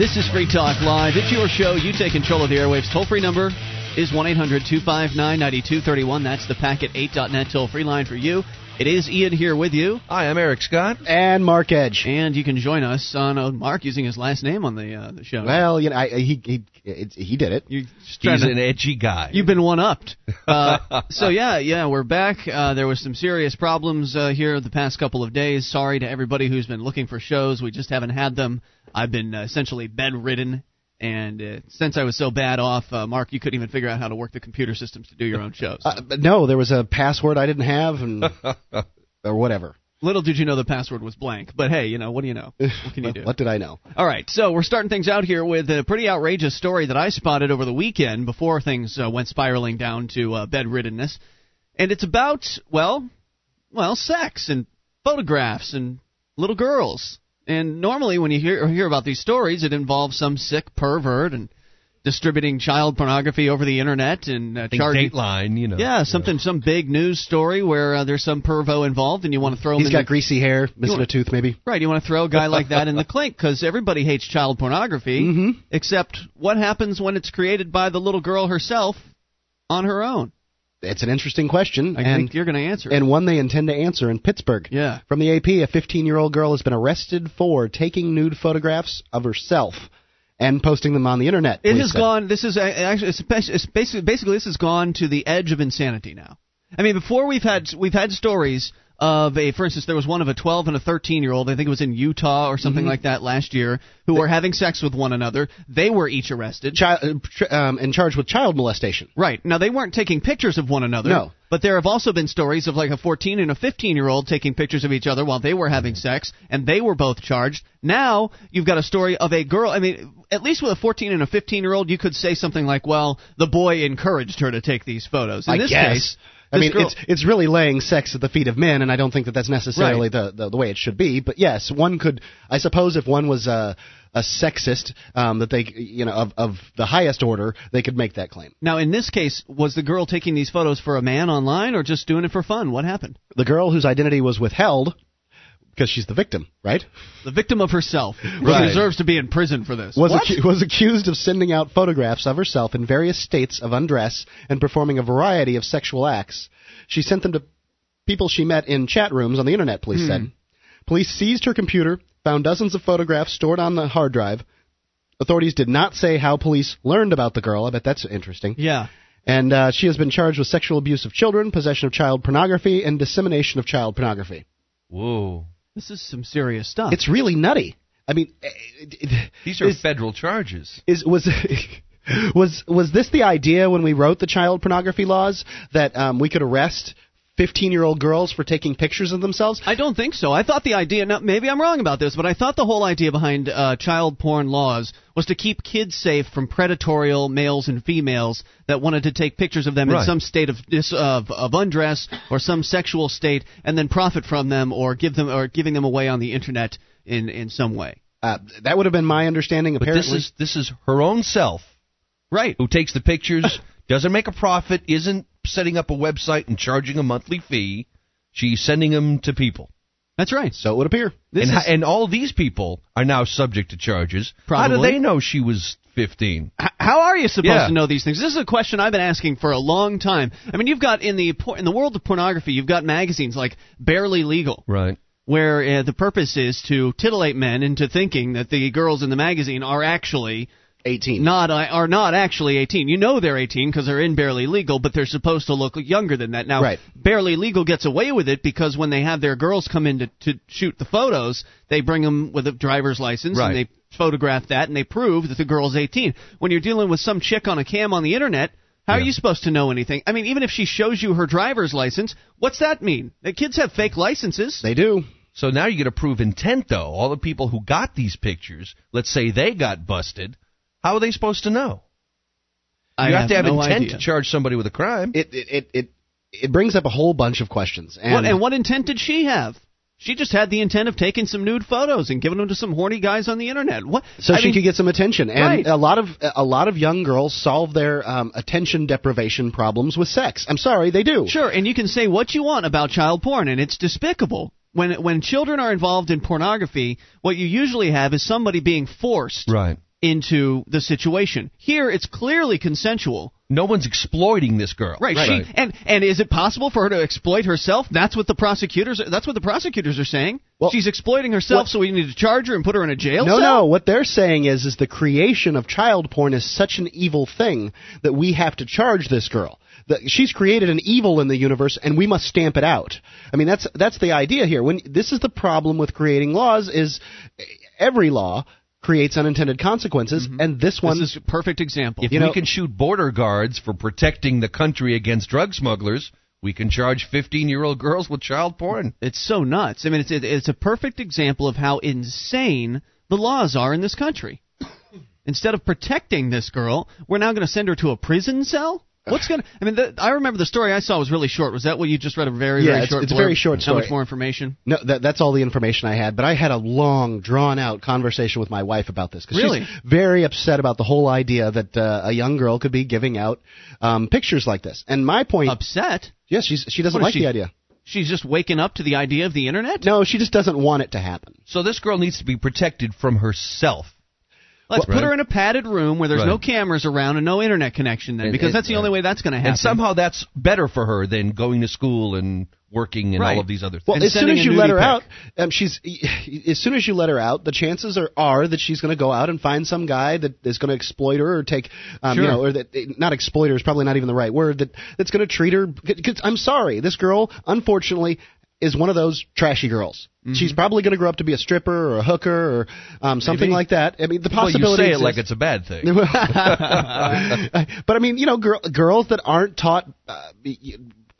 This is Free Talk Live. It's your show. You take control of the airwaves. Toll free number is 1 800 259 9231. That's the packet8.net toll free line for you. It is Ian here with you. Hi, I'm Eric Scott. And Mark Edge. And you can join us on uh, Mark using his last name on the uh, the show. Well, you know, I, he he it, he did it. You He's an edgy guy. You've been one upped. Uh, so yeah, yeah, we're back. Uh, there was some serious problems uh, here the past couple of days. Sorry to everybody who's been looking for shows. We just haven't had them. I've been uh, essentially bedridden and uh, since I was so bad off, uh, Mark, you couldn't even figure out how to work the computer systems to do your own shows. Uh, no, there was a password I didn't have, and or whatever. Little did you know the password was blank. But hey, you know what do you know? What can you do? what did I know? All right, so we're starting things out here with a pretty outrageous story that I spotted over the weekend before things uh, went spiraling down to uh, bedriddenness, and it's about well, well, sex and photographs and little girls. And normally, when you hear hear about these stories, it involves some sick pervert and distributing child pornography over the internet and uh, charging Dateline, you know. Yeah, something some big news story where uh, there's some pervo involved, and you want to throw him. He's in got the, greasy hair, missing want- a tooth, maybe. Right, you want to throw a guy like that in the clink because everybody hates child pornography. Mhm. Except what happens when it's created by the little girl herself on her own? It's an interesting question, I and think you're going to answer. it. and one they intend to answer in Pittsburgh. yeah, From the AP, a 15-year-old girl has been arrested for taking nude photographs of herself and posting them on the internet. it has said. gone. This is uh, actually it's basically basically this has gone to the edge of insanity now. I mean, before we've had we've had stories of a, for instance, there was one of a 12 and a 13 year old. I think it was in Utah or something like that last year, who were having sex with one another. They were each arrested. Child, uh, um, and charged with child molestation. Right. Now they weren't taking pictures of one another. No. But there have also been stories of like a 14 and a 15 year old taking pictures of each other while they were having sex, and they were both charged. Now you've got a story of a girl. I mean, at least with a 14 and a 15 year old, you could say something like, "Well, the boy encouraged her to take these photos." In I this guess. case, I mean, girl- it's it's really laying sex at the feet of men, and I don't think that that's necessarily the, the the way it should be. But yes, one could, I suppose, if one was a a sexist, um, that they, you know, of of the highest order, they could make that claim. now in this case, was the girl taking these photos for a man online or just doing it for fun? What happened? The girl whose identity was withheld because she's the victim, right? The victim of herself. She Right. deserves to be in prison for this. Was acu- was accused of sending out photographs of herself in various states of undress and performing a variety of sexual acts. She sent them to people she met in chat rooms on the internet. Police said. Police seized her computer, found dozens of photographs stored on the hard drive. Authorities did not say how police learned about the girl. I bet that's interesting. yeah. And uh, she has been charged with sexual abuse of children, possession of child pornography, and dissemination of child pornography. Whoa. This is some serious stuff. It's really nutty. I mean, eh, it- it- These are is- federal charges. is was was was this the idea when we wrote the child pornography laws that um, we could arrest 15 year old girls for taking pictures of themselves? I don't think so. I thought the idea, now maybe I'm wrong about this, but I thought the whole idea behind uh, child porn laws was to keep kids safe from predatorial males and females that wanted to take pictures of them in some state of of, of undress or some sexual state and then profit from them or give them or giving them away on the internet in in some way. Uh, that would have been my understanding. But Apparently, this is this is her own self Right. who takes the pictures, doesn't make a profit, isn't setting up a website and charging a monthly fee. She's sending them to people. That's right. so it would appear. This and, is- and all these people are now subject to charges. How do they know she was 15? H- How are you supposed Yeah. to know these things? This is a question I've been asking for a long time. I mean, you've got in the in the world of pornography, you've got magazines like Barely Legal, Right. where uh, the purpose is to titillate men into thinking that the girls in the magazine are actually 18. not are not actually 18. You know they're 18 because they're in Barely Legal, but they're supposed to look younger than that. Now, Right. Barely Legal gets away with it because when they have their girls come in to, to shoot the photos, they bring them with a driver's license Right. and they photograph that and they prove that the girl's 18. When you're dealing with some chick on a cam on the internet, how are you supposed to know anything? I mean, even if she shows you her driver's license, what's that mean? The kids have fake licenses. They do. So now you get to prove intent, though. All the people who got these pictures, let's say they got busted, how are they supposed to know? I You have, to have no intent idea. to charge somebody with a crime. It it it it, it brings up a whole bunch of questions. And, What, and what intent did she have? She just had the intent of taking some nude photos and giving them to some horny guys on the internet. What? so I she mean, could get some attention, and Right. a lot of a lot of young girls solve their um, attention deprivation problems with sex. I'm sorry, they do. Sure, and you can say what you want about child porn, and it's despicable. When when children are involved in pornography, what you usually have is somebody being forced Right. Into the situation. Here, it's clearly consensual. No one's exploiting this girl. Right. She and and is it possible for her to exploit herself? That's what the prosecutors. That's what the prosecutors are saying. Well, She's exploiting herself, what- so we need to charge her and put her in a jail No, cell. no. What they're saying is, is the creation of child porn is such an evil thing that we have to charge this girl. That she's created an evil in the universe, and we must stamp it out. I mean, that's that's the idea here. When this is the problem with creating laws is every law creates unintended consequences, mm-hmm. and this one This is a perfect example. If You we know- can shoot border guards for protecting the country against drug smugglers, we can charge 15-year-old girls with child porn. It's so nuts. I mean, it's it's a perfect example of how insane the laws are in this country. Instead of protecting this girl, we're now going to send her to a prison cell. What's going to? I mean, the, I remember the story I saw was really short. Was that what you just read? A very Yeah, very it's- short. it's a blurb? very short How much more information? No, that, that's all the information I had. But I had a long, drawn-out conversation with my wife about this because Really? she's very upset about the whole idea that uh, a young girl could be giving out um, pictures like this. And my point, Upset. yes, she's, she doesn't What is like she- the idea. She's just waking up to the idea of the internet. No, she just doesn't want it to happen. So this girl needs to be protected from herself. Let's Well, put her in a padded room where there's no cameras around and no internet connection. Then, And- because and- that's the only way that's going to happen. And somehow that's better for her than going to school and working and Right. all of these other things. Well, And as soon as you let her pic. out, um, she's as soon as you let her out, the chances are are that she's going to go out and find some guy that is going to exploit her or take, um, you know, or that not exploiter is probably not even the right word. That that's going to treat her. Cause I'm sorry, this girl, unfortunately, is one of those trashy girls. Mm-hmm. She's probably going to grow up to be a stripper or a hooker or um, something Maybe. like that. I mean, the possibility. well, you say it like it's a bad thing. but I mean, you know, girl, girls that aren't taught uh,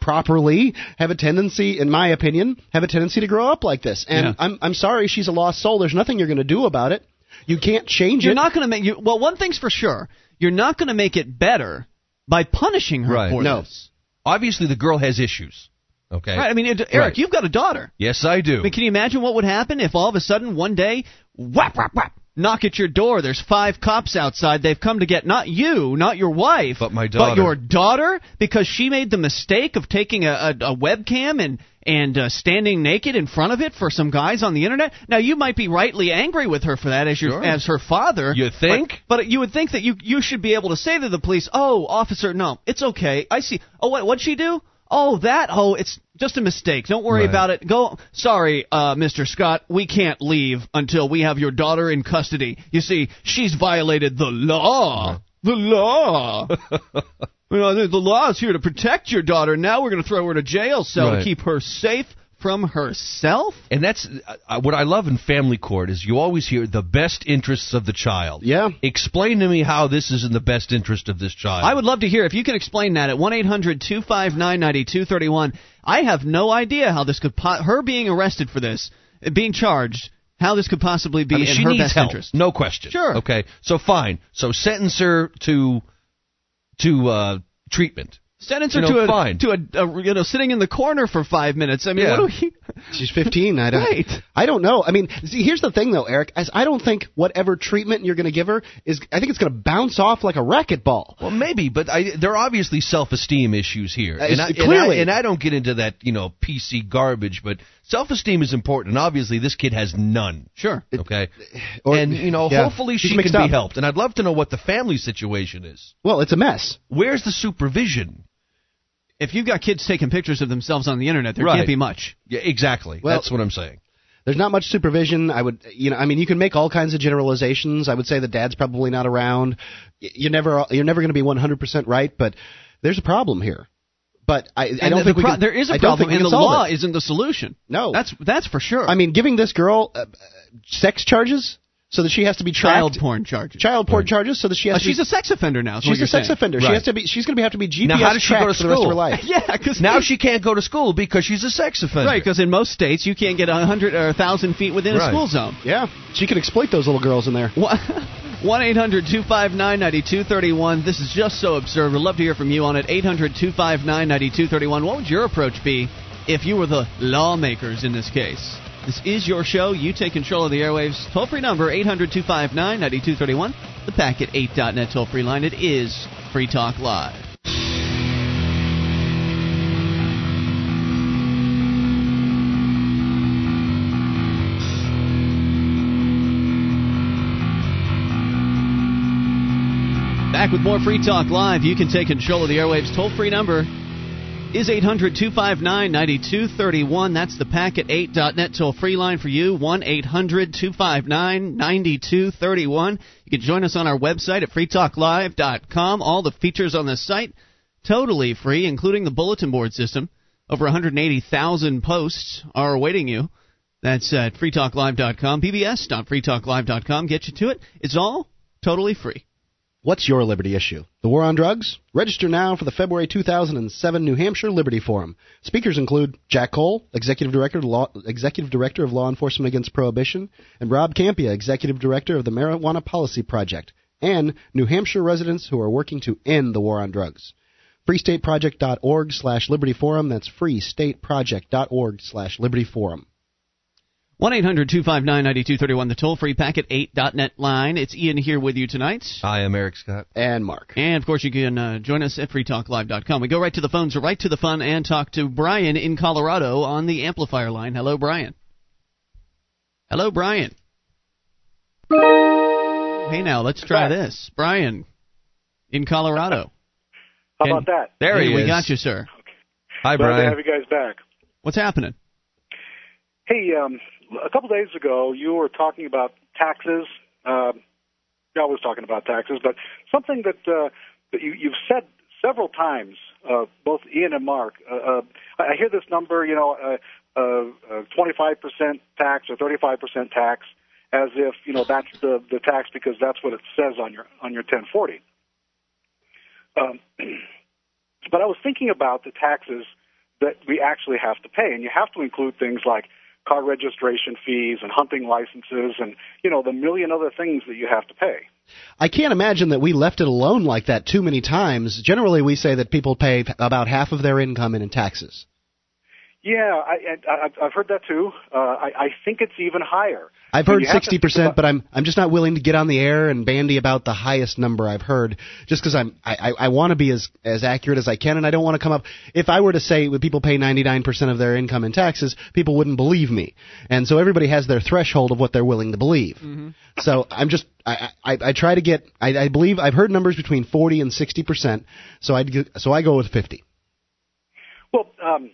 properly have a tendency, in my opinion, have a tendency to grow up like this. And Yeah. I'm I'm sorry, she's a lost soul. There's nothing you're going to do about it. You can't change it. You're not going to make you. Well, one thing's for sure. You're not going to make it better by punishing her Right. for No. this. Obviously, the girl has issues. Okay. Right. I mean, it, Eric, Right. you've got a daughter. Yes, I do. I mean, can you imagine what would happen if all of a sudden one day, whap, whap, whap, knock at your door. There's five cops outside. They've come to get not you, not your wife, But my daughter, but your daughter, because she made the mistake of taking a, a, a webcam and and uh, standing naked in front of it for some guys on the internet. Now you might be rightly angry with her for that as your Sure. as her father. You think? But, but you would think that you you should be able to say to the police, "Oh, officer, no, it's okay. I see. Oh, what what'd she do? Oh, that. Oh, it's just a mistake. Don't worry Right. about it. Go. Sorry, uh, Mr. Scott. We can't leave until we have your daughter in custody. You see, she's violated the law. The law. you know, the, the law is here to protect your daughter. Now we're going to throw her to jail cell Right. to keep her safe from herself. And that's uh, what I love in family court is you always hear the best interests of the child. Yeah. Explain to me how this is in the best interest of this child. I would love to hear if you can explain that at one eight hundred two five nine ninety two thirty one. I have no idea how this could po- her being arrested for this, being charged, how this could possibly be I mean, in her best help. interest. No question. Sure. Okay. So fine. So sentence her to to uh, treatment. Sentence her You know, to a fine. to a, a you know sitting in the corner for five minutes. I mean, Yeah. what do we? She's 15. I don't. Right. I don't know. I mean, see, here's the thing, though, Eric. As I don't think whatever treatment you're going to give her is. I think it's going to bounce off like a racquetball. Well, maybe, but I, there are obviously self-esteem issues here, Uh, and I, and I- clearly. and I don't get into that, you know, PC garbage. But self-esteem is important, and obviously this kid has none. Sure. Okay, Or- and you know, yeah, hopefully she can up. be helped. And I'd love to know what the family situation is. Well, it's a mess. Where's the supervision? If you've got kids taking pictures of themselves on the internet, there Right. can't be much. Yeah, exactly. Well- That's what I'm saying. There's not much supervision. I would, you know, I mean, you can make all kinds of generalizations. I would say the dad's probably not around. You're never, you're never going to be 100% right, but there's a problem here. But I, I don't the think we pro- can, there is a I don't problem, and the solve law it. isn't the solution. No. that's that's for sure. I mean, giving this girl uh, uh, sex charges so that she has to be tracked. child porn charges. Child porn charges so that she has Uh, to she's be, a sex offender now. she's a sex saying. offender. She has to be. She's going to have to be GPS Now, how does she go to for the rest of her life. Yeah, because Now she can't go to school because she's a sex offender. Right, because in most states you can't get a hundred or a thousand feet within a school zone. Yeah, she could exploit those little girls in there. One eight hundred two five nine ninety two thirty one. This is just so absurd. We'd love to hear from you on it. Eight hundred two five nine ninety two thirty one. What would your approach be if you were the lawmakers in this case? This is your show. You take control of the airwaves. Toll free number 800 259 9231. The Packet 8.net toll free line. It is Free Talk Live. back with more Free Talk Live. You can take control of the airwaves. Toll free number is 800 259 9231. That's the packet8.net toll free line for you. 1 800 259 9231. You can join us on our website at freetalklive.com. All the features on the site totally free, including the bulletin board system. Over 180,000 posts are awaiting you. That's at freetalklive.com. bbs.freetalklive.com. Get you to it. It's all totally free. What's your Liberty issue? The war on drugs? Register now for the February 2007 New Hampshire Liberty Forum. Speakers include Jack Cole, Executive Director, of Law, Executive Director of Law Enforcement Against Prohibition, and Rob Kampia, Executive Director of the Marijuana Policy Project, and New Hampshire residents who are working to end the war on drugs. freestateproject.org slash Liberty Forum. That's freestateproject.org slash Liberty Forum. 1 800 259 9231, the toll free packet 8.net line. It's Ian here with you tonight. Hi, I'm Eric Scott. And Mark. And of course, you can uh, join us at freetalklive.com. We go right to the phones, right to the fun, and talk to Brian in Colorado on the amplifier line. Hello, Brian. Hello, Brian. Hey, now, let's try this. Brian in Colorado. How And- about that? There hey, he we is. got you, sir. Hi, Brian. Glad to have you guys back. What's happening? Hey, um, a couple days ago, you were talking about taxes. Uh, you're always talking about taxes, but something that, uh, that you, you've said several times, uh, both Ian and Mark. Uh, uh, I I hear this number, you know, uh, uh, uh, 25% tax or 35% tax, as if you know that's the the tax because that's what it says on your on your 1040. Um, but I was thinking about the taxes that we actually have to pay, and you have to include things like car registration fees and hunting licenses and you know the million other things that you have to pay. I can't imagine that we left it alone like that too many times. Generally, we say that people pay about half of their income in taxes. Yeah, I, I, I've- I've heard that too. Uh, I, I think it's even higher. I've heard you have to sixty percent, but I'm I'm just not willing to get on the air and bandy about the highest number I've heard, just because I'm I, I, I want to be as as accurate as I can, and I don't want to come up. If I were to say that people pay ninety nine percent of their income in taxes, people wouldn't believe me, and so everybody has their threshold of what they're willing to believe. So I'm just I, I I try to get I, I believe I've heard numbers between forty and sixty percent, so I so I go with fifty. Well, um,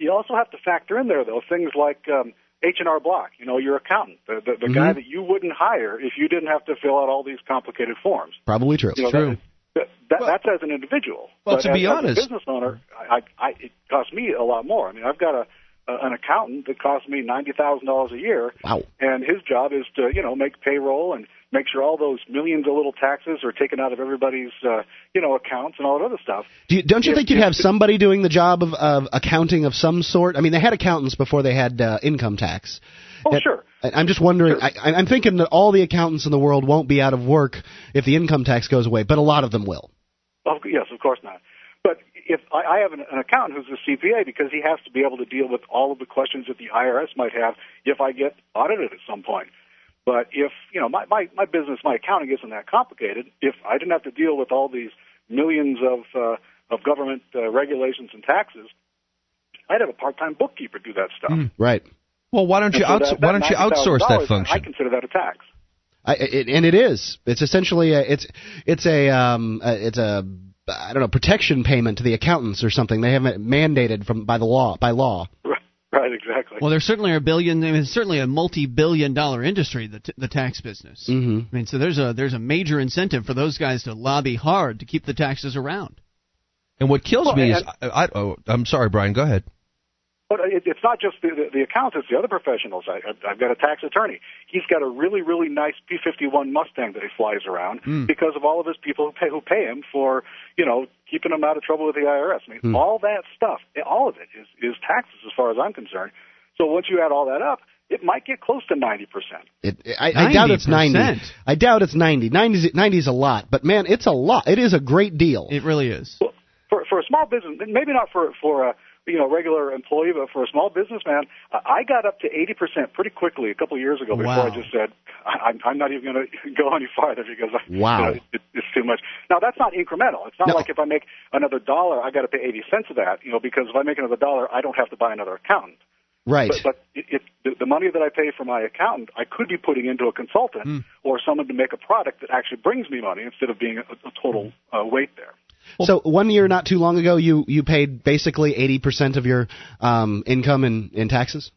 you also have to factor in there though things like um, H and R Block. You know, your accountant, the the, the Mm-hmm. guy that you wouldn't hire if you didn't have to fill out all these complicated forms. Probably true. You know, True. That, that, Well- that's as an individual. Well, But to be as, honest- as a business owner, I, I, it costs me a lot more. I mean, I've got a, a an accountant that costs me ninety thousand dollars a year, Wow. and his job is to you know make payroll and make sure all those millions of little taxes are taken out of everybody's uh, you know accounts and all that other stuff. Do you, don't you If- think you'd if have somebody doing the job of, of accounting of some sort? I mean, they had accountants before they had uh, income tax. Oh, sure. I'm just wondering. I, I'm thinking that all the accountants in the world won't be out of work if the income tax goes away, but a lot of them will. Oh, yes, of course not. But if I, I have an, an accountant who's a CPA because he has to be able to deal with all of the questions that the IRS might have if I get audited at some point. But if you know my my, my business, my accounting isn't that complicated. If I didn't have to deal with all these millions of uh, of government uh, regulations and taxes, I'd have a part-time bookkeeper do that stuff. Right. Well, why don't And you so outs- that- why don't you outsource that $90,000, I consider that a tax. I, it, and it is. It's essentially a, it's it's a um uh, it's a I don't know protection payment to the accountants or something. They have it mandated from by the law by law. Right, exactly. Well, there's certainly a billion. I mean, it's certainly a multi-billion-dollar industry, the, t- the tax business. hmm I mean, so there's a there's a major incentive for those guys to lobby hard to keep the taxes around. And what kills Well, me is, I, I, oh, I'm sorry, Brian. Go ahead. But it, it's not just the, the, the accountants, the other professionals. I, I- I've got a tax attorney. He's got a really, really nice P51 Mustang that he flies around because of all of his people who pay, who pay him for, you know, keeping them out of trouble with the IRS. I mean, hmm. all that stuff, all of it is, is taxes as far as I'm concerned. So once you add all that up, it might get close to 90%. It, I, I doubt it's 90. 90%. I doubt it's 90. 90 is, 90 is a lot, but man, it's a lot. It is a great deal. It really is. Well, for for a small business, maybe not for for a you know regular employee, but for a small businessman, I I got up to eighty percent pretty quickly a couple of years ago before Wow. I just said I, I'm I'm not even going to go any farther because I, Wow. you know, it, it's too much. Now that's not incremental. It's not No. like if I make another dollar, I got to pay eighty cents of that. You know, because if I make another dollar, I don't have to buy another accountant. right. But, but it, it, the, the money that I pay for my accountant, I could be putting into a consultant Mm. or someone to make a product that actually brings me money instead of being a, a total uh, weight there. So one year, not too long ago, you you paid basically eighty percent of your um, income in in taxes.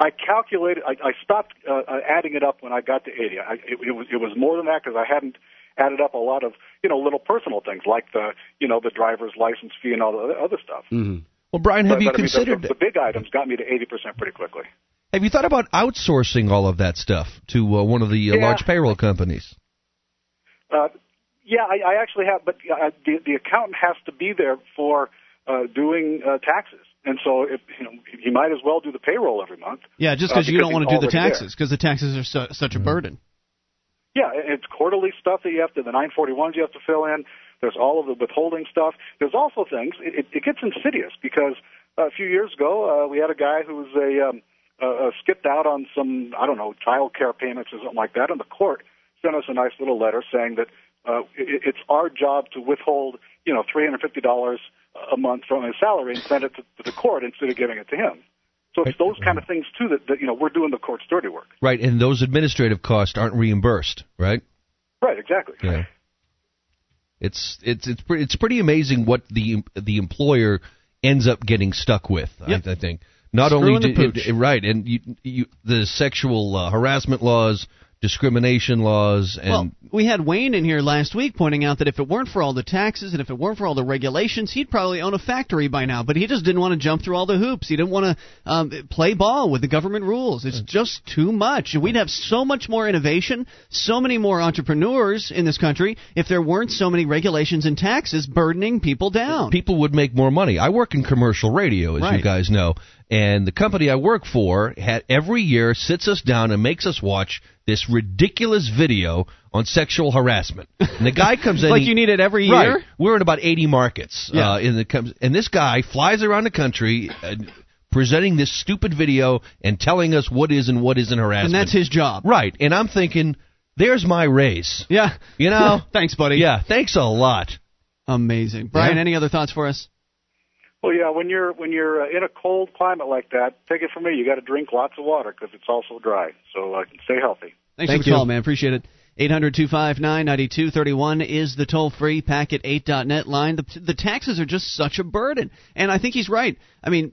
I calculated. I, I stopped uh, uh, adding it up when I got to 80. I, it, it was it was more than that because I hadn't added up a lot of you know little personal things like the you know the driver's license fee and all the other- other stuff. hmm Well, Brian, have but, you but, I mean, the- considered the, the big items got me to 80 percent pretty quickly. have you thought about outsourcing all of that stuff to uh, one of the uh, Yeah. large payroll companies? Uh, yeah, I, I actually have, but uh, the the accountant has to be there for uh, doing uh, taxes, and so if, you know he might as well do the payroll every month. Yeah, just Uh, because you don't want to do the taxes because the taxes are su- such a burden. Yeah, it's quarterly stuff that you have to, the 941s you have to fill in. There's all of the withholding stuff. There's also things, it, it gets insidious because uh, a few years ago, uh, we had a guy who was a, um, uh, uh, skipped out on some, I don't know, child care payments or something like that, and the court sent us a nice little letter saying that uh, it, it's our job to withhold, you know, $350 a month from his salary and send it to, to the court instead of giving it to him. So it's those kind of things too that, that you know we're doing the court's dirty work. Right, and those administrative costs aren't reimbursed, right? Right, exactly. Yeah. It's it's it's pretty it's pretty amazing what the the employer ends up getting stuck with. Yep. I, I think not Screwing only the do, pooch. it- right, and you, you the sexual uh, harassment laws, discrimination laws, and Well, we had Wayne in here last week pointing out that if it weren't for all the taxes and if it weren't for all the regulations, he'd probably own a factory by now. But he just didn't want to jump through all the hoops. He didn't want to um, play ball with the government rules. It's just too much. We'd have so much more innovation, so many more entrepreneurs in this country if there weren't so many regulations and taxes burdening people down. people would make more money. I work in commercial radio, as Right. you guys know, and the company I work for had every year sits us down and makes us watch this ridiculous video on sexual harassment. And the guy comes in like he- you need it every Right. year. We're in about 80 markets. Yeah. Uh, in the and this guy flies around the country uh, presenting this stupid video and telling us what is and what isn't harassment. And that's his job. Right. And I'm thinking, there's my raise. Yeah. You know? Thanks, buddy. Yeah. Thanks a lot. Amazing. Brian, Yeah. any other thoughts for us? Well, yeah, when you're when you're uh, in a cold climate like that, take it from me. You got to drink lots of water because it's also dry. So uh, stay healthy. Thanks Thank for the call, man. Appreciate it. 800-259-9231 is the toll-free packet8.net line. The, the taxes are just such a burden. And I think he's right. I mean,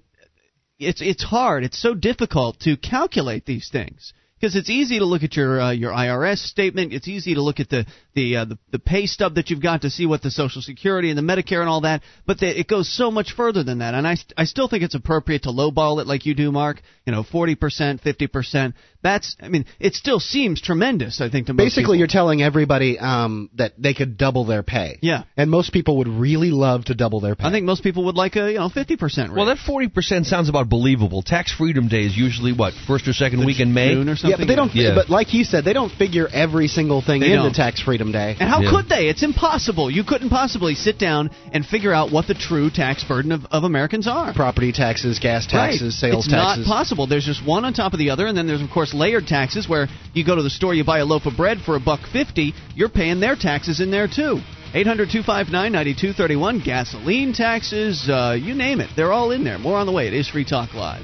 it's it's hard. It's so difficult to calculate these things because it's easy to look at your uh, your IRS statement. It's easy to look at the the, uh, the the pay stub that you've got to see what the Social Security and the Medicare and all that. But the, it goes so much further than that. And I I still think it's appropriate to lowball it like you do, Mark. You know, forty percent, fifty percent. That's I mean, it still seems tremendous. I think to most Basically, people. you're telling everybody um, that they could double their pay. Yeah. And most people would really love to double their pay. I think most people would like a you know fifty percent. Well, that 40% sounds about believable. Tax Freedom Day is usually, what, first or second week in May? June or something. Yeah, but they don't. Yeah. But like he said, they don't figure every single thing They into don't. Tax Freedom Day. And how Yeah. could they? It's impossible. You couldn't possibly sit down and figure out what the true tax burden of, of Americans are. Property taxes, gas taxes, right. sales it's taxes. It's not possible. There's just one on top of the other, and then there's of course layered taxes where you go to the store, you buy a loaf of bread for a buck fifty, you're paying their taxes in there too. 800-259-9231, gasoline taxes, uh, you name it. They're all in there. More on the way. It is Free Talk Live.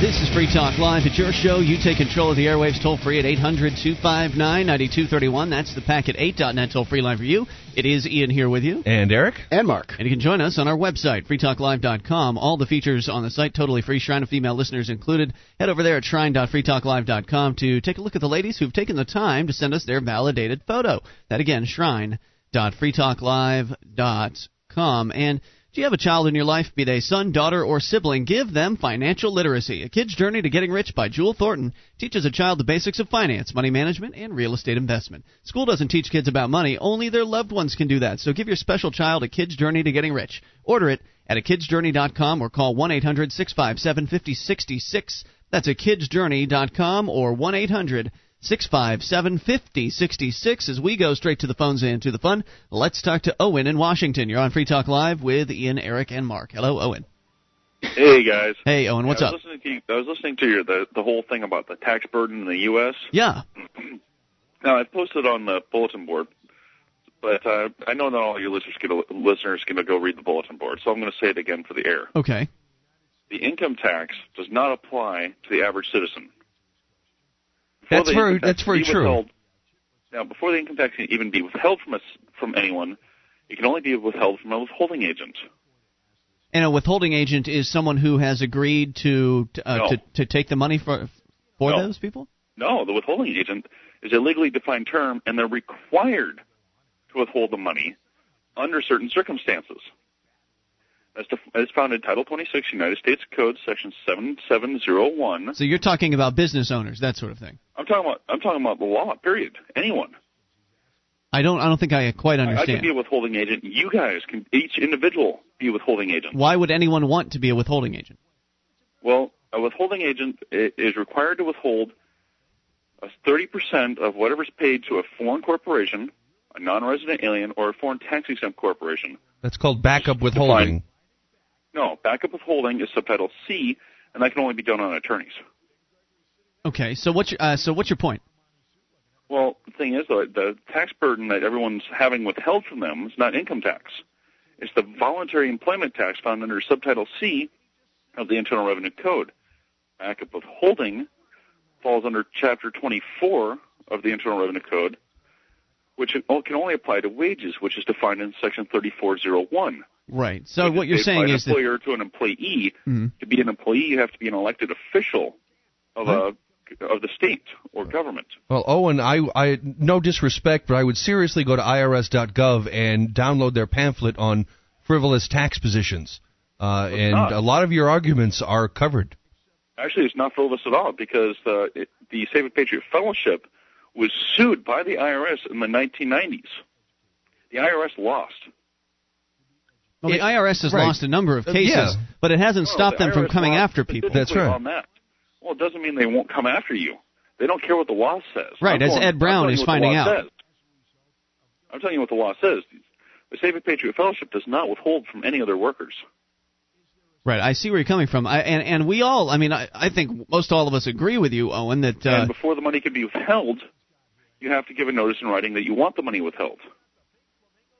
This is Free Talk Live. It's your show. You take control of the airwaves toll free at 800 259 9231. That's the packet 8.net toll free line for you. It is Ian here with you. And Eric? and Mark. And you can join us on our website, freetalklive.com. All the features on the site totally free, Shrine of Female listeners included. Head over there at shrine.freetalklive.com to take a look at the ladies who've taken the time to send us their validated photo. That again, shrine.freetalklive.com. And do you have a child in your life, be they son, daughter, or sibling? Give them financial literacy. A Kid's Journey to Getting Rich by Jewel Thornton teaches a child the basics of finance, money management, and real estate investment. School doesn't teach kids about money, only their loved ones can do that. So give your special child a Kid's Journey to Getting Rich. Order it at a kidsjourney.com or call 1 800 657 5066. That's a kidsjourney.com or 1 800 657 5066 as we go straight to the phones and to the fun. Let's talk to Owen in Washington. You're on Free Talk Live with Ian, Eric, and Mark. Hello, Owen. Hey guys. Hey, Owen, what's I up? was Listening to you, I was listening to your the the whole thing about the tax burden in the U.S. Yeah. Now I posted on the bulletin board, but uh, I know not all your listeners listeners going to go read the bulletin board, so I'm going to say it again for the air. Okay. The income tax does not apply to the average citizen. That's the very- that's very true. now, before the income tax can even be withheld from us from anyone, it can only be withheld from a withholding agent. And a withholding agent is someone who has agreed to to, uh, No. to, to take the money for for No. those people. No, the withholding agent is a legally defined term, and they're required to withhold the money under certain circumstances. As, def- as found in Title 26 United States Code, Section 7701. So you're talking about business owners, that sort of thing. I'm talking about I'm talking about the law. Period. Anyone. I don't I don't think I quite I, I can understand. be a withholding agent. You guys can each individual be a withholding agent. Why would anyone want to be a withholding agent? Well, a withholding agent is required to withhold a 30% of whatever's paid to a foreign corporation, a non-resident alien, or a foreign tax-exempt corporation. That's called backup withholding. No, backup withholding is subtitle C, and that can only be done on attorneys. Okay, so what's your, uh, so what's your point? Well, the thing is, though, the tax burden that everyone's having withheld from them is not income tax. It's the voluntary employment tax found under subtitle C of the Internal Revenue Code. Backup withholding falls under Chapter 24 of the Internal Revenue Code, which can only apply to wages, which is defined in Section 3401. Right. So which what you're saying an is that employer to an employee. Mhm. To be an employee, you have to be an elected official of a of the state or government. Well, Owen, I, I, no disrespect, but I would seriously go to IRS.gov and download their pamphlet on frivolous tax positions. Uh, and not. a lot of your arguments are covered. Actually, it's not frivolous at all because the it, the Save-A-Patriot Fellowship was sued by the IRS in the 1990s. The IRS lost. Well, the it- IRS has right. lost a number of Uh, cases, yeah. but it hasn't No, stopped the them from coming lost after people. That's specifically right. On that. Well, it doesn't mean they won't come after you. They don't care what the law says. Right, I'm as going- Ed Brown is you what the finding out. says. I'm telling you what the law says. The Save-A-Patriot Fellowship does not withhold from any other workers. Right, I see where you're coming from, I, and and we all, I mean, I, I think most all of us agree with you, Owen, that uh, and before the money can be withheld, you have to give a notice in writing that you want the money withheld.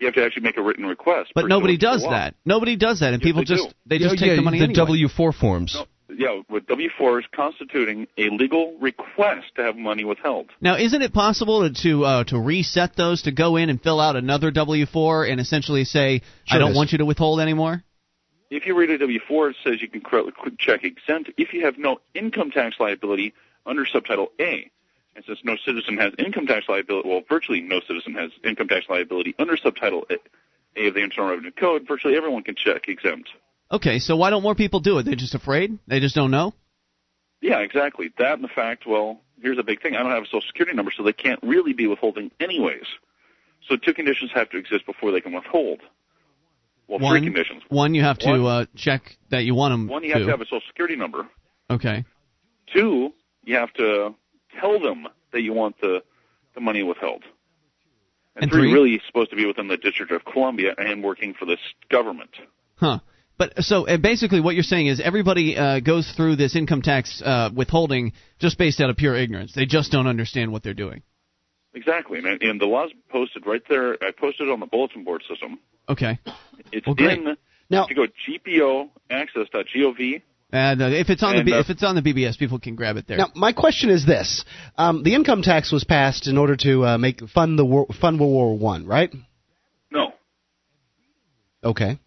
You have to actually make a written request. but nobody does that. Nobody does that, and Yes, people they just do. they just Yeah, take yeah, the money the anyway. W-4 forms. No, yeah, with W-4 is constituting a legal request to have money withheld. Now, isn't it possible to to, uh, to reset those to go in and fill out another W four and essentially say, "I don't it is. want you to withhold anymore"? If you read a W-4, it says you can check exempt if you have no income tax liability under subtitle A. And since no citizen has income tax liability, well, virtually no citizen has income tax liability under subtitle A of the Internal Revenue Code, virtually everyone can check exempt. Okay, so why don't more people do it? They're just afraid. They just don't know. Yeah, exactly. That and the fact, well, here's a big thing. I don't have a social security number, so they can't really be withholding anyways. So two conditions have to exist before they can withhold. Well, one, three conditions. one, you have to One- uh, check that you want them One, you have to have a social security number. Okay. Two, you have to tell them that you want the, the money withheld. And, And three, three? really supposed to be within the District of Columbia and working for this government. Huh. But so uh, basically, what you're saying is everybody uh, goes through this income tax uh, withholding just based out of pure ignorance. They just don't understand what they're doing. Exactly. And, and the law's posted right there. I posted it on the bulletin board system. Okay. It's Well, in. Now- if you go gpoaccess.gov, And uh, if it's on the B- uh, if it's on the BBS, people can grab it there. Now, my question is this: um, the income tax was passed in order to uh, make fund the war, fund World War One, right? no. Okay.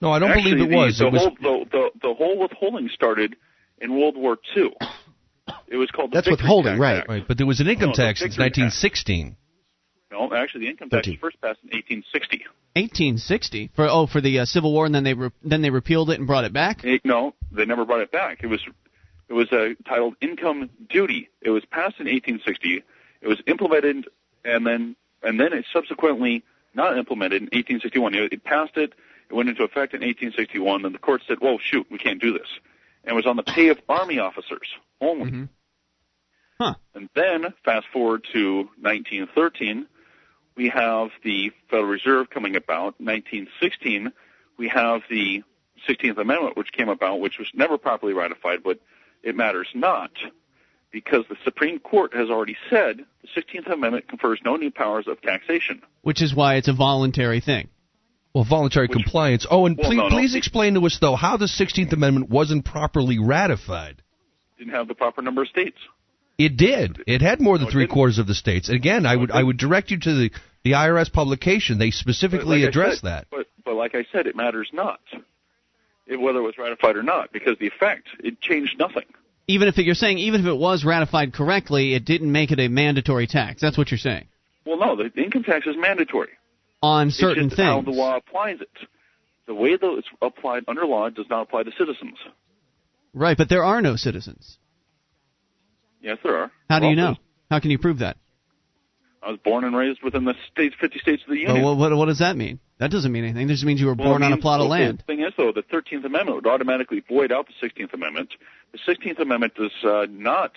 No, I don't Actually, believe it the, was. The it was whole the, the the whole withholding started in World War II. It was called the That's Victory withholding, Tax right. Act. right, but there was an income No, tax since Victory Act. 1916. No, actually, the income tax was first passed in 1860. 1860 for oh for the uh, Civil War, and then they re- then they repealed it and brought it back. No, they never brought it back. It was it was uh, titled income duty. It was passed in 1860. It was implemented, and then and then it subsequently not implemented in 1861. It, it passed it. It went into effect in 1861. Then the court said, "Whoa, shoot, we can't do this." And it was on the pay of army officers only. Mhm. Huh. And then fast forward to 1913, we have the Federal Reserve coming about. 1916, we have the 16th Amendment, which came about, which was never properly ratified, but it matters not because the Supreme Court has already said the 16th Amendment confers no new powers of taxation. Which is why it's a voluntary thing. Well, voluntary Which- compliance. Oh, and Well, please, no, no. please explain to us, though, how the 16th Amendment wasn't properly ratified. Didn't have the proper number of states. It did. It had more than oh, No, three quarters of the states. Again, I oh, would I would direct you to the, the IRS publication. They But specifically like address said- that. But, but like I said, it matters not it, whether it was ratified or not because the effect it changed nothing. Even if it, you're saying even if it was ratified correctly, it didn't make it a mandatory tax. That's what you're saying. Well, no, the, the income tax is mandatory. On It's certain just things. how the law applies it. The way that it's applied under law does not apply to citizens. Right, but there are no citizens. Yes, there are. How do you know? How can you prove that? I was born and raised within the states, 50 states of the Well, union. what, what, what does that mean? That doesn't mean anything. That just means you were Well, born it on a plot of land. The thing is, though, the 13th Amendment would automatically void out the 16th Amendment. The 16th Amendment does uh, not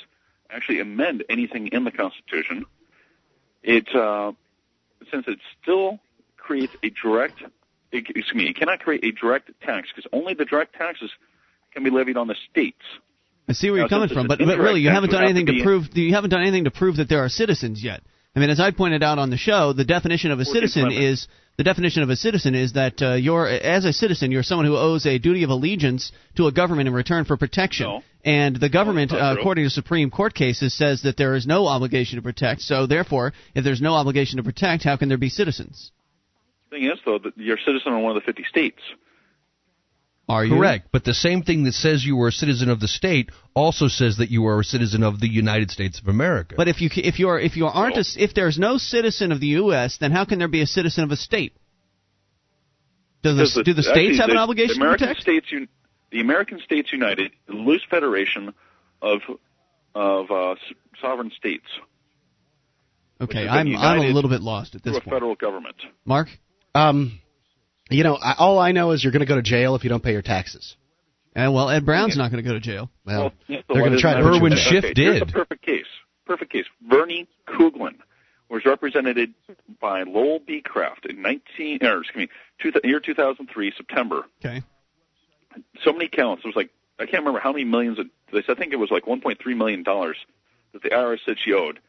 actually amend anything in the Constitution. It, uh, since it still creates a direct, excuse me, it cannot create a direct tax because only the direct taxes can be levied on the states. I see where you're coming from, but, but really, you haven't done anything to prove. You haven't done anything to prove that there are citizens yet. I mean, as I pointed out on the show, the definition of a citizen is the definition of a citizen is that uh, you're as a citizen, you're someone who owes a duty of allegiance to a government in return for protection. No. And the government, uh, according to Supreme Court cases, says that there is no obligation to protect. So therefore, if there's no obligation to protect, how can there be citizens? thing is, though, that you're a citizen of one of the 50 states. Are you Correct. But the same thing that says you were a citizen of the state also says that you are a citizen of the United States of America. But if you if you're if you aren't a, if there's no citizen of the U.S., then how can there be a citizen of a state? Does Because the, do the actually, states have an obligation the American to protect? States, Un- the American States United, the loose federation of of uh, sovereign states Okay, I'm I'm a little bit lost at this a point. federal government. Mark, Um, you know, I, all I know is you're going to go to jail if you don't pay your taxes. uh, well, Ed Brown's not going to go to jail. Well, Well, yeah, so they're going to try to doesn't put Irwin you in Schiff okay, Here's a did. perfect case. Perfect case. Bernie Kuglin was represented by Lowell Becraft in 19, or excuse me, two, year 2003, September. Okay, So many counts. It was like I can't remember how many millions. Of, they said, I think it was like 1.3 million dollars that the IRS said she owed.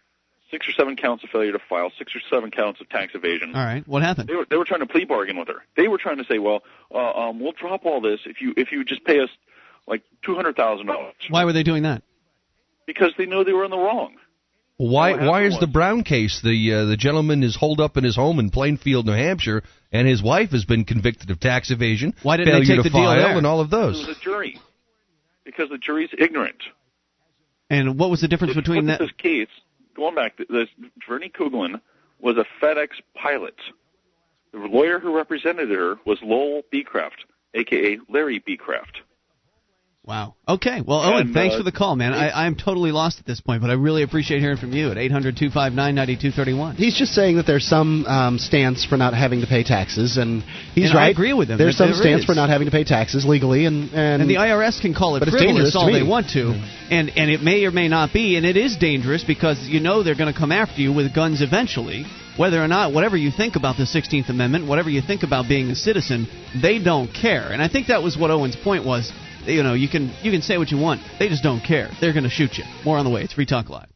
Six or seven counts of failure to file. Six or seven counts of tax evasion. all right. What happened? They were they were trying to plea bargain with her. They were trying to say, well, uh, um, we'll drop all this if you if you just pay us like two hundred thousand dollars Why were they doing that? because they know they were in the wrong. Why why happened is the Brown case? The uh, the gentleman is holed up in his home in Plainfield, New Hampshire, and his wife has been convicted of tax evasion, Why didn't they take to the deal file, there? and all of It those. was a jury because the jury's ignorant. And what was the difference If between look that? at this case, going back, this Bernie Kuglin was a FedEx pilot. The lawyer who represented her was Lowell Becraft, aka Larry B. Wow. Okay. Well, Owen, And, thanks uh, for the call, man. I, I'm totally lost at this point, but I really appreciate hearing from you at 800-259-9231. He's just saying that there's some um, stance for not having to pay taxes, and he's And I agree with him There's some there stance is. for not having to pay taxes legally, and and, And the IRS can call it frivolous all they want to, and and it may or may not be, and it is dangerous because you know they're going to come after you with guns eventually. Whether or not, whatever you think about the 16th Amendment, whatever you think about being a citizen, they don't care. And I think that was what Owen's point was. You know, you can you can say what you want, they just don't care. They're going to shoot you. More on the way. It's Free Talk Live.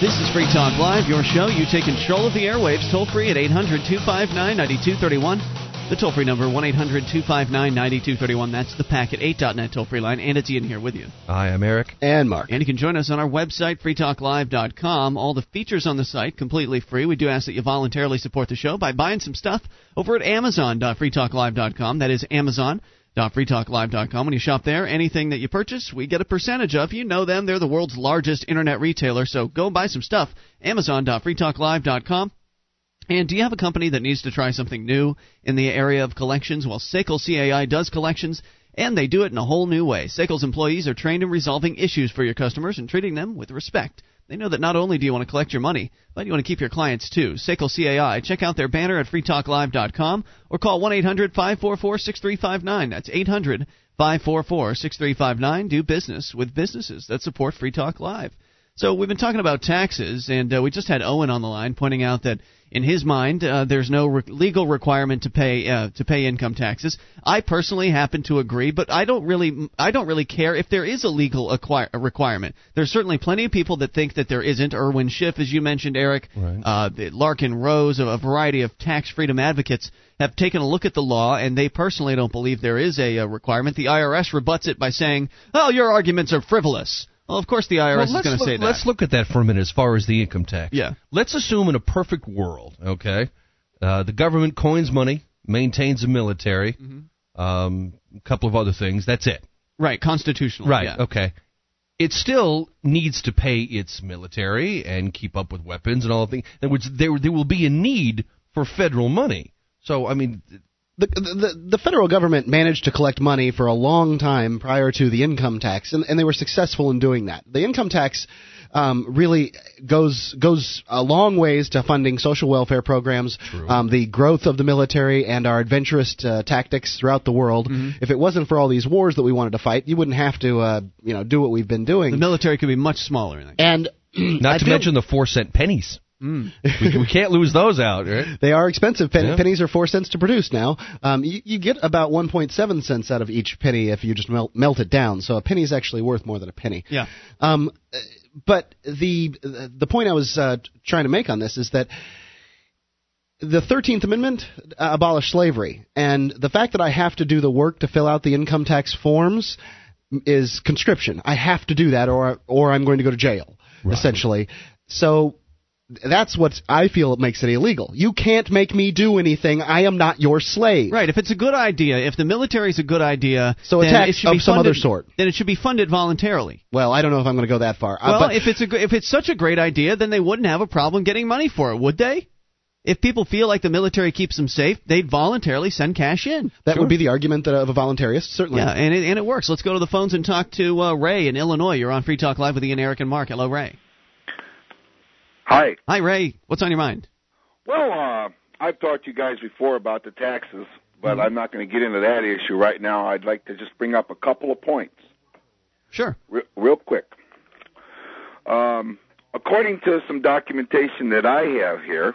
This is Free Talk Live, your show. You take control of the airwaves toll free at 800 259 9231. The toll free number, 1 800 259 9231. That's the Packet 8.net toll free line. And it's Ian here with you. Hi, I'm Eric. and Mark. And you can join us on our website, freetalklive.com. All the features on the site completely free. We do ask that you voluntarily support the show by buying some stuff over at amazon.freetalklive.com. That is Amazon amazon.freetalklive.com. When you shop there, anything that you purchase, we get a percentage of. You know them. They're the world's largest internet retailer. So go buy some stuff. amazon.freetalklive.com. And do you have a company that needs to try something new in the area of collections? Well, Sekel CAI does collections, and they do it in a whole new way. Sekel's employees are trained in resolving issues for your customers and treating them with respect. They know that not only do you want to collect your money, but you want to keep your clients too. Sekel CAI. Check out their banner at freetalklive.com or call 1 800 544 6359. That's 800 544 6359. Do business with businesses that support Free Talk Live. So we've been talking about taxes, and uh, we just had Owen on the line pointing out that in his mind uh, there's no re- legal requirement to pay uh, to pay income taxes. I personally happen to agree, but I don't really I don't really care if there is a legal acquire, requirement. There's certainly plenty of people that think that there isn't. Irwin Schiff, as you mentioned, Eric, Right. uh, Larken Rose, a variety of tax freedom advocates have taken a look at the law, and they personally don't believe there is a, uh requirement. The IRS rebuts it by saying, "Oh, your arguments are frivolous." Well, of course the IRS Well, is going to say that. Let's look at that for a minute as far as the income tax. Yeah. Let's assume in a perfect world, okay, uh, the government coins money, maintains a military, Mm-hmm. um, a couple of other things. That's it. right, constitutional. Right. Yeah. Okay. It still needs to pay its military and keep up with weapons and all the things. In other words, there there will be a need for federal money. So I mean, the, the the federal government managed to collect money for a long time prior to the income tax, and, and they were successful in doing that. The income tax um, really goes goes a long ways to funding social welfare programs, um, the growth of the military, and our adventurous uh, tactics throughout the world. If it wasn't for all these wars that we wanted to fight, you wouldn't have to uh, you know do what we've been doing. The military could be much smaller. In that case. and not I to feel- mention the four cent pennies. We, we can't lose those out, right? They are expensive. Pen- Yeah. Pennies are four cents to produce now. Um, you, you get about 1.7 cents out of each penny if you just melt, melt it down. So a penny is actually worth more than a penny. Yeah. Um, but the the point I was uh, trying to make on this is that the 13th Amendment uh, abolished slavery, and the fact that I have to do the work to fill out the income tax forms is conscription. I have to do that, or or I'm going to go to jail, essentially. So that's what I feel makes it illegal. You can't make me do anything. I am not your slave. Right. If it's a good idea, if the military is a good idea, So a then tax it should of be some other sort. Then it should be funded voluntarily. Well, I don't know if I'm going to go that far. Uh, Well, but if it's a if it's such a great idea, then they wouldn't have a problem getting money for it, would they? If people feel like the military keeps them safe, they'd voluntarily send cash in. that would be the argument of a voluntarist, certainly. Yeah, and it, and it works. Let's go to the phones and talk to uh, Ray in Illinois. You're on Free Talk Live with Ian, Eric, and Mark. Hello, Ray. Hi. Hi, Ray. What's on your mind? Well, uh, I've talked to you guys before about the taxes, but I'm not going to get into that issue right now. I'd like to just bring up a couple of points Sure. re- real quick. Um, according to some documentation that I have here,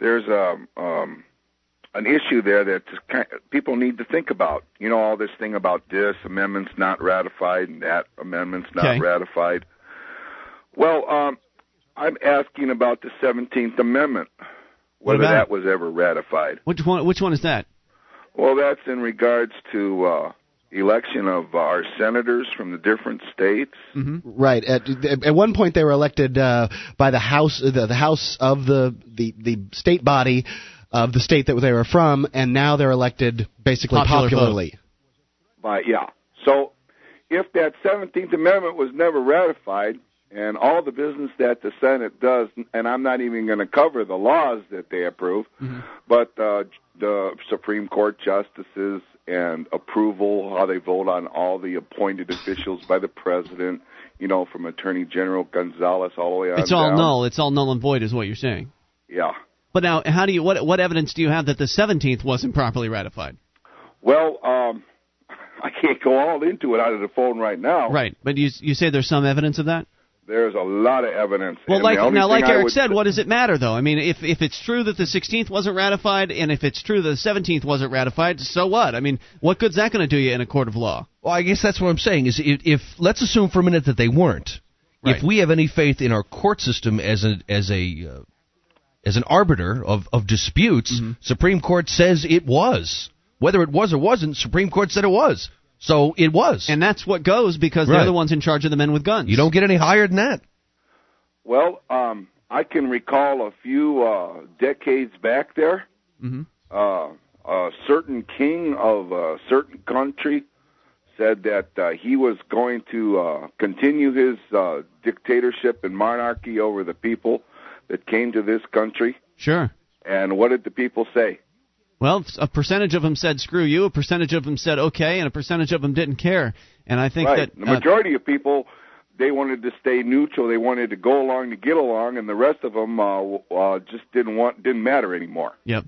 there's a um, an issue there that people need to think about. You know, all this thing about this amendment's not ratified and that amendment's not Okay. ratified. Well, um, I'm asking about the 17th Amendment, whether that it? was ever ratified. Which one? Which one is that? Well, that's in regards to uh, election of our senators from the different states. Right. At, at one point, they were elected uh, by the House, the, the House of the, the the state body of the state that they were from, and now they're elected basically Popular vote. popularly. By yeah. So if that 17th Amendment was never ratified, and all the business that the Senate does, and I'm not even going to cover the laws that they approve, but uh, the Supreme Court justices and approval, how they vote on all the appointed officials by the president, you know, from Attorney General Gonzales all the way on It's all down. null. It's all null and void, is what you're saying. Yeah. But now, how do you? What what evidence do you have that the 17th wasn't properly ratified? Well, um, I can't go all into it out of the phone right now. Right. But you you say there's some evidence of that. There's a lot of evidence. Well, like now, like Eric would said, what does it matter though? I mean, if if it's true that the 16th wasn't ratified, and if it's true that the 17th wasn't ratified, so what? I mean, what good's that going to do you in a court of law? Well, I guess that's what I'm saying. Is if, if let's assume for a minute that they weren't. Right. If we have any faith in our court system as a as a uh, as an arbiter of of disputes, Mm-hmm. Supreme Court says it was. Whether it was or wasn't, Supreme Court said it was. So it was. And that's what goes because they're the ones in charge of the men with guns. you don't get any higher than that. Well, um, I can recall a few uh, decades back there. Mhm. Uh, a certain king of a certain country said that uh, he was going to uh, continue his uh, dictatorship and monarchy over the people that came to this country. Sure. And what did the people say? Well, a percentage of them said screw you, a percentage of them said okay, and a percentage of them didn't care. And I think right. that the uh, majority of people they wanted to stay neutral. They wanted to go along to get along, and the rest of them uh, uh, just didn't want didn't matter anymore. Yep.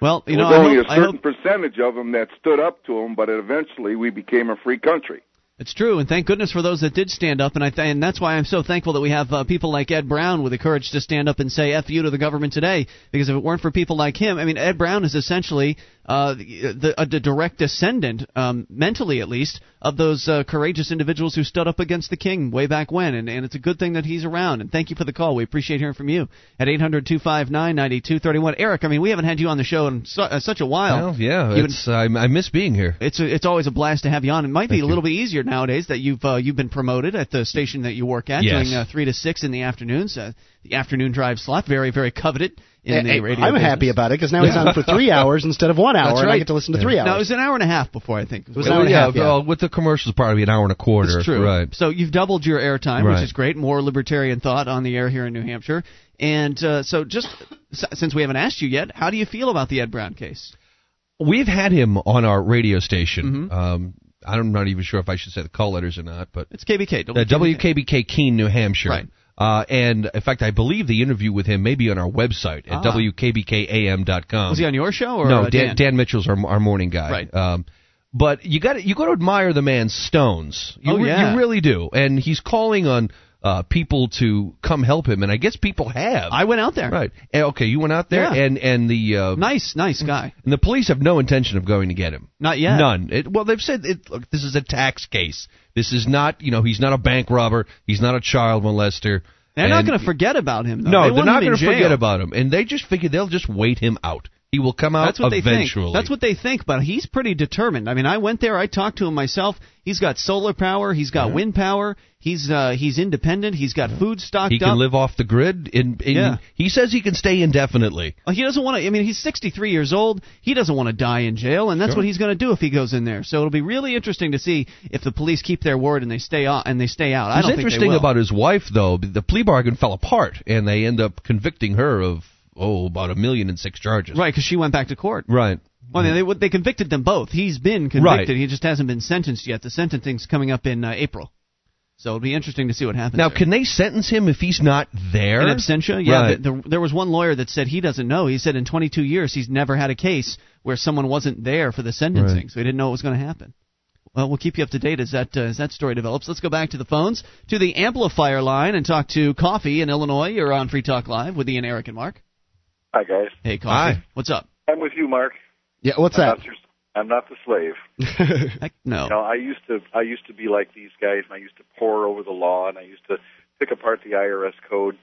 Well, you There know, only hope, a certain hope percentage of them that stood up to them, but eventually we became a free country. It's true, and thank goodness for those that did stand up, and I th- and that's why I'm so thankful that we have uh, people like Ed Brown with the courage to stand up and say "f you" to the government today. Because if it weren't for people like him, I mean, Ed Brown is essentially uh, the, a, direct descendant, um, mentally at least, of those uh, courageous individuals who stood up against the king way back when, and, and it's a good thing that he's around. And thank you for the call. We appreciate hearing from you at 800-259-9231. Eric, I mean, we haven't had you on the show in su- uh, such a while. Well, yeah, it's, I, I miss being here. it's a, it's always a blast to have you on. It might be Thank a little bit easier nowadays that you've uh, you've been promoted at the station that you work at, Yes. doing uh, three to six in the afternoons. Uh, the afternoon drive slot, very very coveted in Hey, the radio. I'm business. happy about it because now he's on for three hours instead of one hour, That's and I get to listen to three hours. No, it was an hour and a half before I think. It was an hour and a half, yeah. well, with the commercials, probably an hour and a quarter. It's true. Right. So you've doubled your airtime, Right. which is great. More libertarian thought on the air here in New Hampshire. And uh, so, just since we haven't asked you yet, how do you feel about the Ed Brown case? We've had him on our radio station. Mhm. Um, I'm not even sure if I should say the call letters or not, but It's KBK. uh, WKBK Keene, New Hampshire. Right. Uh, and in fact, I believe the interview with him may be on our website at Ah. wkbkam.com. Was he on your show or no, uh, Dan, Dan Mitchell's our, our morning guy. Right. Um, but you got you got to admire the man's stones. You Oh, yeah. you really do. And he's calling on uh, people to come help him, and I guess people have. I went out there. right. Okay, you went out there, Yeah. and and the uh, Nice, nice guy. and the police have no intention of going to get him. Not yet. None. It, well, they've said it, look, this is a tax case. This is not, you know, he's not a bank robber. He's not a child molester. They're not going to forget about him. Though. No, They they're not going to forget about him, and they just figure they'll just wait him out. He will come out That's what eventually. they think. That's what they think, but he's pretty determined. I mean, I went there, I talked to him myself. He's got solar power, he's got wind power, he's uh he's independent, he's got food stocked he can up. live off the grid. In, in Yeah. he says he can stay indefinitely. He doesn't want to. I mean, he's 63 years old. He doesn't want to die in jail, and that's Sure. what he's going to do if he goes in there. So it'll be really interesting to see if the police keep their word and they stay on and they stay out. What's don't think they interesting about his wife, though, the plea bargain fell apart, and they end up convicting her of oh about a million and six charges. right because she went back to court. Right. Well, they they convicted them both. He's been convicted. Right. He just hasn't been sentenced yet. The sentencing's coming up in uh, April. So it'll be interesting to see what happens. Now, there. can they sentence him if he's not there? In absentia, yeah. Right. The, the, there was one lawyer that said he doesn't know. He said in 22 years he's never had a case where someone wasn't there for the sentencing, Right. so he didn't know what was going to happen. Well, we'll keep you up to date as that uh, as that story develops. Let's go back to the phones to the amplifier line and talk to Coffee in Illinois. You're on Free Talk Live with Ian, Eric, and Mark. Hi guys, Hey, Coffee. Hi. What's up? I'm with you, Mark. yeah, what's I'm that? not, your, I'm not the slave. Heck, no. You know, I used to I used to be like these guys, and I used to pore over the law, and I used to pick apart the IRS code.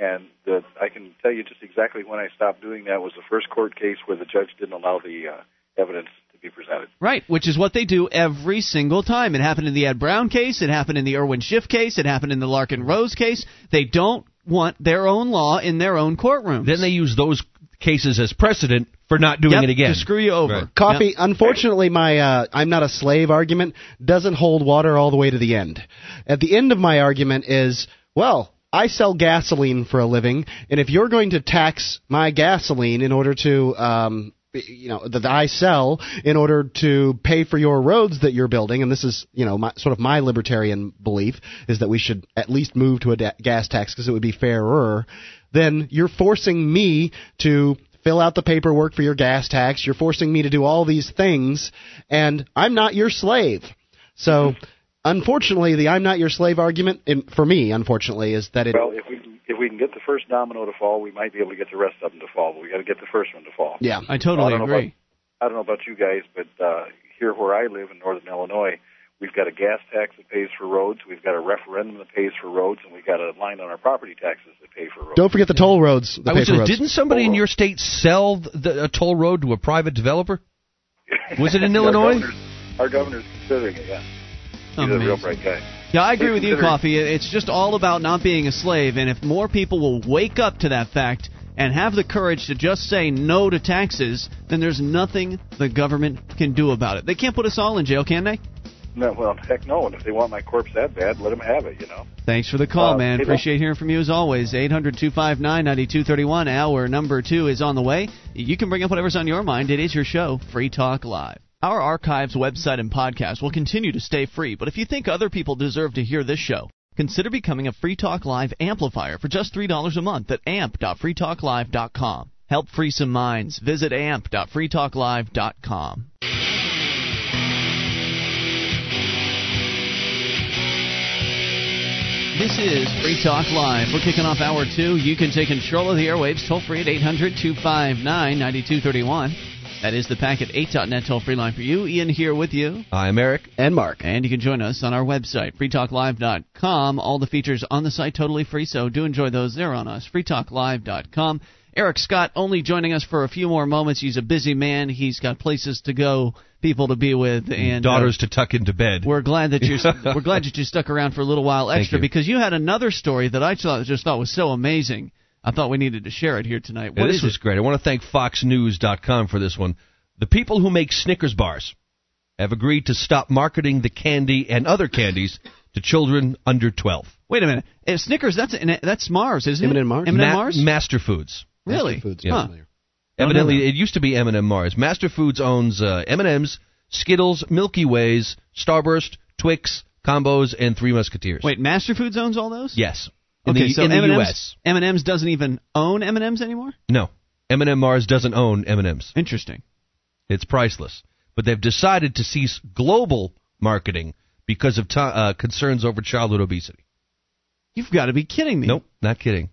And the, I can tell you just exactly when I stopped doing that was the first court case where the judge didn't allow the uh, evidence to be presented. Right, which is what they do every single time. It happened in the Ed Brown case. It happened in the Irwin Schiff case. It happened in the Larken Rose case. They don't want their own law in their own courtrooms. Then they use those cases as precedent for not doing Yep, it again. to screw you over. Right. Coffee. Yep. Unfortunately, my uh, "I'm not a slave" argument doesn't hold water all the way to the end. At the end of my argument is, well, I sell gasoline for a living, and if you're going to tax my gasoline in order to, um, you know, that I sell in order to pay for your roads that you're building, and this is, you know, my, sort of my libertarian belief is that we should at least move to a da- gas tax because it would be fairer. Then you're forcing me to fill out the paperwork for your gas tax. You're forcing me to do all these things, and I'm not your slave. So, unfortunately, the "I'm not your slave" argument, in, for me, unfortunately, is that it. Well, if we if we can get the first domino to fall, we might be able to get the rest of them to fall. But we got to get the first one to fall. yeah, I totally I don't know agree. I don't know about you guys, but uh, here where I live in northern Illinois, we've got a gas tax that pays for roads, we've got a referendum that pays for roads, and we've got a line on our property taxes that pay for roads. don't forget the toll roads. The I was paper just, roads. didn't somebody in your state sell the, a toll road to a private developer? Was it in Illinois? Our governor's, our governor's considering it. Yeah, he's a real bright guy. Yeah, I agree with you, Coffee. It's just all about not being a slave, and if more people will wake up to that fact and have the courage to just say no to taxes, then there's nothing the government can do about it. They can't put us all in jail, can they? No, well, heck no. And if they want my corpse that bad, let them have it. You know. Thanks for the call, Uh, man. Appreciate hearing from you as always. 800 259 9231. Hour number two is on the way. You can bring up whatever's on your mind. It is your show, Free Talk Live. Our archives, website, and podcast will continue to stay free, but if you think other people deserve to hear this show, consider becoming a Free Talk Live amplifier for just $3 a month at amp.freetalklive.com. Help free some minds. Visit amp.freetalklive.com. This is Free Talk Live. We're kicking off hour two. You can take control of the airwaves toll free at 800 259 9231. That is the Packet 8.net toll free line for you. Ian here with you. I'm Eric. And Mark. And you can join us on our website, freetalklive.com. All the features on the site totally free, so do enjoy those. They're on us, freetalklive.com. Eric Scott only joining us for a few more moments. He's a busy man. He's got places to go, people to be with, and Daughters uh, to tuck into bed. we're glad that you we're glad that you stuck around for a little while extra you. because you had another story that I thought, just thought was so amazing. I thought we needed to share it here tonight. Yeah, What this is was it? great. I want to thank FoxNews.com for this one. The people who make Snickers bars have agreed to stop marketing the candy and other candies to children under 12. Wait a minute. Uh, Snickers, that's that's Mars, isn't M&M it? Mars? M&M Ma- Mars? Master Foods. really? Master Foods, Yeah. Huh. familiar. Don't know Evidently, it used to be M&M Mars. Master Foods owns uh, M&M's, Skittles, Milky Ways, Starburst, Twix, Combos, and Three Musketeers. Wait, Master Foods owns all those? Yes. In Okay, the, so in the M&M's, U.S. M&M's doesn't even own M&M's anymore? No. M&M Mars doesn't own M&M's. Interesting. It's priceless. But they've decided to cease global marketing because of ti uh, concerns over childhood obesity. You've got to be kidding me. Nope, not kidding.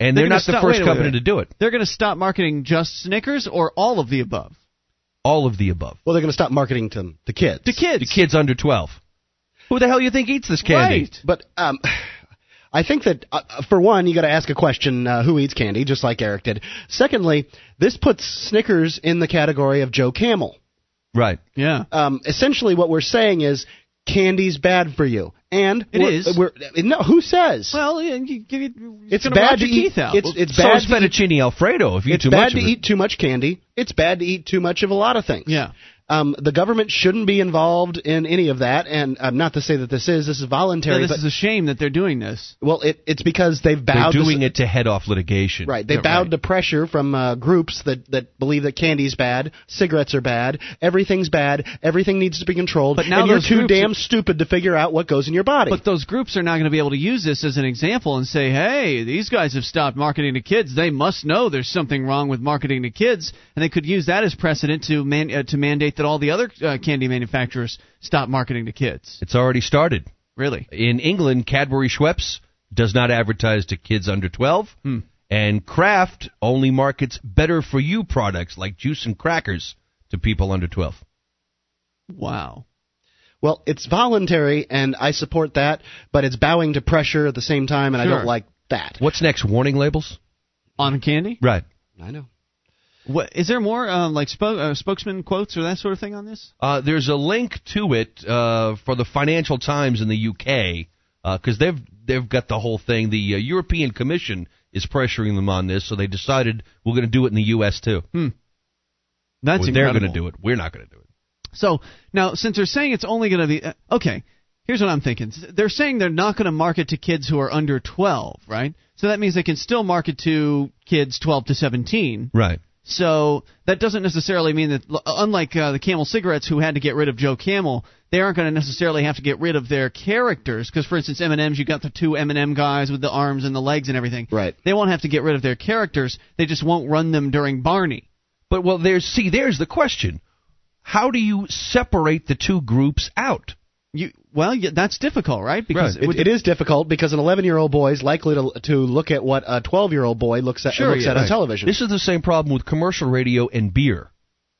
And They're they're, gonna not the stop- first wait, wait, company wait. to do it. They're going to stop marketing just Snickers or all of the above? All of the above. Well, they're going to stop marketing to the kids. To kids. The kids under 12. Who the hell you think eats this candy? Right. But um, I think that uh, for one, you got to ask a question: uh, Who eats candy? Just like Eric did. Secondly, this puts Snickers in the category of Joe Camel. Right. Yeah. Um, essentially, what we're saying is candy's bad for you, and It we're, is. We're, no, who says? Well, yeah, you give it, it's bad to eat. It's it's so bad is to eat, fettuccine alfredo if you it's eat too bad much to of it. eat too much candy. It's bad to eat too much of a lot of things. yeah. Um, the government shouldn't be involved in any of that, and um, not to say that this is this is voluntary. Yeah, voluntary, this but is a shame that they're doing this. well, it, it's because they've They're bowed. to doing it to head off litigation. Right, they Yeah, bowed right. to pressure from uh, groups that, that believe that candy's bad, cigarettes are bad, everything's bad, everything needs to be controlled, But now and you're too damn are- stupid to figure out what goes in your body. But those groups are now going to be able to use this as an example and say, hey, these guys have stopped marketing to kids. They must know there's something wrong with marketing to kids. And they could use that as precedent to, man, uh, to mandate that all the other uh, candy manufacturers stop marketing to kids. It's already started. Really? In England, Cadbury Schweppes does not advertise to kids under 12, Hmm. and Kraft only markets better for you products like juice and crackers to people under 12. Wow. well, it's voluntary, and I support that, but it's bowing to pressure at the same time, and I don't like that. What's next? Warning labels? On candy? Right. I know. What, is there more um, like spo- uh, spokesman quotes or that sort of thing on this? Uh, there's a link to it uh, for the Financial Times in the UK because they've they've got the whole thing. The uh, European Commission is pressuring them on this, so they decided we're going to do it in the U.S. too. Hmm. That's Well, they're going to do it. We're not going to do it. So now, since they're saying it's only going to be uh, okay, here's what I'm thinking. They're saying they're not going to market to kids who are under 12, right? So that means they can still market to kids 12 to 17. Right. So that doesn't necessarily mean that, unlike uh, the Camel cigarettes, who had to get rid of Joe Camel, they aren't going to necessarily have to get rid of their characters. Because, for instance, M&M's, you got the two M&M guys with the arms and the legs and everything. Right. They won't have to get rid of their characters. They just won't run them during Barney. But well, there's see, there's the question. How do you separate the two groups out? You well, yeah, that's difficult, right? Because Right. It, with it is difficult because an 11 year old boy is likely to, to look at what a 12 year old boy looks at, Sure, looks yeah, at on right. television. This is the same problem with commercial radio and beer.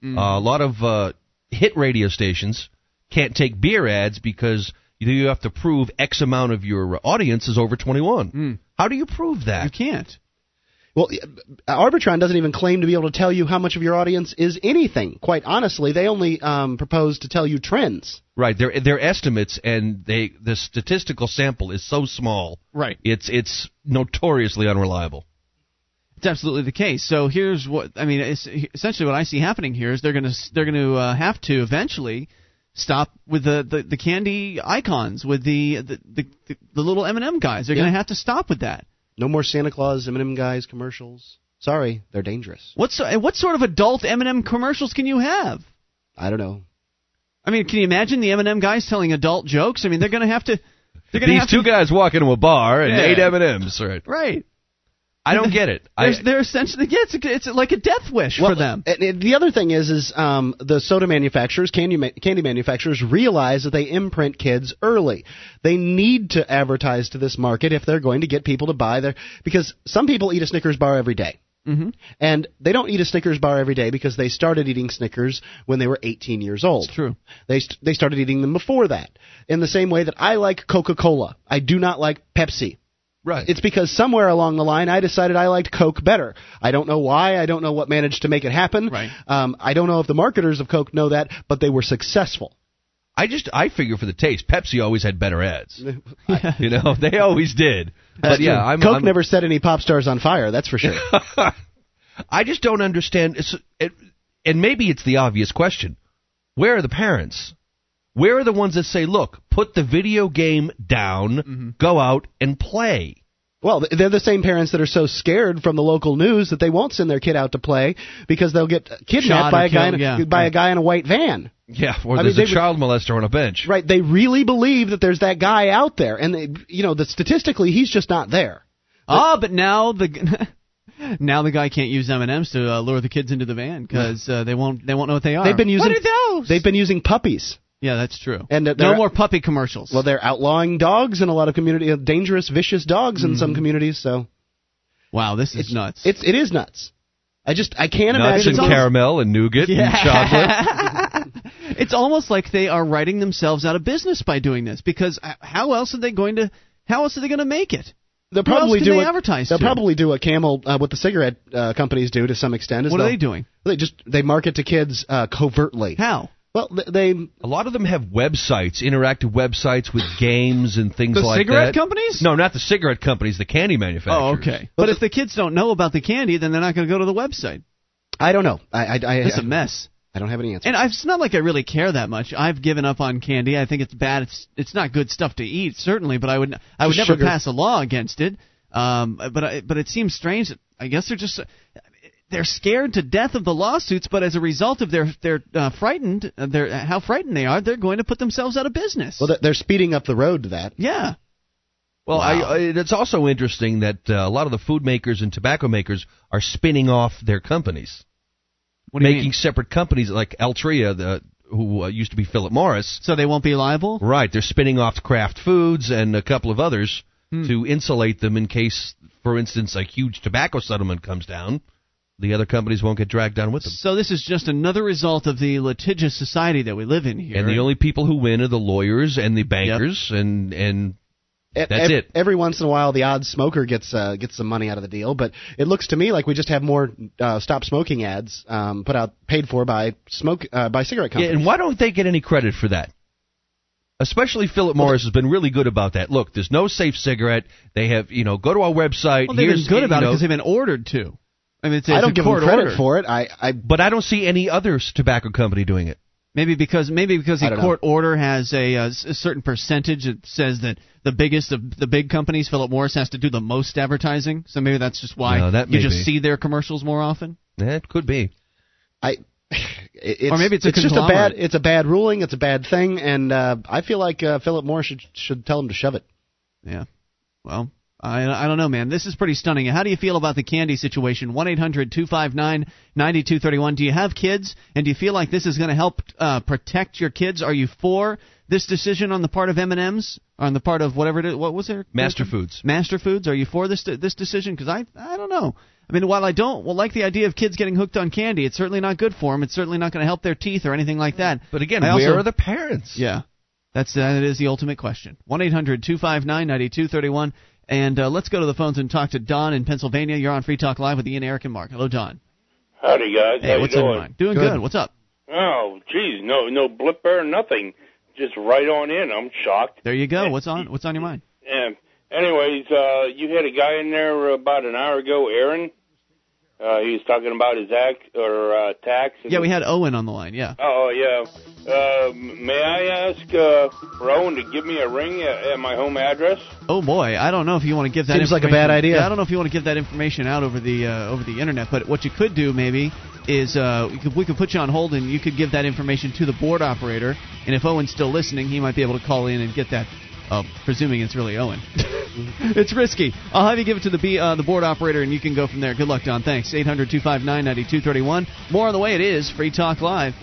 Mm. Uh, a lot of uh, hit radio stations can't take beer ads because you have to prove X amount of your audience is over 21. Mm. How do you prove that? you can't. Well, uh, Arbitron doesn't even claim to be able to tell you how much of your audience is anything. Quite honestly, they only um, propose to tell you trends. Right, they're they're estimates, and they the statistical sample is so small. Right. It's it's notoriously unreliable. It's absolutely the case. So here's what I mean. It's, essentially, what I see happening here is they're going to they're going to uh, have to eventually stop with the, the, the candy icons with the the, the, the, the little M&M guys. They're going to have to stop with that. No more Santa Claus, M&M guys commercials. Sorry, they're dangerous. What's what sort of adult M&M commercials can you have? I don't know. I mean, can you imagine the M&M guys telling adult jokes? I mean, they're going to have to. They're going to These have two to, guys walk into a bar and Yeah. ate M and M's. Right. Right. I don't get it. I, They're, they're essentially yeah, it's, a, it's like a death wish for them. and- and the other thing is, is um, the soda manufacturers, candy ma- candy manufacturers, realize that they imprint kids early. They need to advertise to this market if they're going to get people to buy their because some people eat a Snickers bar every day. Mm-hmm. And they don't eat a Snickers bar every day because they started eating Snickers when they were 18 years old. It's true. They st- they started eating them before that. In the same way that I like Coca-Cola, I do not like Pepsi. Right. It's because somewhere along the line I decided I liked Coke better. I don't know why. I don't know what managed to make it happen. Right. Um, I don't know if the marketers of Coke know that, but they were successful. I just I figure for the taste, Pepsi always had better ads. I- you know, they always did. But yeah, I'm, Coke I'm, never set any pop stars on fire. That's for sure. I just don't understand. It's, it, and maybe it's the obvious question: Where are the parents? Where are the ones that say, "Look, put the video game down, go out and play"? Well, they're the same parents that are so scared from the local news that they won't send their kid out to play because they'll get kidnapped by a guy killed, in a, yeah, by a guy in a white van. Yeah, or I there's mean, a child molester on a bench. Right? They really believe that there's that guy out there, and they, you know that statistically he's just not there. Ah, but now the now the guy can't use M and M's to uh, lure the kids into the van because uh, they won't they won't know what they are. They've been using what are those? They've been using puppies. Yeah, that's true. And, uh, no they're- more puppy commercials. Well, they're outlawing dogs in a lot of community, uh, dangerous, vicious dogs in Mm-hmm. some communities. So wow, this is nuts. it's it is nuts. I just I can't Nuts imagine. and it's almost- caramel and nougat and chocolate. it's almost like they are writing themselves out of business by doing this because how else are they going to how else are they going to make it? They'll Who else probably can do they what- advertise They'll to? probably do what Camel, uh, what the cigarette uh, companies do to some extent. Is What are they'll- they doing? They just they market to kids uh, covertly. How? Well, they A lot of them have websites, interactive websites with games and things like that. The cigarette companies? No, not the cigarette companies, the candy manufacturers. Oh, okay. But if the kids don't know about the candy, then they're not going to go to the website. I don't know. I I, I, It's a mess. I don't have any answer. And I've, it's not like I really care that much. I've given up on candy. I think it's bad. It's it's not good stuff to eat, certainly. But I would I would Just never sugar. pass a law against it. Um, but I, but it seems strange. That, I guess they're just they're scared to death of the lawsuits. But as a result of their they're uh, frightened, uh, they're how frightened they are. They're going to put themselves out of business. well, they're speeding up the road to that. yeah. Well, Wow. I, I, it's also interesting that uh, a lot of the food makers and tobacco makers are spinning off their companies, What do you making mean? separate companies like Altria, the, who uh, used to be Philip Morris. So they won't be liable. Right, they're spinning off Kraft Foods and a couple of others Hmm. to insulate them in case, for instance, a huge tobacco settlement comes down. The other companies won't get dragged down with them. So this is just another result of the litigious society that we live in here. And the only people who win are the lawyers and the bankers, and and E- That's ev- it. Every once in a while, the odd smoker gets uh, gets some money out of the deal, but it looks to me like we just have more uh, stop smoking ads um, put out paid for by smoke uh, by cigarette companies. Yeah, companies. and why don't they get any credit for that? Especially Philip Morris has been really good about that. Look, there's no safe cigarette. They have, you know, go to our website. well, they've Here's, been good you about it because they've been ordered to. I mean, it's, I it's don't give them credit order. for it. I, I But I don't see any other tobacco company doing it. Maybe because maybe because the don't court order has a, uh, s- a certain percentage that says that the biggest of the big companies, Philip Morris, has to do the most advertising. So maybe that's just why No, that you just be. see their commercials more often. That could be. I, it's, Or maybe it's a just a bad it's a bad ruling. It's a bad thing, and uh, I feel like uh, Philip Morris should should tell him to shove it. Yeah. Well, I I don't know, man. This is pretty stunning. How do you feel about the candy situation? One eight hundred two five nine ninety two thirty one. Do you have kids, and do you feel like this is going to help uh, protect your kids? Are you for this decision on the part of M and M's, on the part of whatever it is? What was there? Master Foods. Master Foods. Are you for this this decision? Because I I don't know. I mean, while I don't well, like the idea of kids getting hooked on candy, it's certainly not good for them. It's certainly not going to help their teeth or anything like that. But again, I where also- are the parents? Yeah, that's that is the ultimate question. One eight hundred two five nine ninety two thirty one. And uh, let's go to the phones and talk to Don in Pennsylvania. You're on Free Talk Live with Ian, Eric, and Mark. Hello, Don. Howdy, guys. Hey, How what's you on doing? your mind? Doing Good. good. What's up? Oh, geez, no, no blip there, nothing. Just right on in. I'm shocked. There you go. What's on What's on your mind? And anyways, uh, you had a guy in there about an hour ago, Aaron. Uh, he was talking about his act or uh, tax. and- Yeah, we had Owen on the line. Yeah. Oh yeah. Uh, may I ask uh, Rowan to give me a ring at, at my home address? Oh boy, I don't know if you want to give that. Seems like a bad idea. Yeah, I don't know if you want to give that information out over the uh, over the internet. But what you could do maybe is uh, we could we could put you on hold and you could give that information to the board operator. And if Owen's still listening, he might be able to call in and get that Uh, presuming it's really Owen. it's risky. I'll have you give it to the B, uh, the board operator, and you can go from there. Good luck, Don. Thanks. 800 259 9231. More on the way. It is Free Talk Live.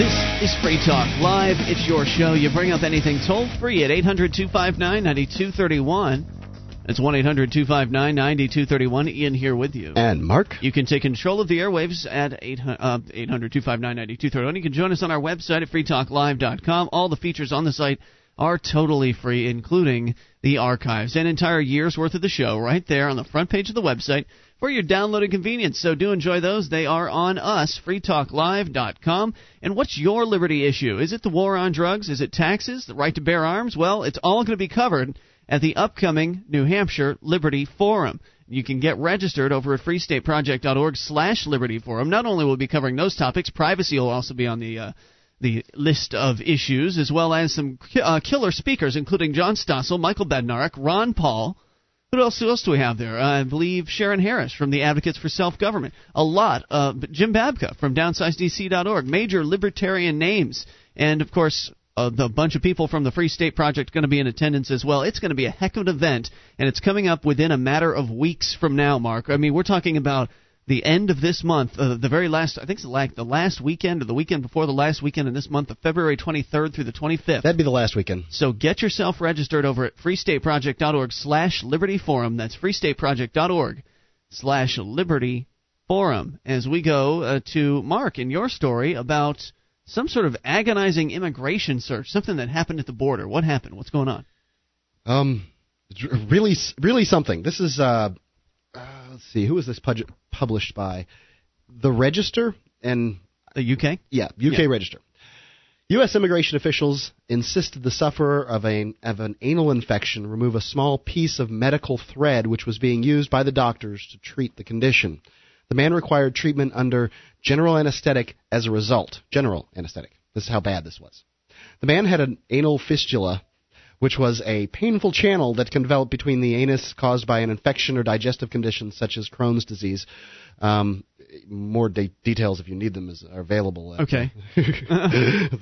This is Free Talk Live. It's your show. You bring up anything toll free at 800 259 9231. That's 1 800 259 9231. Ian here with you. And Mark? You can take control of the airwaves at 800 uh, 259 9231. You can join us on our website at freetalklive.com. All the features on the site are totally free, including the archives. An entire year's worth of the show right there on the front page of the website for your downloading convenience. So do enjoy those. They are on us, freetalklive.com. And what's your liberty issue? Is it the war on drugs? Is it taxes? The right to bear arms? Well, it's all going to be covered at the upcoming New Hampshire Liberty Forum. You can get registered over at freestateproject.org slash Liberty Forum. Not only will we be covering those topics, privacy will also be on the uh, the list of issues, as well as some uh, killer speakers, including John Stossel, Michael Badnarik, Ron Paul. Who else, who else do we have there? Uh, I believe Sharon Harris from the Advocates for Self Government. A lot. Uh, Jim Babka from DownsizedDC.org. Major libertarian names. And, of course, uh, the bunch of people from the Free State Project going to be in attendance as well. It's going to be a heck of an event, and it's coming up within a matter of weeks from now, Mark. I mean, we're talking about the end of this month, uh, the very last, I think it's like the last weekend or the weekend before the last weekend in this month of February 23rd through the 25th. That'd be the last weekend. So get yourself registered over at freestateproject.org slash Liberty Forum. That's freestateproject.org slash Liberty Forum. As we go uh, to Mark in your story about some sort of agonizing immigration search, something that happened at the border. What happened? What's going on? Um, really, really something. This is uh, uh, let's see, who was this pub- published by? The Register and the UK. Yeah, UK yeah. Register. U.S. immigration officials insisted the sufferer of, a, of an anal infection remove a small piece of medical thread which was being used by the doctors to treat the condition. The man required treatment under general anesthetic as a result. General anesthetic. This is how bad this was. The man had an anal fistula which was a painful channel that can develop between the anus caused by an infection or digestive condition such as Crohn's disease. Um, more de- details if you need them is, are available at okay.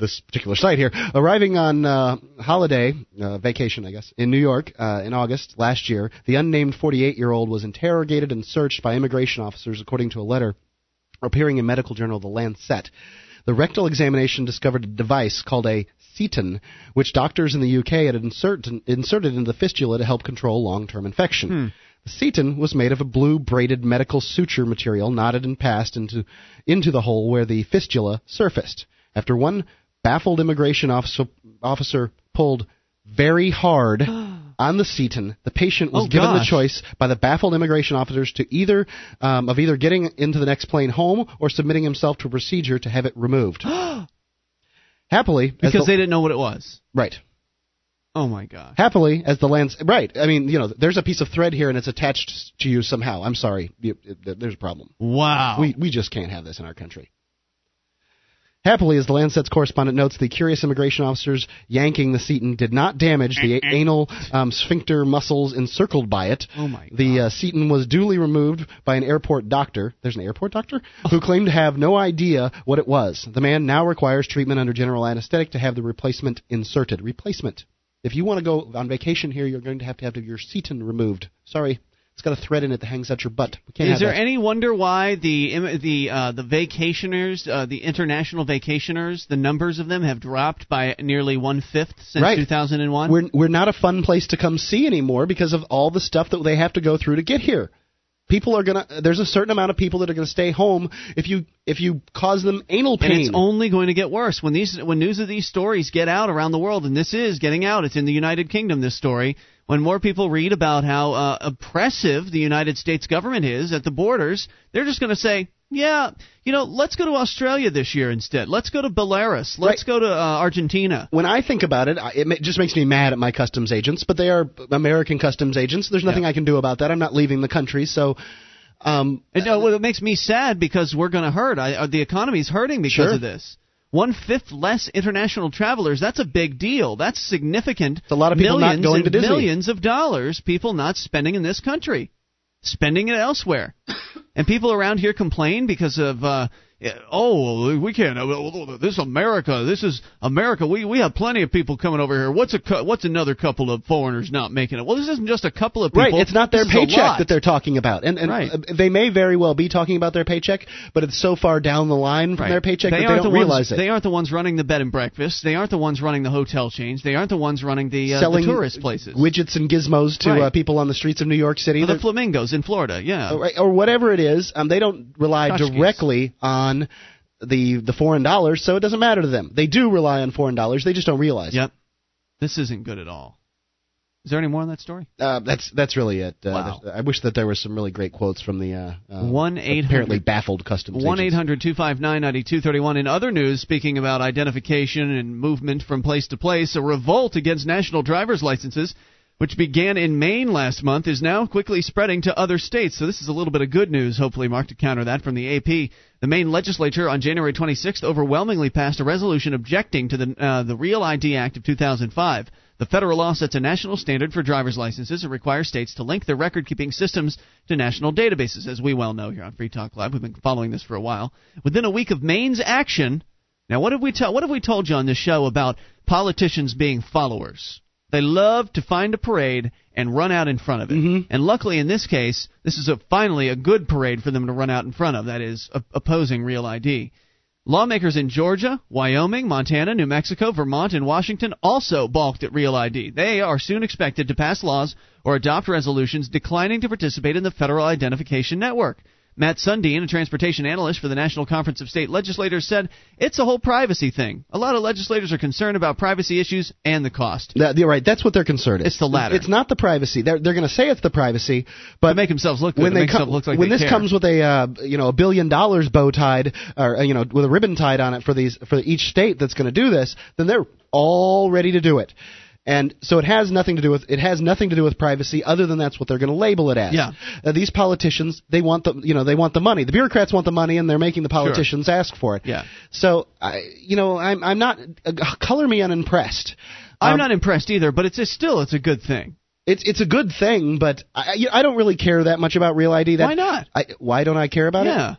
this particular site here. Arriving on uh, holiday, uh, vacation, I guess, in New York uh, in August last year, the unnamed 48 year old was interrogated and searched by immigration officers according to a letter appearing in medical journal The Lancet. The rectal examination discovered a device called a Seton, which doctors in the UK had insert, inserted into the fistula to help control long-term infection. Hmm. The Seton was made of a blue braided medical suture material knotted and passed into, into the hole where the fistula surfaced. After one baffled immigration officer, officer pulled very hard on the Seton, the patient was oh, given gosh. the choice by the baffled immigration officers to either um, of either getting into the next plane home or submitting himself to a procedure to have it removed. Happily, because the, they didn't know what it was. Right. Oh my god. Happily, as the lands right. I mean, you know, there's a piece of thread here and it's attached to you somehow. I'm sorry, there's a problem. Wow. We we just can't have this in our country. Happily, as the Lancet's correspondent notes, the curious immigration officers yanking the Seton did not damage the anal um, sphincter muscles encircled by it. Oh my! God. The uh, Seton was duly removed by an airport doctor. There's an airport doctor who claimed to have no idea what it was. The man now requires treatment under general anesthetic to have the replacement inserted. Replacement. If you want to go on vacation here, you're going to have to have your Seton removed. Sorry, it's got a thread in it that hangs out your butt. Is there that. any wonder why the the uh, the vacationers, uh, the international vacationers, the numbers of them have dropped by nearly one fifth since right. 2001? We're we're not a fun place to come see anymore because of all the stuff that they have to go through to get here. People are gonna. There's a certain amount of people that are gonna stay home if you if you cause them anal pain. And it's only going to get worse when these when news of these stories get out around the world, and this is getting out. It's in the United Kingdom. This story when more people read about how uh, oppressive the United States government is at the borders, they're just going to say, yeah, you know, let's go to Australia this year instead. Let's go to Belarus. Let's right. go to uh, Argentina. When I think about it, it just makes me mad at my customs agents, but they are American customs agents. There's nothing yeah. I can do about that. I'm not leaving the country, so. Um, and, no, well, it makes me sad because we're going to hurt. I, uh, the economy's hurting because sure. of this one fifth less international travelers. That's a big deal. That's significant. It's a lot of people millions not going to Disney. Millions of dollars people not spending in this country, spending it elsewhere. and people around here complain because of uh, oh, we can't. uh, This America. This is America. We we have plenty of people coming over here. What's a what's another couple of foreigners not making it? Well, this isn't just a couple of people. Right, it's not their This paycheck that they're talking about, and, and Right. uh, they may very well be talking about their paycheck, but it's so far down the line from Right. their paycheck they that they don't the realize ones, it. They aren't the ones running the bed and breakfast. They aren't the ones running the hotel chains. They aren't the ones running the, uh, Selling the tourist places. widgets and gizmos to Right. uh, people on the streets of New York City, Or the flamingos in Florida. Yeah. or, or whatever it is. Um, they don't rely directly on the the foreign dollars, so it doesn't matter to them. They do rely on foreign dollars. They just don't realize. it. Yep. This isn't good at all. Is there any more on that story? Uh, that's that's really it. Uh, Wow. I wish that there were some really great quotes from the uh, uh, One apparently baffled customs one eight hundred two five nine ninety two thirty one. In other news, speaking about identification and movement from place to place, a revolt against national driver's licenses, which began in Maine last month, is now quickly spreading to other states. So this is a little bit of good news, hopefully, Mark, to counter that from the AP. The Maine legislature on January 26th overwhelmingly passed a resolution objecting to the uh, the Real ID Act of 2005. The federal law sets a national standard for driver's licenses and requires states to link their record keeping systems to national databases. As we well know here on Free Talk Live, we've been following this for a while. Within a week of Maine's action, now what have we tell what have we told you on this show about politicians being followers? They love to find a parade and run out in front of it. Mm-hmm. And luckily, in this case, this is a, finally a good parade for them to run out in front of. That is, op- opposing Real ID. Lawmakers in Georgia, Wyoming, Montana, New Mexico, Vermont, and Washington also balked at Real ID. They are soon expected to pass laws or adopt resolutions declining to participate in the Federal Identification Network. Matt Sundeen, a transportation analyst for the National Conference of State Legislators, said it's a whole privacy thing. A lot of legislators are concerned about privacy issues and the cost. That, you're right. That's what they're concerned. It's the latter. It's not the privacy. They're they're going to say it's the privacy, but To make themselves look good, when to they make come, themselves look like when this care. comes with a uh, you know a billion dollars bow tied or uh, you know with a ribbon tied on it for these for each state that's going to do this, then they're all ready to do it. And so it has nothing to do with it has nothing to do with privacy other than that's what they're going to label it as. Yeah. Uh, these politicians they want the you know they want the money. The bureaucrats want the money and they're making the politicians ask for it. Yeah. So I you know I'm I'm not uh, color me unimpressed. I'm Um, not impressed either, but it's, it's still it's a good thing. it's it's a good thing, but I I don't really care that much about real ID. That, Why not? I, why don't I care about it? Yeah.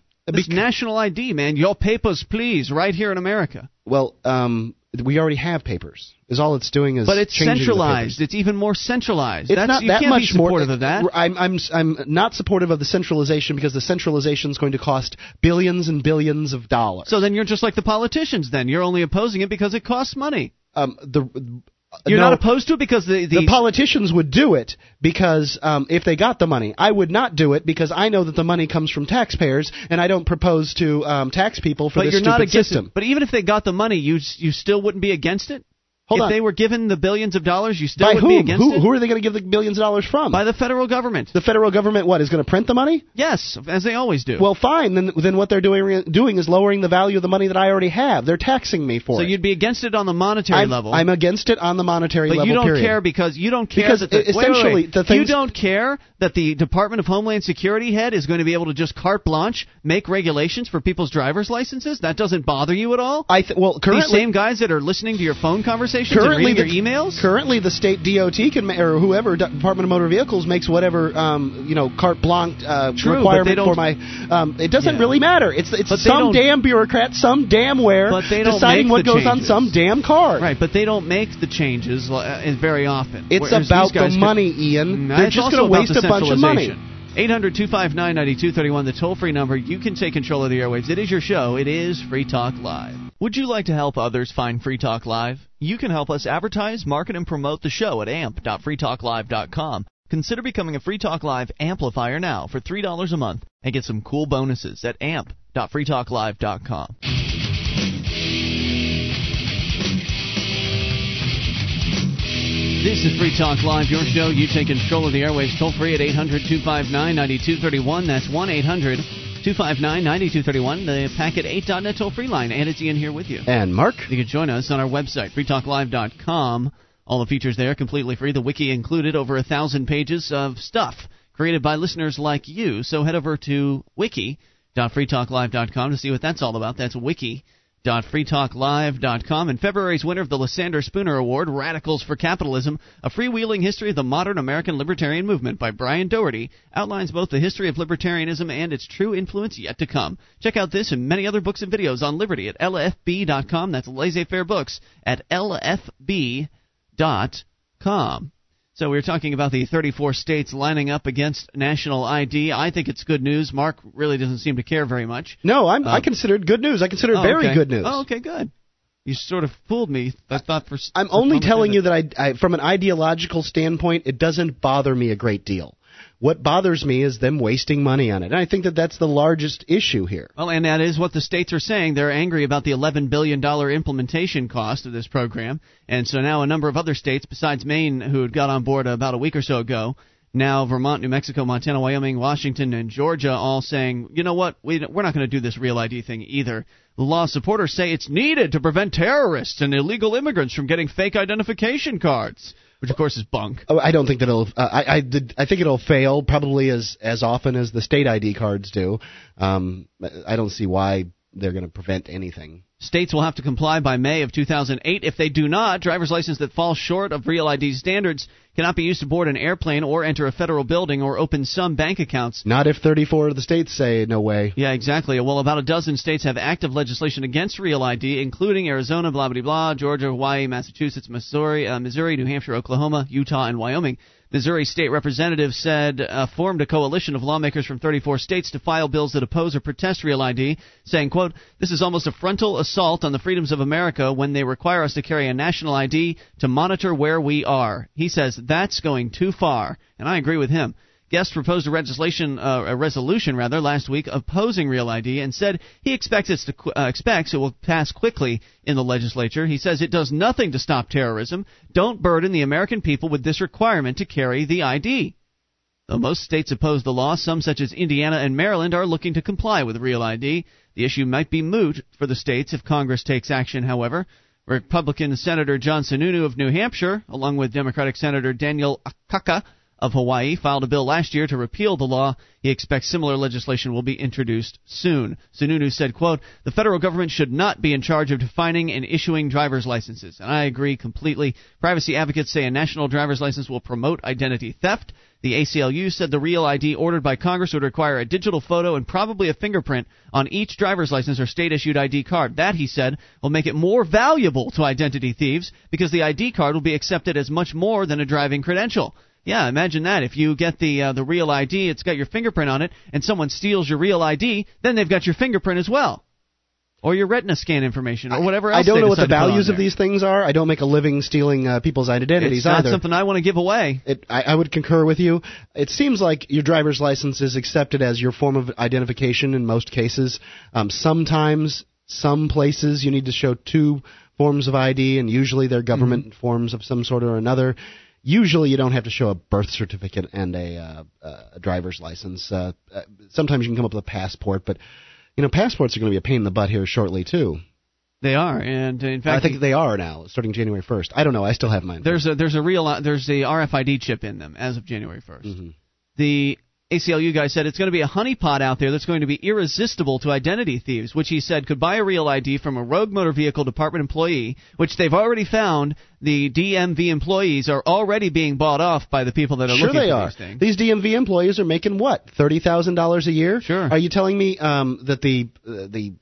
National ID, man. Your papers, please, right here in America. Well, um, we already have papers. Is all it's doing is. But it's changing centralized. It's even more centralized. It's That's, not you that can't much be more. supportive of that. I'm I'm I'm not supportive of the centralization because the centralization is going to cost billions and billions of dollars. So then you're just like the politicians. Then you're only opposing it because it costs money. um, the You're no, not opposed to it because the the, the politicians would do it because um, if they got the money, I would not do it because I know that the money comes from taxpayers, and I don't propose to um, tax people for but this you're stupid not against system. it. But even if they got the money, you you still wouldn't be against it. Hold if on. they were given the billions of dollars, you still By would whom? be against Who, it. who are they going to give the billions of dollars from? By the federal government. the federal government, what is going to print the money? Yes, as they always do. Well, fine. Then, then what they're doing doing is lowering the value of the money that I already have. They're taxing me for so it. So you'd be against it on the monetary I'm, level. I'm against it on the monetary But level. you don't period. care because you don't care Because that the, wait, wait, essentially wait. the you don't care that the Department of Homeland Security head is going to be able to just carte blanche make regulations for people's driver's licenses. That doesn't bother you at all. I th- well These currently same guys that are listening to your phone conversations and currently the, your emails. Currently, the state DOT can ma- or whoever Department of Motor Vehicles makes whatever um, you know carte blanche uh, True, requirement for my. Um, it doesn't Yeah. really matter. It's it's But some damn bureaucrat, some damn where But they don't deciding what goes on some damn car. Right, but they don't make the changes uh, very often. It's about the could- money, Ian. Mm, They're just going to waste a bunch of money. centralization. 800 259 9231, the toll free number. You can take control of the airwaves. It is your show. It is Free Talk Live. Would you like to help others find Free Talk Live? You can help us advertise, market, and promote the show at amp.freetalklive.com. Consider becoming a Free Talk Live amplifier now for $3 a month and get some cool bonuses at amp.freetalklive.com. This is Free Talk Live, your show. You take control of the airwaves toll free at 800 259 9231. That's 1 800 259 9231, the packet8.net toll free line. And it's Ian here with you. And Mark, You can join us on our website, freetalklive.com. All the features there completely free. The wiki included over a thousand pages of stuff created by listeners like you. So head over to wiki.freetalklive.com to see what that's all about. That's wiki freetalklive.com. And February's winner of the Lysander Spooner Award, Radicals for Capitalism, A Freewheeling History of the Modern American Libertarian Movement by Brian Doherty, outlines both the history of libertarianism and its true influence yet to come. Check out this and many other books and videos on liberty at lfb.com. That's laissez-faire books at lfb.com. So we were talking about the 34 states lining up against national ID. I think it's good news. Mark really doesn't seem to care very much. No, I'm, I uh, consider it good news. I consider it Oh, very okay. good news. Oh, okay, good. You sort of fooled me. I thought for. I'm for only telling you that I, I, from an ideological standpoint, it doesn't bother me a great deal. What bothers me is them wasting money on it. And I think that that's the largest issue here. Well, and that is what the states are saying. They're angry about the $11 billion implementation cost of this program. And so now a number of other states, besides Maine, who had got on board about a week or so ago, now Vermont, New Mexico, Montana, Wyoming, Washington, and Georgia all saying, you know what, we, we're not going to do this real ID thing either. The law supporters say it's needed to prevent terrorists and illegal immigrants from getting fake identification cards, which of course is bunk. Oh, I don't think that it'll. Uh, I I, did, I think it'll fail probably as as often as the state ID cards do. Um, I don't see why they're going to prevent anything. States will have to comply by May of 2008. If they do not, driver's license that falls short of Real ID standards cannot be used to board an airplane or enter a federal building or open some bank accounts. Not if 34 of the states say no way. Yeah, exactly. Well, about a dozen states have active legislation against Real ID, including Arizona, blah blah blah, Georgia, Hawaii, Massachusetts, Missouri, uh, Missouri, New Hampshire, Oklahoma, Utah, and Wyoming. Missouri state representative said uh, formed a coalition of lawmakers from 34 states to file bills that oppose or protest Real ID, saying, "quote This is almost a frontal assault on the freedoms of America when they require us to carry a national ID to monitor where we are." He says that's going too far, and I agree with him. Guest proposed a legislation, uh, a resolution rather, last week opposing Real ID, and said he expects it to uh, expects it will pass quickly in the legislature. He says it does nothing to stop terrorism. Don't burden the American people with this requirement to carry the ID. Though most states oppose the law, some such as Indiana and Maryland are looking to comply with Real ID. The issue might be moot for the states if Congress takes action, however. Republican Senator John Sununu of New Hampshire, along with Democratic Senator Daniel Akaka of Hawaii, filed a bill last year to repeal the law. He expects similar legislation will be introduced soon. Sununu said, quote, The federal government should not be in charge of defining and issuing driver's licenses. And I agree completely. Privacy advocates say a national driver's license will promote identity theft. The ACLU said the Real ID ordered by Congress would require a digital photo and probably a fingerprint on each driver's license or state issued ID card. That, he said, will make it more valuable to identity thieves because the ID card will be accepted as much more than a driving credential. Yeah, imagine that. If you get the uh, the real ID, it's got your fingerprint on it, and someone steals your real ID, then they've got your fingerprint as well, or your retina scan information, or whatever else. I don't know what the decide to put on values of these things are. I don't make a living stealing uh, people's identities either. It's not either. something I want to give away. It, I, I would concur with you. It seems like your driver's license is accepted as your form of identification in most cases. Um, sometimes, some places, you need to show two forms of ID, and usually they're government Mm-hmm. forms of some sort or another. Usually, you don't have to show a birth certificate and a, uh, uh, a driver's license. Uh, uh, sometimes you can come up with a passport, but you know, passports are going to be a pain in the butt here shortly too. They are, and uh, in fact, I think they are now, starting January 1st. I don't know. I still have mine. There's a there's a real there's a RFID chip in them as of January 1st. Mm-hmm. The ACLU guy said it's going to be a honeypot out there that's going to be irresistible to identity thieves, which he said could buy a real ID from a rogue motor vehicle department employee, which they've already found the DMV employees are already being bought off by the people that are Sure, looking they for are. these things. These DMV employees are making what thirty thousand dollars a year. Sure. Are you telling me um, that the uh, the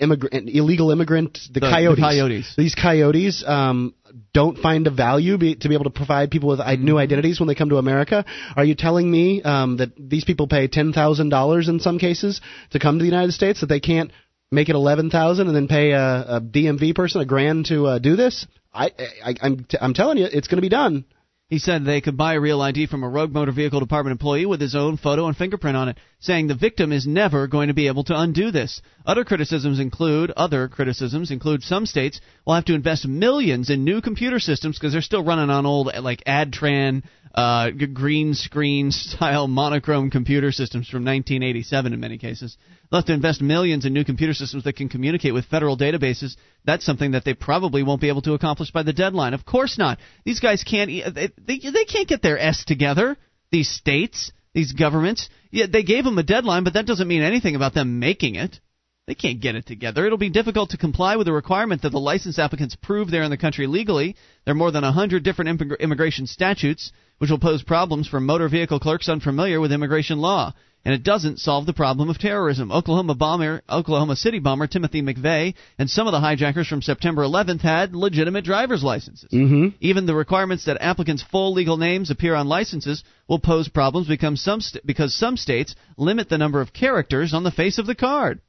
immigrant illegal immigrant the, The- the coyotes coyotes. these coyotes um, don't find a value be, to be able to provide people with Mm-hmm. new identities when they come to America? Are you telling me um, that these people pay ten thousand dollars in some cases to come to the United States that they can't make it eleven thousand and then pay a, a DMV person a grand to uh, do this? I, I I'm t- I'm telling you, it's going to be done. He said they could buy a real ID from a rogue motor vehicle department employee with his own photo and fingerprint on it, saying the victim is never going to be able to undo this. Other criticisms include other criticisms include some states will have to invest millions in new computer systems because they're still running on old like AdTran uh, green screen style monochrome computer systems from 1987 in many cases. They'll have to invest millions in new computer systems that can communicate with federal databases. That's something that they probably won't be able to accomplish by the deadline. Of course not. These guys can't. They, they, they can't get their s together. These states, these governments. Yeah, they gave them a deadline, but that doesn't mean anything about them making it. They can't get it together. It'll be difficult to comply with the requirement that the license applicants prove they're in the country legally. There are more than 100 different immig- immigration statutes, which will pose problems for motor vehicle clerks unfamiliar with immigration law. And it doesn't solve the problem of terrorism. Oklahoma bomber, Oklahoma City bomber Timothy McVeigh and some of the hijackers from September 11th had legitimate driver's licenses. Mm-hmm. Even the requirements that applicants' full legal names appear on licenses will pose problems because some, st- because some states limit the number of characters on the face of the card.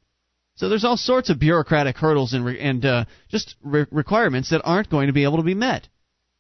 So there's all sorts of bureaucratic hurdles and, re- and uh, just re- requirements that aren't going to be able to be met.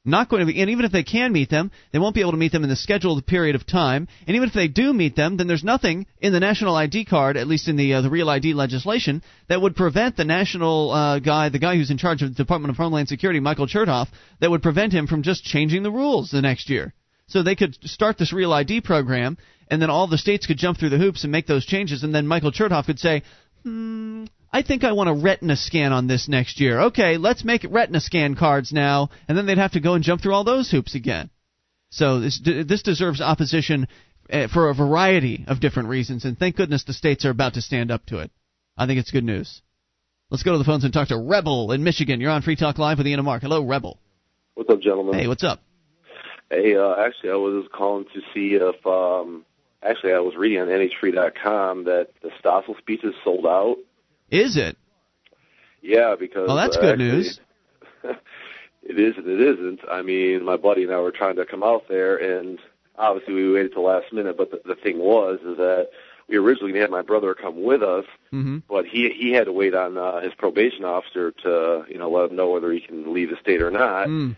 Not going to be, and even if they can meet them, they won't be able to meet them in the scheduled period of time. And even if they do meet them, then there's nothing in the national ID card, at least in the uh, the Real ID legislation, that would prevent the national uh, guy, the guy who's in charge of the Department of Homeland Security, Michael Chertoff, that would prevent him from just changing the rules the next year. So they could start this Real ID program, and then all the states could jump through the hoops and make those changes, and then Michael Chertoff could say, hmm, I think I want a retina scan on this next year. Okay, let's make retina scan cards now, and then they'd have to go and jump through all those hoops again. So this this deserves opposition uh, for a variety of different reasons, and thank goodness the states are about to stand up to it. I think it's good news. Let's go to the phones and talk to Rebel in Michigan. You're on Free Talk Live with Ian and Mark. Hello, Rebel. What's up, gentlemen? Hey, what's up? Hey, uh, actually, I was calling to see if, um, actually, I was reading on NHFree.com that the Stossel speech is sold out. Is it? Yeah, because. Well, that's uh, good actually, news. it is and it isn't. I mean, my buddy and I were trying to come out there, and obviously we waited till last minute. But the, the thing was, is that we originally had my brother come with us, Mm-hmm. but he he had to wait on uh, his probation officer to you know let him know whether he can leave the state or not. Mm.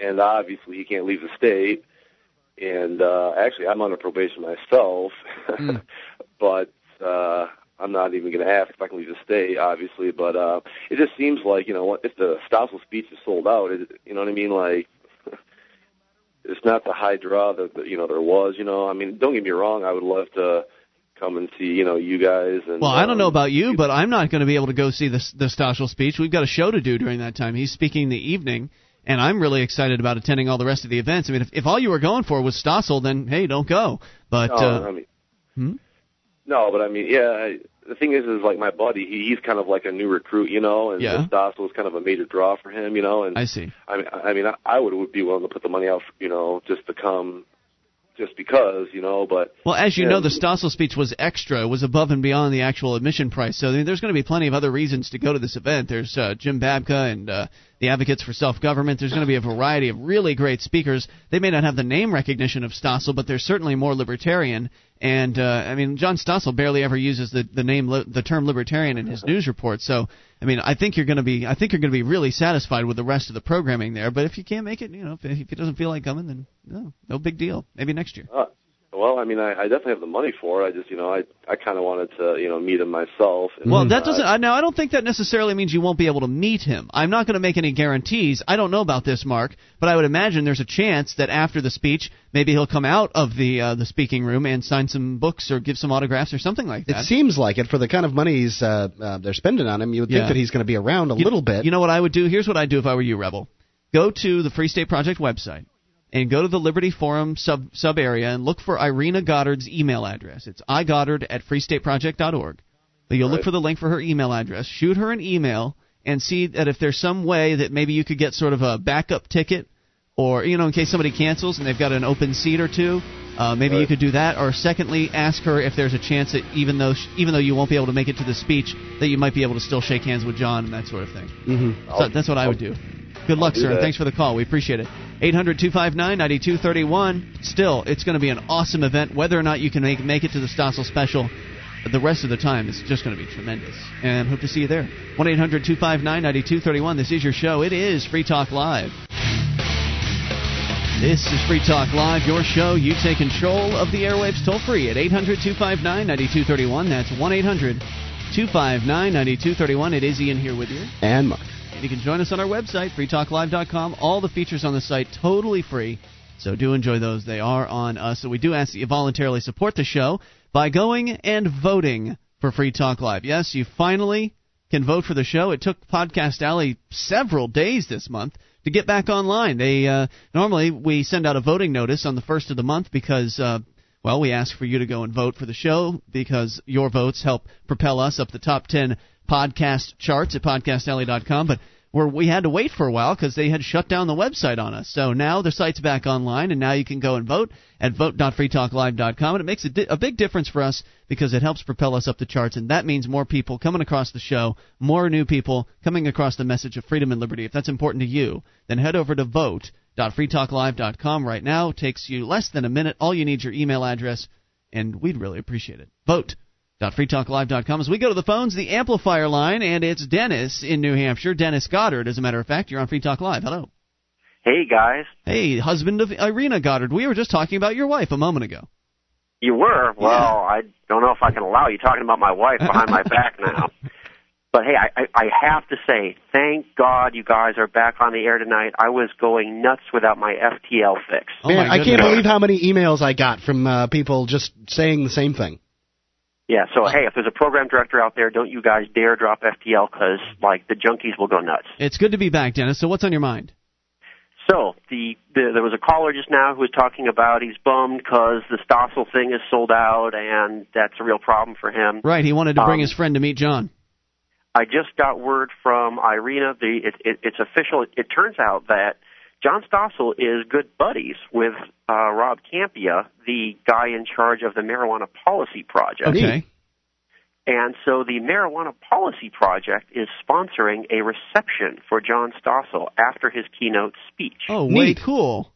and obviously he can't leave the state. And uh, actually, I'm under probation myself, Mm. but uh, I'm not even going to ask if I can leave the state, obviously. But uh, it just seems like you know if the Stossel speech is sold out, it, you know what I mean? Like it's not the high draw that that, you know there was. You know, I mean, don't get me wrong, I would love to come and see you know you guys. And Well, I don't know um, about you, but I'm not going to be able to go see the the Stossel speech. We've got a show to do during that time. He's speaking the evening, and I'm really excited about attending all the rest of the events. I mean, if, if all you were going for was Stossel, then hey, don't go. But No, uh, I mean, hmm? No, but I mean, yeah. I, the thing is, is like my buddy, he, he's kind of like a new recruit, you know, and Yeah. Stossel is kind of a major draw for him, you know. And I see. I mean, I mean, I, I would would be willing to put the money out, you know, just to come, just because, you know. But Well, as you Yeah. know, the Stossel speech was extra, it was above and beyond the actual admission price. So I mean, there's going to be plenty of other reasons to go to this event. There's uh, Jim Babka and uh, the Advocates for Self Government. There's going to be a variety of really great speakers. They may not have the name recognition of Stossel, but they're certainly more libertarian. And uh, I mean, John Stossel barely ever uses the the name li- the term libertarian in his news report. So I mean, I think you're going to be I think you're going to be really satisfied with the rest of the programming there. But if you can't make it, you know, if, if it doesn't feel like coming, then no, no big deal. Maybe next year. uh, well, I mean, I, I definitely have the money for it. I just, you know, I I kind of wanted to, you know, meet him myself. And, Well, that uh, doesn't. I now I don't think that necessarily means you won't be able to meet him. I'm not going to make any guarantees. I don't know about this, Mark, but I would imagine there's a chance that after the speech, maybe he'll come out of the uh, the speaking room and sign some books or give some autographs or something like that. It seems like it for the kind of money he's, uh, uh, they're spending on him. You would Yeah. think that he's going to be around a You- little bit. You know what I would do? Here's what I'd do if I were you, Rebel. Go to the Free State Project website and go to the Liberty Forum sub sub area and look for Irina Goddard's email address. It's igoddard at freestateproject.org. But you'll look for the link for her email address. Shoot her an email and see that if there's some way that maybe you could get sort of a backup ticket, or you know, in case somebody cancels and they've got an open seat or two. Uh, maybe you could do that, or secondly, ask her if there's a chance that even though sh- even though you won't be able to make it to the speech, that you might be able to still shake hands with John and that sort of thing. hmm So that's what I would do. Good luck, do sir, and thanks for the call. We appreciate it. 800 259 9231. Still, it's going to be an awesome event. Whether or not you can make, make it to the Stossel special, the rest of the time it's just going to be tremendous. And hope to see you there. 1 800 259 9231. This is your show. It is Free Talk Live. This is Free Talk Live, your show. You take control of the airwaves toll free at 800 259 9231. That's 1 800 259 9231. It is Ian here with you. And Mark. And you can join us on our website, freetalklive.com. All the features on the site totally free. So do enjoy those. They are on us. So we do ask that you voluntarily support the show by going and voting for Free Talk Live. Yes, you finally can vote for the show. It took Podcast Alley several days this month to get back online. They uh, normally we send out a voting notice on the first of the month because uh, well, we ask for you to go and vote for the show because your votes help propel us up the top 10 podcast charts at podcastalley.com. But where we had to wait for a while because they had shut down the website on us. So now the site's back online, and now you can go and vote at vote.freetalklive.com. And it makes a, di- a big difference for us because it helps propel us up the charts, and that means more people coming across the show, more new people coming across the message of freedom and liberty. If that's important to you, then head over to vote.freetalklive.com right now. It takes you less than a minute. All you need is your email address, and we'd really appreciate it. Vote freetalklive.com. As we go to the phones, the amplifier line, and it's Dennis in New Hampshire. Dennis Goddard, as a matter of fact. You're on Free Talk Live. Hello. Hey, guys. Hey, husband of Irina Goddard. We were just talking about your wife a moment ago. You were? Well, I don't know if I can allow you talking about my wife behind my back now. But hey, I, I, I have to say, thank God you guys are back on the air tonight. I was going nuts without my FTL fix. Oh, Man, I can't believe how many emails I got from uh, people just saying the same thing. Yeah, so hey, if there's a program director out there, don't you guys dare drop FTL because, like, the junkies will go nuts. It's good to be back, Dennis. So what's on your mind? So the, the there was a caller just now who was talking about he's bummed because the Stossel thing is sold out and that's a real problem for him. Right, he wanted to bring Um, his friend to meet John. I just got word from Irina. The it, it, it's official. It, it turns out that John Stossel is good buddies with uh, Rob Kampia, the guy in charge of the Marijuana Policy Project. Okay. And so the Marijuana Policy Project is sponsoring a reception for John Stossel after his keynote speech. Oh, way Neat. cool.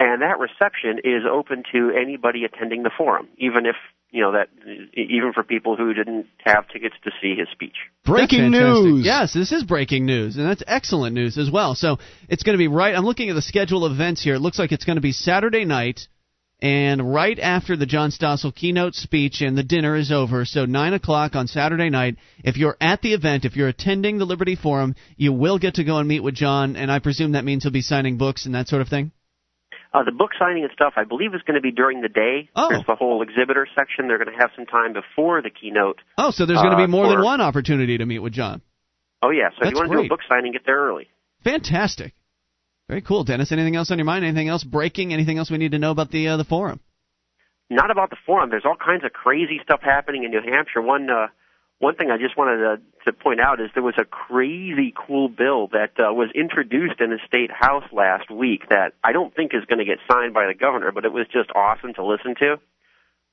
And that reception is open to anybody attending the forum, even if, you know, that, even for people who didn't have tickets to see his speech. Breaking news. Yes, this is breaking news, and that's excellent news as well. So it's going to be right. I'm looking at the schedule of events here. It looks like it's going to be Saturday night, and right after the John Stossel keynote speech and the dinner is over. So nine o'clock on Saturday night. If you're at the event, if you're attending the Liberty Forum, you will get to go and meet with John, and I presume that means he'll be signing books and that sort of thing. Uh, the book signing and stuff, I believe, is going to be during the day. Oh. There's the whole exhibitor section. They're going to have some time before the keynote. Oh, so there's going to be Uh, more than one opportunity to meet with John. Oh, yeah. So if you want to do a book signing, get there early. Fantastic. Very cool, Dennis. Anything else on your mind? Anything else breaking? Anything else we need to know about the uh, the forum? Not about the forum. There's all kinds of crazy stuff happening in New Hampshire. One uh, one thing I just wanted to, to point out is there was a crazy cool bill that uh, was introduced in the state house last week that I don't think is going to get signed by the governor, but it was just awesome to listen to.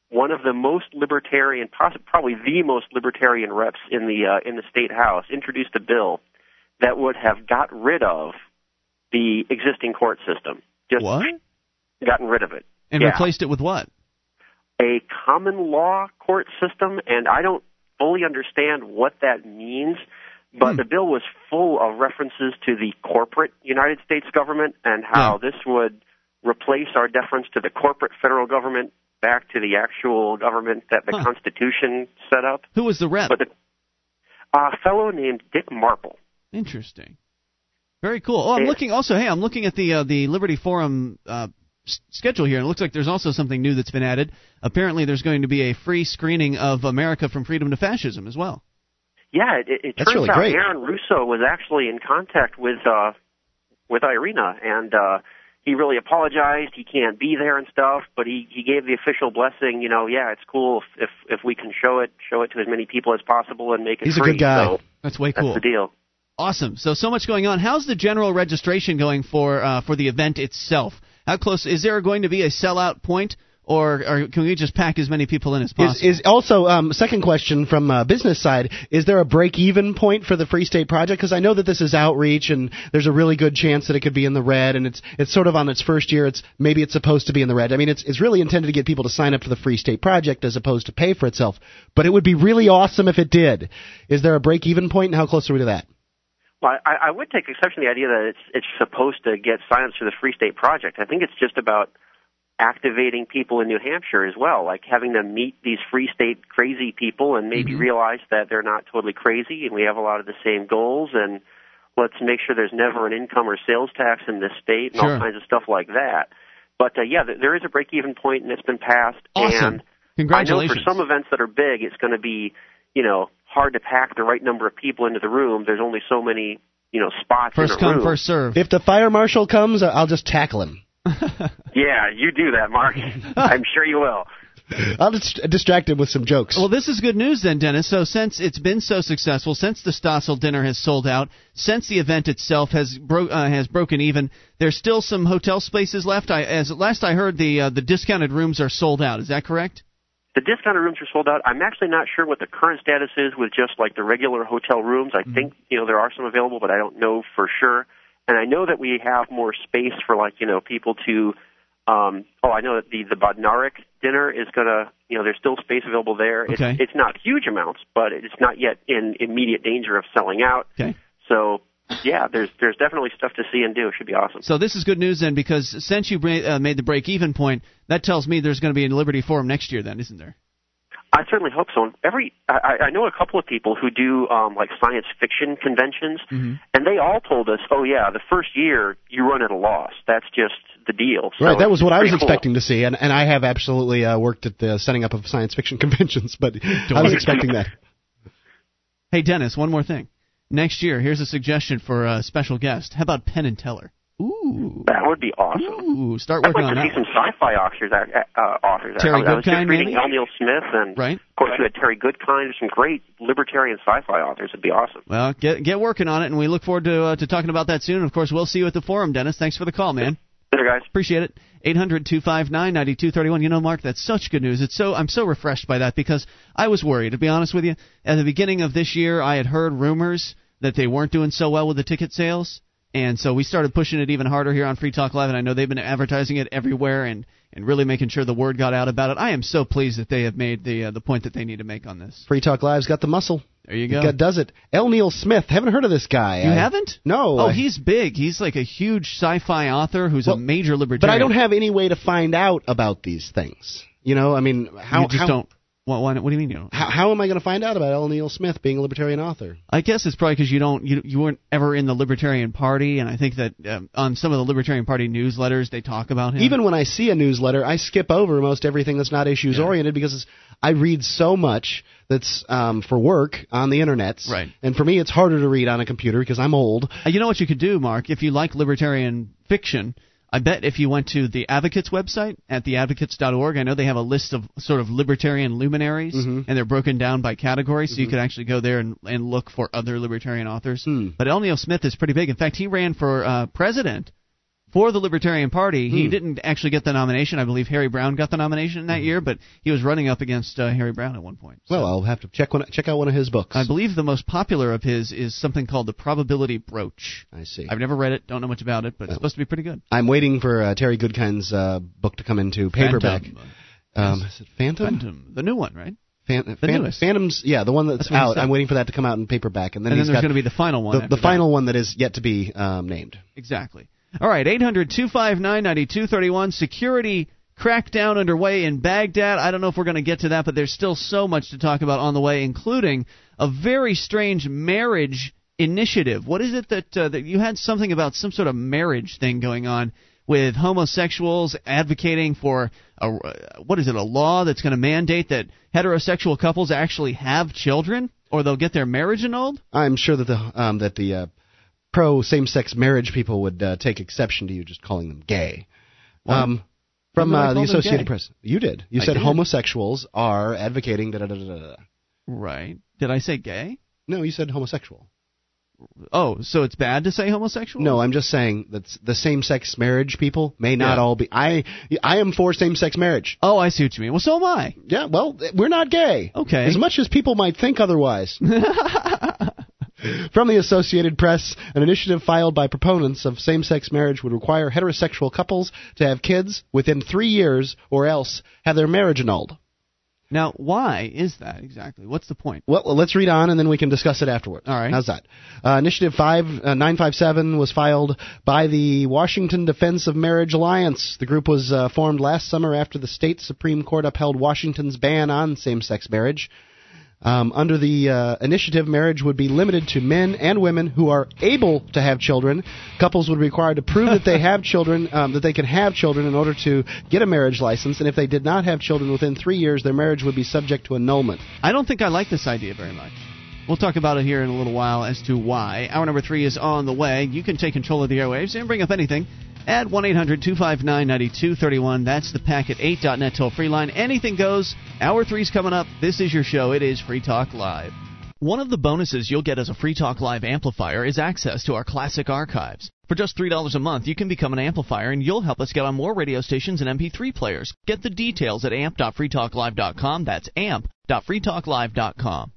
One of the most libertarian, possi probably the most libertarian reps in the uh, in the state house introduced a bill that would have got rid of the existing court system. Just What? gotten rid of it. And Yeah replaced it with what? a common law court system, and I don't fully understand what that means. But Hmm. the bill was full of references to the corporate United States government and how this would replace our deference to the corporate federal government back to the actual government that the Huh. Constitution set up. Who was the rep? But the, a fellow named Dick Marple. Interesting. Very cool. Oh, I'm Yeah. looking also. Hey, I'm looking at the uh, the Liberty Forum uh, schedule here, and it looks like there's also something new that's been added. Apparently, there's going to be a free screening of America from Freedom to Fascism as well. Yeah, it, it That's turns really out great. Aaron Russo was actually in contact with uh, with Irina, and uh, he really apologized. He can't be there and stuff, but he he gave the official blessing. You know, yeah, it's cool if if, if we can show it show it to as many people as possible and make it He's a good guy. So That's way cool. that's cool. the deal. Awesome. So so much going on. How's the general registration going for uh, for the event itself? How close is there going to be a sellout point, or, or can we just pack as many people in as Is, possible? is also um, second question from uh, business side? Is there a break-even point for the Free State Project? Because I know that this is outreach, and there's a really good chance that it could be in the red, and it's it's sort of on its first year. It's maybe it's supposed to be in the red. I mean, it's it's really intended to get people to sign up for the Free State Project as opposed to pay for itself. But it would be really awesome if it did. Is there a break-even point, and how close are we to that? Well, I, I would take exception to the idea that it's it's supposed to get silence for the Free State Project. I think it's just about activating people in New Hampshire as well, like having them meet these Free State crazy people and maybe realize that they're not totally crazy and we have a lot of the same goals and let's make sure there's never an income or sales tax in this state and Sure. all kinds of stuff like that. But uh, yeah, th- there is a break-even point and it's been passed. Awesome. And Congratulations. I know for some events that are big, it's going to be, you know, hard to pack the right number of people into the room. There's only so many, you know, spots first in come, room. first serve. If the fire marshal comes, I'll just tackle him. Yeah, you do that, Mark. I'm sure you will. I'll just distract him with some jokes. Well, this is good news then, Dennis. So since it's been so successful, since the Stossel dinner has sold out, since the event itself has bro- uh, has broken even, there's still some hotel spaces left. I, as last I heard, the uh, the discounted rooms are sold out. Is that correct? The discounted rooms are sold out. I'm actually not sure what the current status is with just like the regular hotel rooms. I mm-hmm. think you know there are some available, but I don't know for sure. And I know that we have more space for like you know people to um, oh, I know that the the Badnarik dinner is gonna, you know, there's still space available there. Okay. It's, it's not huge amounts, but it's not yet in immediate danger of selling out. Okay. So yeah, there's there's definitely stuff to see and do. It should be awesome. So this is good news then, because since you uh, made the break even point, that tells me there's going to be a Liberty Forum next year, then, isn't there? I certainly hope so. Every I, I know a couple of people who do um, like science fiction conventions, mm-hmm. and they all told us, "Oh yeah, the first year you run at a loss. That's just the deal." So right. That was what I was cool. expecting to see, and and I have absolutely uh, worked at the setting up of science fiction conventions, but I was expecting that. Hey Dennis, one more thing. Next year, here's a suggestion for a special guest. How about Penn and Teller? Ooh, that would be awesome. Ooh, start working I'd like on to that. see some sci-fi authors. Uh, uh authors. Terry I, I was just reading maybe? L. Neil Smith, and right. of course you had Terry Goodkind. Some great libertarian sci-fi authors. It'd be awesome. Well, get get working on it, and we look forward to uh, to talking about that soon. Of course, we'll see you at the forum, Dennis. Thanks for the call, man. Later, guys. Appreciate it. Eight hundred two five nine ninety two thirty one. You know, Mark, that's such good news. It's so I'm so refreshed by that because I was worried. To be honest with you, at the beginning of this year, I had heard rumors that they weren't doing so well with the ticket sales and so we started pushing it even harder here on Free Talk Live, and I know they've been advertising it everywhere and, and really making sure the word got out about it. I am so pleased that they have made the uh, the point that they need to make on this. Free Talk Live's got the muscle. There you go. It does it. L. Neil Smith. Haven't heard of this guy. You I, haven't? No. Oh, I, he's big. He's like a huge sci-fi author who's well, a major libertarian. But I don't have any way to find out about these things. You know, I mean, how you just how, don't what, what, what do you mean you don't? How, how am I going to find out about L. Neil Smith being a libertarian author? I guess it's probably because you don't you you weren't ever in the Libertarian Party, and I think that um, on some of the Libertarian Party newsletters they talk about him. Even when I see a newsletter, I skip over most everything that's not issues Yeah. oriented because I read so much that's um, for work on the internet. Right. And for me, it's harder to read on a computer because I'm old. Uh, you know what you could do, Mark, if you like libertarian fiction. I bet if you went to the Advocates website at theadvocates.org, I know they have a list of sort of libertarian luminaries, Mhm. and they're broken down by category, so you Mhm. could actually go there and, and look for other libertarian authors. Hmm. But L. Neil Smith is pretty big. In fact, he ran for uh, president for the Libertarian Party. He Hmm. didn't actually get the nomination. I believe Harry Browne got the nomination that year, but he was running up against uh, Harry Browne at one point. Well, I'll have to check one, check out one of his books. I believe the most popular of his is something called the Probability Broach. I see. I've never read it, don't know much about it, but it's Oh. supposed to be pretty good. I'm waiting for uh, Terry Goodkind's uh, book to come into paperback. Phantom. Um, is it Phantom? Phantom, the new one, right? The Fan- Phantom's, yeah, the one that's, That's out. I'm waiting for that to come out in paperback, and then and then he's there's going to be the final one. the, the that. final one that is yet to be um, named. Exactly. All right, 800 259 9231. Security crackdown underway in Baghdad. I don't know if we're going to get to that, but there's still so much to talk about on the way, including a very strange marriage initiative. What is it that, uh, that you had something about some sort of marriage thing going on? With homosexuals advocating for a uh, what is it a law that's going to mandate that heterosexual couples actually have children or they'll get their marriage annulled? I'm sure that the um, that the uh, pro same-sex marriage people would uh, take exception to you just calling them gay. Um, from When did I uh, the Associated? Press, you did. You I said did. homosexuals are advocating da da da da da. Right. Did I say gay? No, you said homosexual. Oh, so it's bad to say homosexual? No, I'm just saying that the same-sex marriage people may not Yeah. all be. I I am for same-sex marriage. Oh, I see what you mean. Well, so am I. Yeah, well, we're not gay. Okay. As much as people might think otherwise. From the Associated Press, an initiative filed by proponents of same sex marriage would require heterosexual couples to have kids within three years or else have their marriage annulled. Now, why is that exactly? What's the point? Well, let's read on and then we can discuss it afterwards. All right. How's that? Uh, Initiative 5, uh, 957 was filed by the Washington Defense of Marriage Alliance. The group was uh, formed last summer after the state Supreme Court upheld Washington's ban on same sex marriage. Um, under the uh, initiative, marriage would be limited to men and women who are able to have children. Couples would be required to prove that they have children, um, that they can have children in order to get a marriage license. And if they did not have children within three years, their marriage would be subject to annulment. I don't think I like this idea very much. We'll talk about it here in a little while as to why. Hour number three is on the way. You can take control of the airwaves and bring up anything at 1 800 259 9231. That's the Packet 8.net toll free line. Anything goes. Hour three's coming up. This is your show. It is Free Talk Live. One of the bonuses you'll get as a Free Talk Live amplifier is access to our classic archives. For just $3 a month, you can become an amplifier and you'll help us get on more radio stations and MP3 players. Get the details at amp.freetalklive.com. That's amp.freetalklive.com.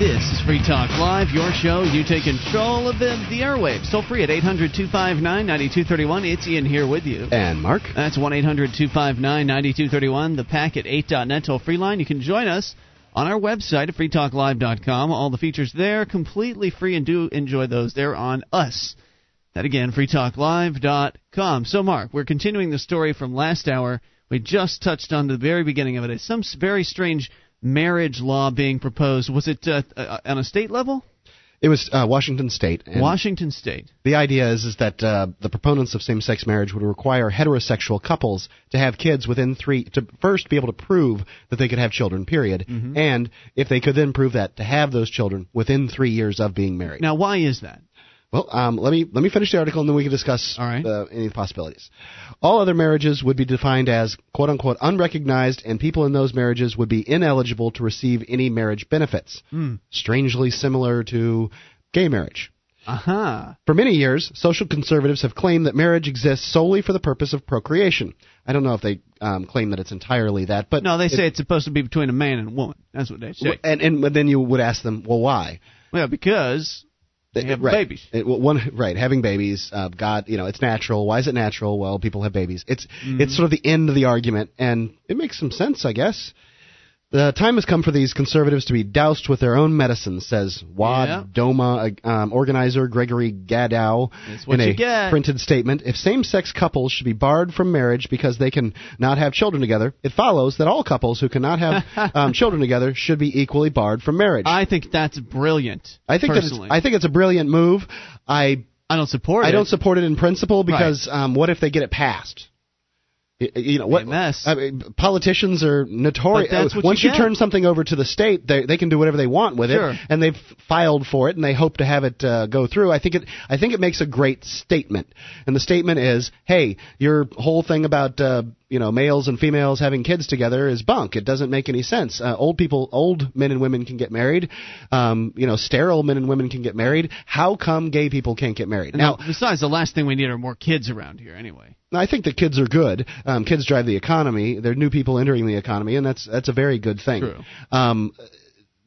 This is Free Talk Live, your show. You take control of the, the airwaves. Toll free at 800 259 9231. It's Ian here with you. And Mark. That's 1 800 259 9231. The Packet 8.net toll free line. You can join us on our website at freetalklive.com. All the features there completely free, and do enjoy those. They're on us. That again, freetalklive.com. So, Mark, we're continuing the story from last hour. We just touched on the very beginning of it. It's some very strange marriage law being proposed. Was it uh, uh, on a state level? It was uh, Washington State. Washington State. The idea is is that uh, the proponents of same-sex marriage would require heterosexual couples to have kids within three to first be able to prove that they could have children. Period. Mhm. And if they could then prove that to have those children within three years of being married. Now, why is that? Well, um, let me let me finish the article and then we can discuss uh, any possibilities. All other marriages would be defined as "quote unquote" unrecognized, and people in those marriages would be ineligible to receive any marriage benefits. Hmm. Strangely similar to gay marriage. Aha. For many years, social conservatives have claimed that marriage exists solely for the purpose of procreation. I don't know if they um, claim that it's entirely that, but No, they it- say it's supposed to be between a man and a woman. That's what they say. and and then you would ask them, well, why? Well, because they have right. babies. It, well, one right, having babies. Uh, God, you know, it's natural. Why is it natural? Well, people have babies. It's Mhm. it's sort of the end of the argument, and it makes some sense, I guess. The time has come for these conservatives to be doused with their own medicine, says Wad Yeah. Doma uh, um, organizer Gregory Gadow in a get. printed statement. If same-sex couples should be barred from marriage because they can not have children together, it follows that all couples who cannot have um, children together should be equally barred from marriage. I think that's brilliant. I think that it's. I think it's a brilliant move. I I don't support I it. I don't support it in principle because um, what if they get it passed? You know what? Mess. I mean, politicians are notorious. Once you you, turn something over to the state, they they can do whatever they want with Sure. it, and they've filed for it, and they hope to have it uh, go through. I think it I think it makes a great statement, and the statement is, hey, your whole thing about uh, you know males and females having kids together is bunk. It doesn't make any sense. Uh, old people, old men and women can get married. Um, you know, sterile men and women can get married. How come gay people can't get married? now, besides, the last thing we need are more kids around here anyway. I think the kids are good. Um, kids drive the economy. They're new people entering the economy, and that's that's a very good thing. True. Um,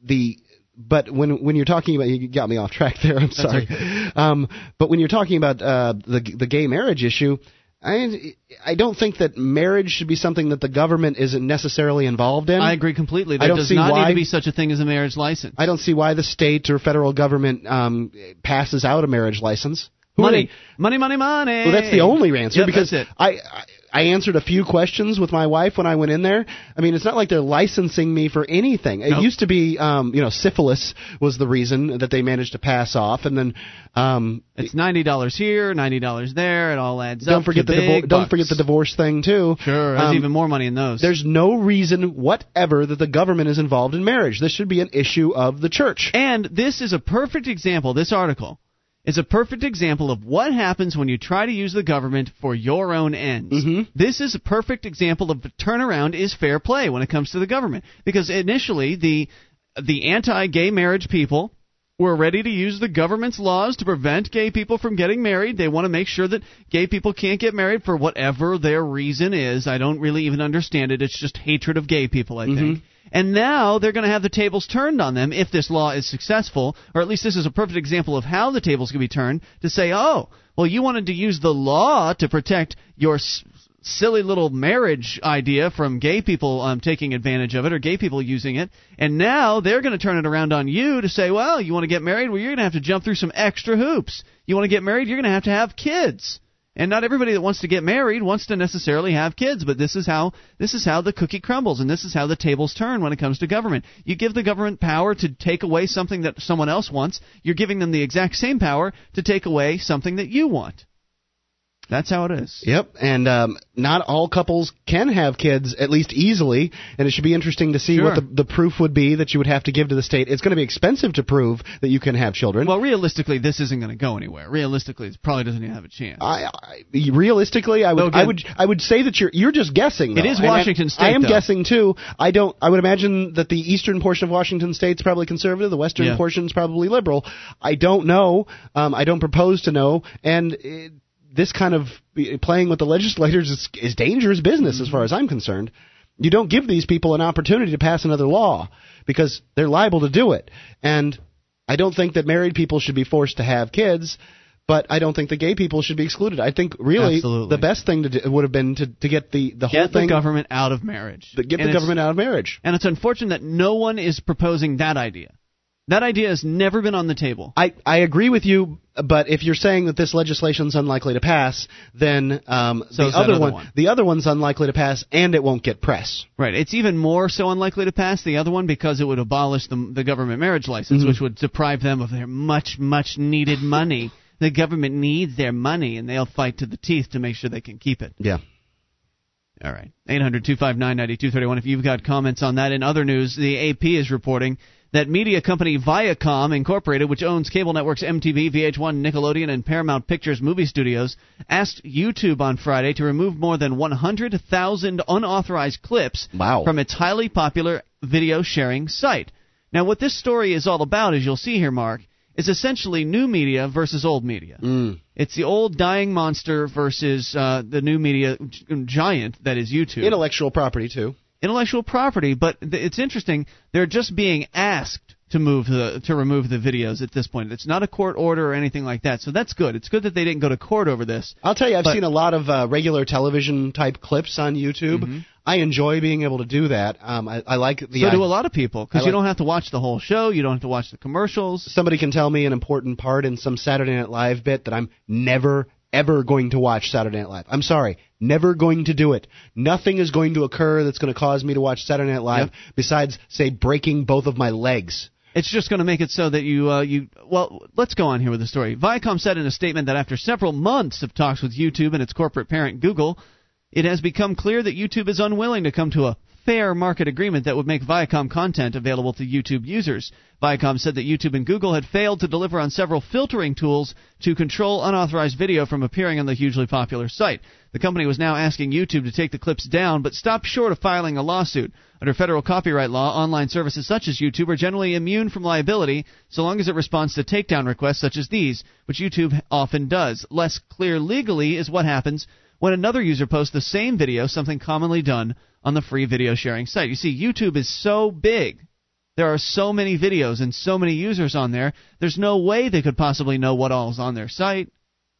the but when when you're talking about you got me off track there. I'm sorry. Um, but when you're talking about uh, the the gay marriage issue. I I don't think that marriage should be something that the government isn't necessarily involved in. I agree completely. I There don't does see not why- need to be such a thing as a marriage license. I don't see why the state or federal government um, passes out a marriage license. Who money, money, money, money. Well, that's the only answer Yep, because. I, I I answered a few questions with my wife when I went in there. I mean, it's not like they're licensing me for anything. It Nope. used to be, um, you know, syphilis was the reason that they managed to pass off, and then um, It's ninety dollars here, ninety dollars there. It all adds don't up. forget to the divor- don't forget the divorce thing too. Sure, there's Um, even more money in those. There's no reason whatever that the government is involved in marriage. This should be an issue of the church. And this is a perfect example. This article is a perfect example of what happens when you try to use the government for your own ends. Mm-hmm. This is a perfect example of turnaround is fair play when it comes to the government. Because initially the the anti-gay marriage people were ready to use the government's laws to prevent gay people from getting married. They want to make sure that gay people can't get married for whatever their reason is. I don't really even understand it. It's just hatred of gay people, I think. And now they're going to have the tables turned on them if this law is successful, or at least this is a perfect example of how the tables can be turned to say, oh, well, you wanted to use the law to protect your s- silly little marriage idea from gay people um, taking advantage of it or gay people using it, and now they're going to turn it around on you to say, well, you want to get married? Well, you're going to have to jump through some extra hoops. You want to get married? You're going to have to have kids. And not everybody that wants to get married wants to necessarily have kids, but this is how this is how the cookie crumbles and this is how the tables turn when it comes to government. You give the government power to take away something that someone else wants, you're giving them the exact same power to take away something that you want. That's how it is. Yep, and um, not all couples can have kids at least easily, and it should be interesting to see Sure. what the, the proof would be that you would have to give to the state. It's going to be expensive to prove that you can have children. Well, realistically, this isn't going to go anywhere. Realistically, it probably doesn't even have a chance. I, I, realistically, I would, again- I would, I would say that you're you're just guessing. It though. is And I- Washington State, I am though. guessing too. I don't. I would imagine that the eastern portion of Washington State's probably conservative. The western Yeah. portion's probably liberal. I don't know. Um, I don't propose to know. And it, this kind of playing with the legislators is, is dangerous business, as far as I'm concerned. You don't give these people an opportunity to pass another law because they're liable to do it. And I don't think that married people should be forced to have kids, but I don't think that gay people should be excluded. I think really Absolutely. the best thing to do would have been to, to get the, the whole Get the thing government out of marriage. get And the government out of marriage. And it's unfortunate that no one is proposing that idea. That idea has never been on the table. I, I agree with you, but if you're saying that this legislation's unlikely to pass, then um, So the other other one, one. the other one's unlikely to pass, and it won't get press. Right. It's even more so unlikely to pass the other one because it would abolish the, the government marriage license, Mhm. which would deprive them of their much, much needed money. The government needs their money, and they'll fight to the teeth to make sure they can keep it. Yeah. All right. 800 259 9231. If you've got comments on that. In other news, the AP is reporting that media company Viacom Incorporated, which owns cable networks MTV, VH1, Nickelodeon, and Paramount Pictures movie studios, asked YouTube on Friday to remove more than 100,000 unauthorized clips Wow. from its highly popular video sharing site. Now, what this story is all about, as you'll see here, Mark, is essentially new media versus old media. Mm. It's the old dying monster versus uh, the new media gi- giant that is YouTube. Intellectual property too. Intellectual property, but th- it's interesting. They're just being asked to move the to remove the videos at this point. It's not a court order or anything like that. So that's good. It's good that they didn't go to court over this. I'll tell you, I've But- seen a lot of uh, regular television type clips on YouTube. Mhm. I enjoy being able to do that. Um, I, I like the so do a lot of people because you don't have to watch the whole show. You don't have to watch the commercials. somebody can tell me an important part in some Saturday Night Live bit that I'm never ever going to watch Saturday Night Live. I'm sorry, never going to do it. Nothing is going to occur that's going to cause me to watch Saturday Night Live Yep. besides say breaking both of my legs. It's just going to make it so that you uh, you well. Let's go on here with the story. Viacom said in a statement that after several months of talks with YouTube and its corporate parent Google, it has become clear that YouTube is unwilling to come to a fair market agreement that would make Viacom content available to YouTube users. Viacom said that YouTube and Google had failed to deliver on several filtering tools to control unauthorized video from appearing on the hugely popular site. The company was now asking YouTube to take the clips down, but stopped short of filing a lawsuit. Under federal copyright law, online services such as YouTube are generally immune from liability so long as it responds to takedown requests such as these, which YouTube often does. Less clear legally is what happens when another user posts the same video, something commonly done on the free video sharing site. You see, YouTube is so big. There are so many videos and so many users on there. There's no way they could possibly know what all is on their site.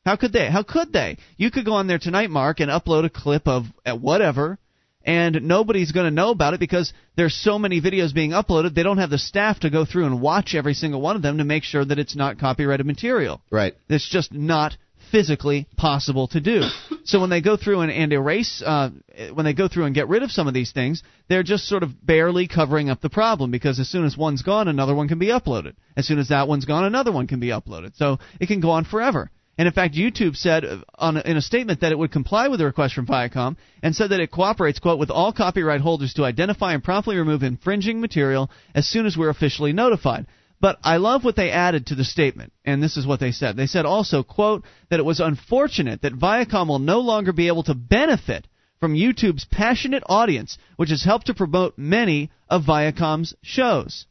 How could they? How could they? You could go on there tonight, Mark, and upload a clip of whatever, and nobody's going to know about it because there's so many videos being uploaded. They don't have the staff to go through and watch every single one of them to make sure that it's not copyrighted material. Right. It's just not physically possible to do. so when they go through and, and erase, uh, when they go through and get rid of some of these things, they're just sort of barely covering up the problem because as soon as one's gone, another one can be uploaded. As soon as that one's gone, another one can be uploaded. So it can go on forever. And in fact, YouTube said uh, on, in a statement that it would comply with the request from Viacom and said that it cooperates, quote, with all copyright holders to identify and promptly remove infringing material as soon as we're officially notified. But I love what they added to the statement, and this is what they said. They said also, quote, that it was unfortunate that Viacom will no longer be able to benefit from YouTube's passionate audience, which has helped to promote many of Viacom's shows.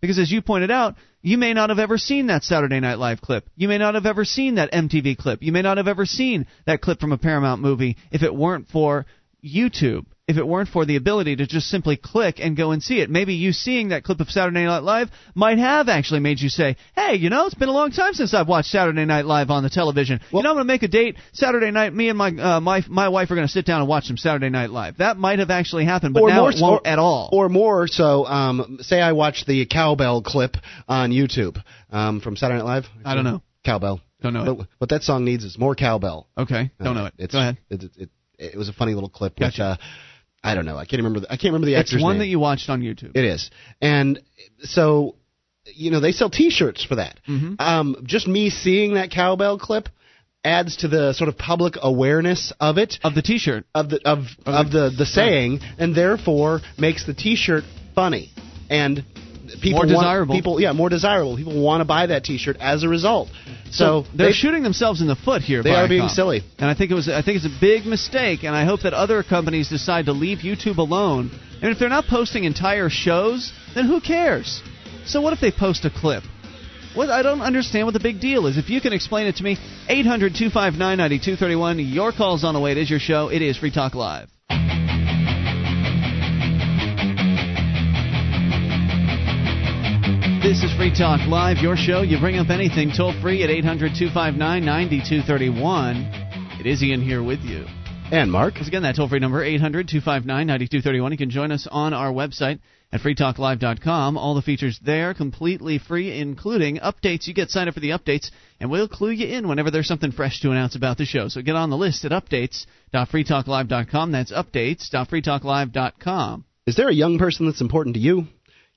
Because as you pointed out, you may not have ever seen that Saturday Night Live clip. You may not have ever seen that MTV clip. You may not have ever seen that clip from a Paramount movie if it weren't for YouTube. If it weren't for the ability to just simply click and go and see it. Maybe you seeing that clip of Saturday Night Live might have actually made you say, hey, you know, it's been a long time since I've watched Saturday Night Live on the television. you know, I'm going to make a date Saturday night. Me and my uh, my my wife are going to sit down and watch some Saturday Night Live. That might have actually happened, but now it won't or, at all. Or more so, um, say I watch the cowbell clip on YouTube um, from Saturday Night Live. I don't know. Cowbell. Don't know. But what that song needs is more cowbell. Okay, don't Uh, know it. It's, Go ahead. It, it, it, it was a funny little clip. Gotcha. Which, uh, I don't know. I can't remember. The, I can't remember the It's actor's one name. that you watched on YouTube. It is, and so you know they sell T-shirts for that. Mhm. Um, just me seeing that cowbell clip adds to the sort of public awareness of it of the T-shirt of the of of the the saying, and therefore makes the T-shirt funny and people More want- desirable. people, yeah, more desirable. People want to buy that T-shirt as a result. So, So, they're they- shooting themselves in the foot here. They are being silly. and I think it was. I think it's a big mistake, and I hope that other companies decide to leave YouTube alone. And if they're not posting entire shows, then who cares? So what if they post a clip? What I don't understand what the big deal is. If you can explain it to me, 800-259-9231. Your call's on the way. It is your show. It is Free Talk Live. This is Free Talk Live, your show. You bring up anything toll free at 800 259 9231. It is Ian here with you. and Mark. Once again, that toll free number 800 259 9231. You can join us on our website at freetalklive.com. All the features there completely free, including updates. You get signed up for the updates, and we'll clue you in whenever there's something fresh to announce about the show. So get on the list at updates.freetalklive.com. That's updates.freetalklive.com. Is there a young person that's important to you?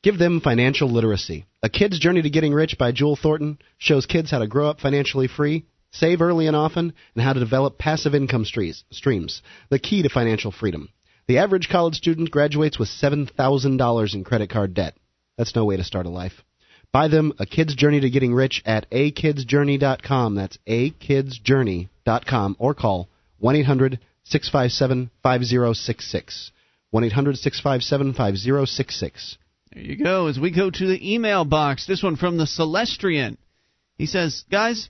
Give them financial literacy. A Kid's Journey to Getting Rich by Jewel Thornton shows kids how to grow up financially free, save early and often, and how to develop passive income streams. The key to financial freedom. The average college student graduates with $7,000 in credit card debt. That's no way to start a life. Buy them A Kid's Journey to Getting Rich at akidsjourney.com. That's akidsjourney.com or call 1 800 657 5066. 1 800 657 5066. There you go. As we go to the email box, this one from the Celestrian. He says, Guys,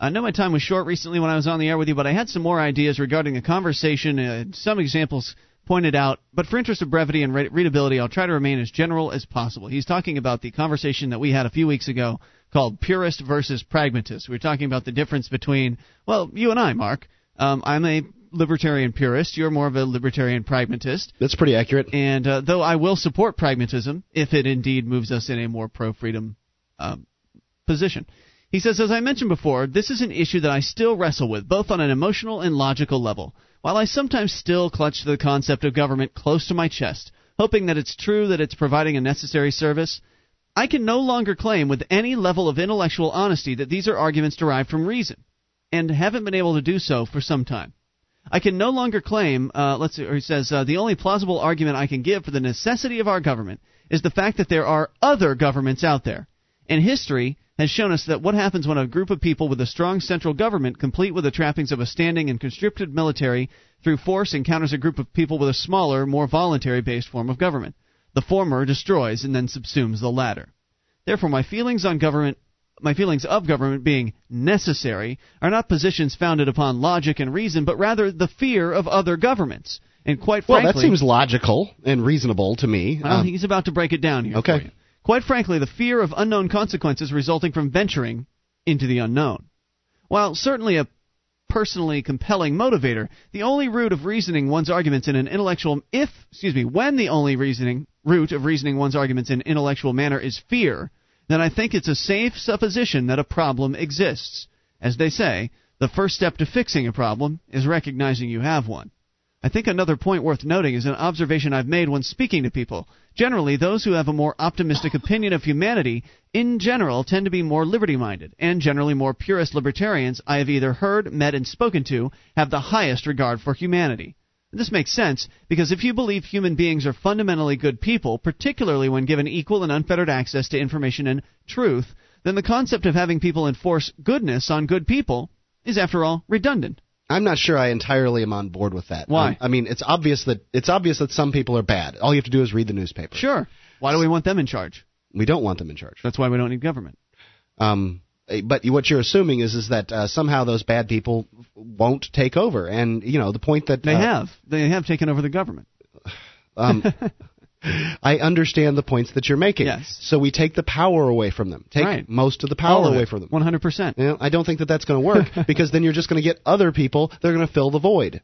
I know my time was short recently when I was on the air with you, but I had some more ideas regarding the conversation and some examples pointed out. But for interest of brevity and readability, I'll try to remain as general as possible. He's talking about the conversation that we had a few weeks ago called purist versus pragmatist. We were talking about the difference between, well, you and I, Mark. Um, I'm a libertarian purist. You're more of a libertarian pragmatist. That's pretty accurate. And uh, though I will support pragmatism if it indeed moves us in a more pro freedom um, position. He says, as I mentioned before, this is an issue that I still wrestle with, both on an emotional and logical level. While I sometimes still clutch to the concept of government close to my chest, hoping that it's true that it's providing a necessary service, I can no longer claim with any level of intellectual honesty that these are arguments derived from reason, and haven't been able to do so for some time. I can no longer claim, uh, let's see, or he says, uh, the only plausible argument I can give for the necessity of our government is the fact that there are other governments out there. And history has shown us that what happens when a group of people with a strong central government, complete with the trappings of a standing and conscripted military, through force encounters a group of people with a smaller, more voluntary based form of government. The former destroys and then subsumes the latter. Therefore, my feelings on government my feelings of government being necessary are not positions founded upon logic and reason, but rather the fear of other governments. And quite frankly, Well, that seems logical and reasonable to me. well, Um, he's about to break it down here. Okay. Quite frankly, the fear of unknown consequences resulting from venturing into the unknown. While certainly a personally compelling motivator, the only root of reasoning one's arguments in an intellectual if excuse me, when the only reasoning root of reasoning one's arguments in intellectual manner is fear, then I think it's a safe supposition that a problem exists. As they say, the first step to fixing a problem is recognizing you have one. I think another point worth noting is an observation I've made when speaking to people. Generally, those who have a more optimistic opinion of humanity, in general, tend to be more liberty minded, and generally more purist libertarians I have either heard, met, and spoken to have the highest regard for humanity. This makes sense because if you believe human beings are fundamentally good people, particularly when given equal and unfettered access to information and truth, then the concept of having people enforce goodness on good people is, after all, redundant. I'm not sure I entirely am on board with that. Why? Um, I mean, it's obvious that it's obvious that some people are bad. All you have to do is read the newspaper. Sure. Why do we want them in charge? We don't want them in charge. That's why we don't need government. Um, but what you're assuming is is that uh, somehow those bad people won't take over, and you know the point that They uh, have. They have taken over the government. Um, I understand the points that you're making. Yes. So we take the power away from them. Take Right. most of the power of away from them. 100%. You know, I don't think that that's going to work because then you're just going to get other people that are going to fill the void.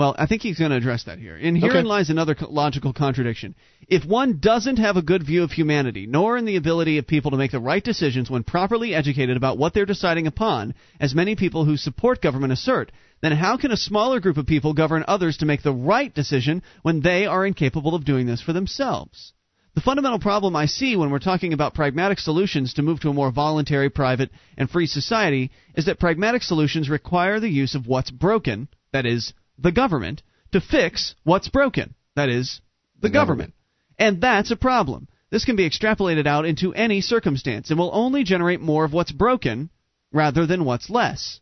Well, I think he's going to address that here. And herein Okay. lies another logical contradiction. If one doesn't have a good view of humanity, nor in the ability of people to make the right decisions when properly educated about what they're deciding upon, as many people who support government assert, then how can a smaller group of people govern others to make the right decision when they are incapable of doing this for themselves? The fundamental problem I see when we're talking about pragmatic solutions to move to a more voluntary, private, and free society is that pragmatic solutions require the use of what's broken, that is, the government, to fix what's broken, that is, the, the government. government. And that's a problem. This can be extrapolated out into any circumstance and will only generate more of what's broken rather than what's less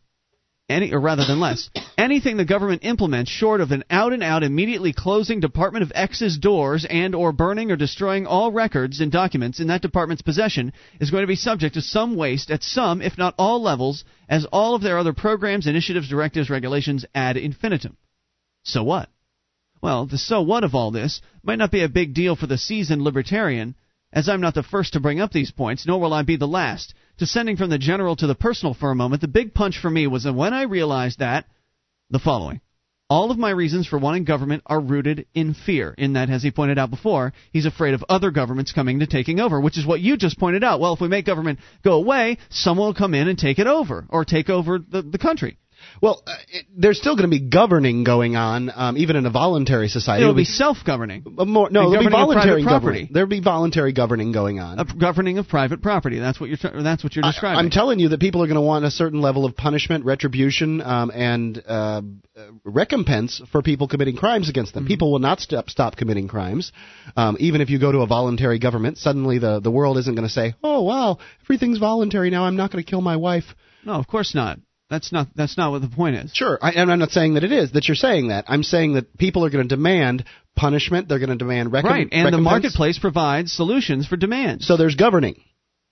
any or rather than less anything the government implements short of an out and out immediately closing department of x's doors and or burning or destroying all records and documents in that department's possession is going to be subject to some waste at some if not all levels as all of their other programs initiatives directives regulations ad infinitum so what well the so what of all this might not be a big deal for the seasoned libertarian as I'm not the first to bring up these points, nor will I be the last. Descending from the general to the personal for a moment, the big punch for me was when I realized that the following. All of my reasons for wanting government are rooted in fear, in that, as he pointed out before, he's afraid of other governments coming to taking over, which is what you just pointed out. Well, if we make government go away, someone will come in and take it over, or take over the, the country. Well, uh, it, there's still going to be governing going on, um, even in a voluntary society. It'll, It'll be, self-governing. Uh, more, no, there'll be voluntary property. There'll be voluntary governing going on. A governing of private property. That's what you're. That's what you're describing. I, am telling you that people are going to want a certain level of punishment, retribution, um, and uh, recompense for people committing crimes against them. Mm-hmm. People will not stop stop committing crimes, um, even if you go to a voluntary government. Suddenly, the the world isn't going to say, "Oh wow, everything's voluntary now. I'm not going to kill my wife." No, of course not. That's not that's not what the point is. Sure, I, and I'm not saying that it is that you're saying that. I'm saying that people are going to demand punishment. They're going to demand recom- right, and the marketplace provides solutions for demand. So there's governing.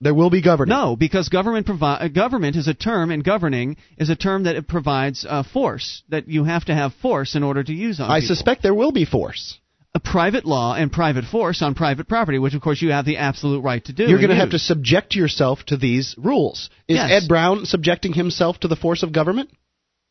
There will be governing. No, because government provi- uh, government is a term, and governing is a term that it provides uh, force. That you have to have force in order to use on. I people. suspect there will be force private law and private force on private property, which of course you have the absolute right to do. You're going to have to subject yourself to these rules. Is yes. Ed Brown subjecting himself to the force of government?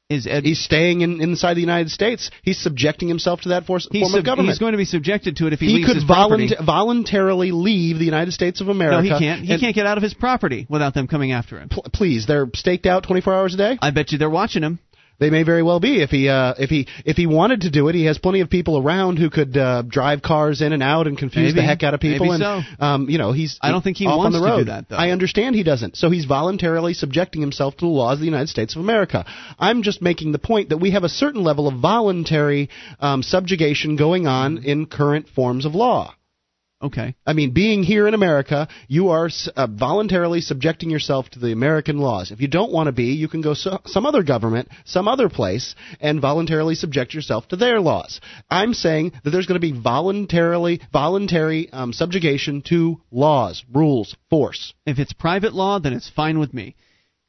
Is Ed? He's staying in, inside the United States. He's subjecting himself to that force, form sub, of government. He's going to be subjected to it if he, he leaves could his property. voluntarily leave the United States of America. No, he can't. He can't get out of his property without them coming after him. Pl- please, they're staked out 24 hours a day. I bet you they're watching him. They may very well be if he uh, if he if he wanted to do it. He has plenty of people around who could uh, drive cars in and out and confuse maybe, the heck out of people. and so. um, you know, he's I don't think he wants on the road. to do that. Though. I understand he doesn't. So he's voluntarily subjecting himself to the laws of the United States of America. I'm just making the point that we have a certain level of voluntary um, subjugation going on in current forms of law. Okay. I mean, being here in America, you are uh, voluntarily subjecting yourself to the American laws. If you don't want to be, you can go so, some other government, some other place, and voluntarily subject yourself to their laws. I'm saying that there's going to be voluntarily voluntary um, subjugation to laws, rules, force. If it's private law, then it's fine with me.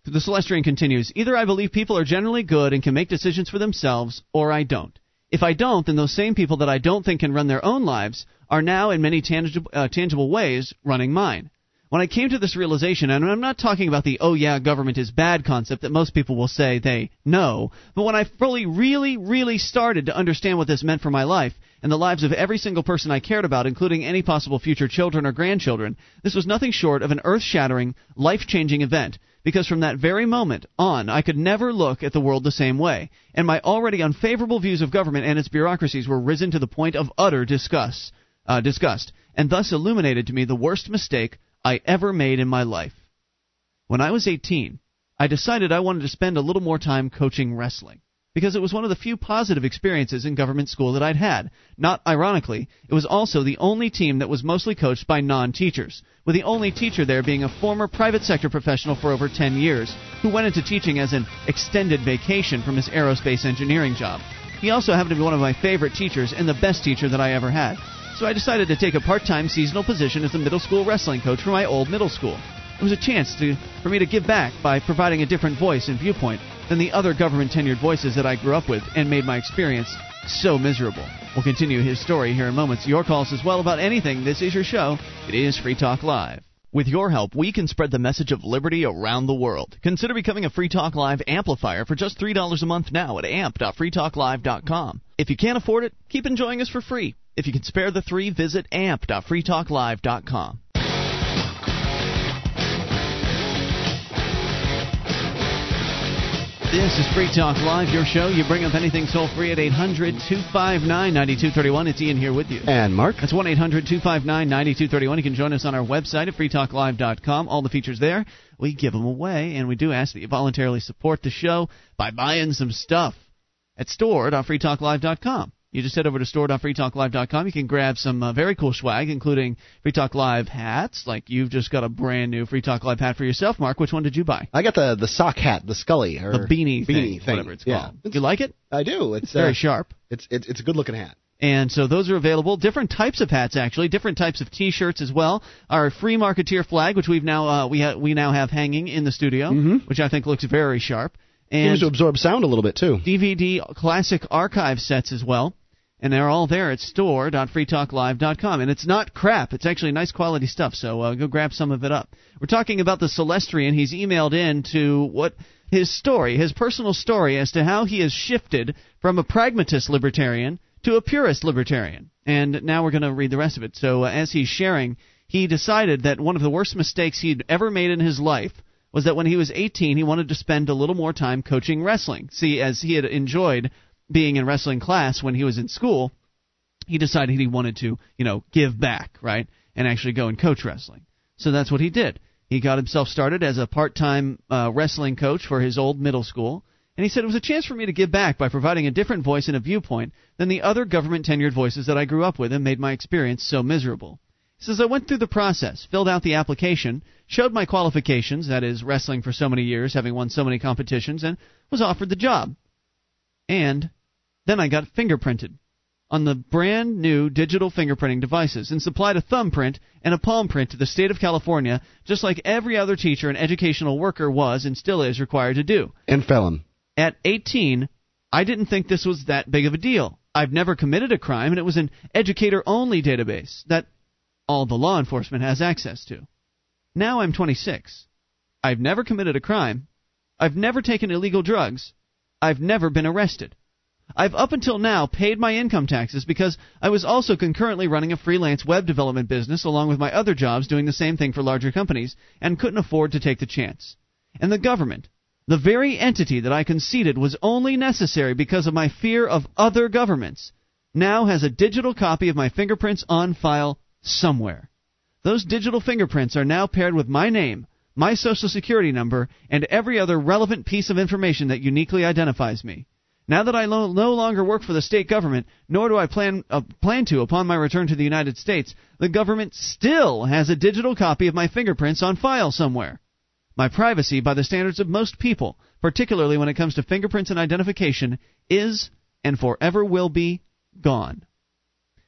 The Celestrian continues Either I believe people are generally good and can make decisions for themselves, or I don't. If I don't, then those same people that I don't think can run their own lives are now, in many tangible, uh, tangible ways, running mine. When I came to this realization, and I'm not talking about the oh yeah, government is bad concept that most people will say they know, but when I fully, really, really started to understand what this meant for my life and the lives of every single person I cared about, including any possible future children or grandchildren, this was nothing short of an earth shattering, life changing event because from that very moment on, I could never look at the world the same way, and my already unfavorable views of government and its bureaucracies were risen to the point of utter disgust, uh, disgust, and thus illuminated to me the worst mistake I ever made in my life. When I was 18, I decided I wanted to spend a little more time coaching wrestling because it was one of the few positive experiences in government school that I'd had. Not ironically, it was also the only team that was mostly coached by non teachers, with the only teacher there being a former private sector professional for over 10 years, who went into teaching as an extended vacation from his aerospace engineering job. He also happened to be one of my favorite teachers and the best teacher that I ever had. So I decided to take a part time seasonal position as a middle school wrestling coach for my old middle school. It was a chance to, for me to give back by providing a different voice and viewpoint than the other government tenured voices that I grew up with and made my experience so miserable. We'll continue his story here in moments. Your calls as well about anything. This is your show. It is Free Talk Live. With your help, we can spread the message of liberty around the world. Consider becoming a Free Talk Live amplifier for just $3 a month now at amp.freetalklive.com. If you can't afford it, keep enjoying us for free. If you can spare the three, visit amp.freetalklive.com. This is Free Talk Live, your show. You bring up anything toll free at 800 259 9231. It's Ian here with you. And Mark. That's 1 800 259 9231. You can join us on our website at freetalklive.com. All the features there, we give them away, and we do ask that you voluntarily support the show by buying some stuff at store.freetalklive.com. You just head over to store.freetalklive.com. You can grab some uh, very cool swag, including Free Talk Live hats. Like you've just got a brand new Free Talk Live hat for yourself, Mark. Which one did you buy? I got the the sock hat, the Scully or the beanie, beanie thing, whatever it's yeah. called. You like it? I do. It's, It's very uh, sharp. It's it's it's a good looking hat. And so those are available. Different types of hats, actually. Different types of T-shirts as well. Our free marketeer flag, which we've now uh, we ha- we now have hanging in the studio, which I think looks very sharp. And Seems to absorb sound a little bit too. DVD classic archive sets as well. And they're all there at store.freetalklive.com. And it's not crap. It's actually nice quality stuff. So uh, go grab some of it up. We're talking about the Celestrian. He's emailed in to what his story, his personal story as to how he has shifted from a pragmatist libertarian to a purist libertarian. And now we're going to read the rest of it. So uh, as he's sharing, he decided that one of the worst mistakes he'd ever made in his life was that when he was 18, he wanted to spend a little more time coaching wrestling. See, as he had enjoyed being in wrestling class when he was in school, he decided he wanted to, you know, give back, right? And actually go and coach wrestling. So that's what he did. He got himself started as a part time uh, wrestling coach for his old middle school. And he said it was a chance for me to give back by providing a different voice and a viewpoint than the other government tenured voices that I grew up with and made my experience so miserable. He says, I went through the process, filled out the application, showed my qualifications, that is, wrestling for so many years, having won so many competitions, and was offered the job. And then I got fingerprinted on the brand new digital fingerprinting devices and supplied a thumbprint and a palm print to the state of California, just like every other teacher and educational worker was and still is required to do. And felon. At 18, I didn't think this was that big of a deal. I've never committed a crime, and it was an educator only database that all the law enforcement has access to. Now I'm 26. I've never committed a crime. I've never taken illegal drugs. I've never been arrested. I've up until now paid my income taxes because I was also concurrently running a freelance web development business along with my other jobs doing the same thing for larger companies and couldn't afford to take the chance. And the government, the very entity that I conceded was only necessary because of my fear of other governments, now has a digital copy of my fingerprints on file somewhere. Those digital fingerprints are now paired with my name, my social security number, and every other relevant piece of information that uniquely identifies me. Now that I lo- no longer work for the state government, nor do I plan uh, plan to upon my return to the United States, the government still has a digital copy of my fingerprints on file somewhere. My privacy, by the standards of most people, particularly when it comes to fingerprints and identification, is and forever will be gone.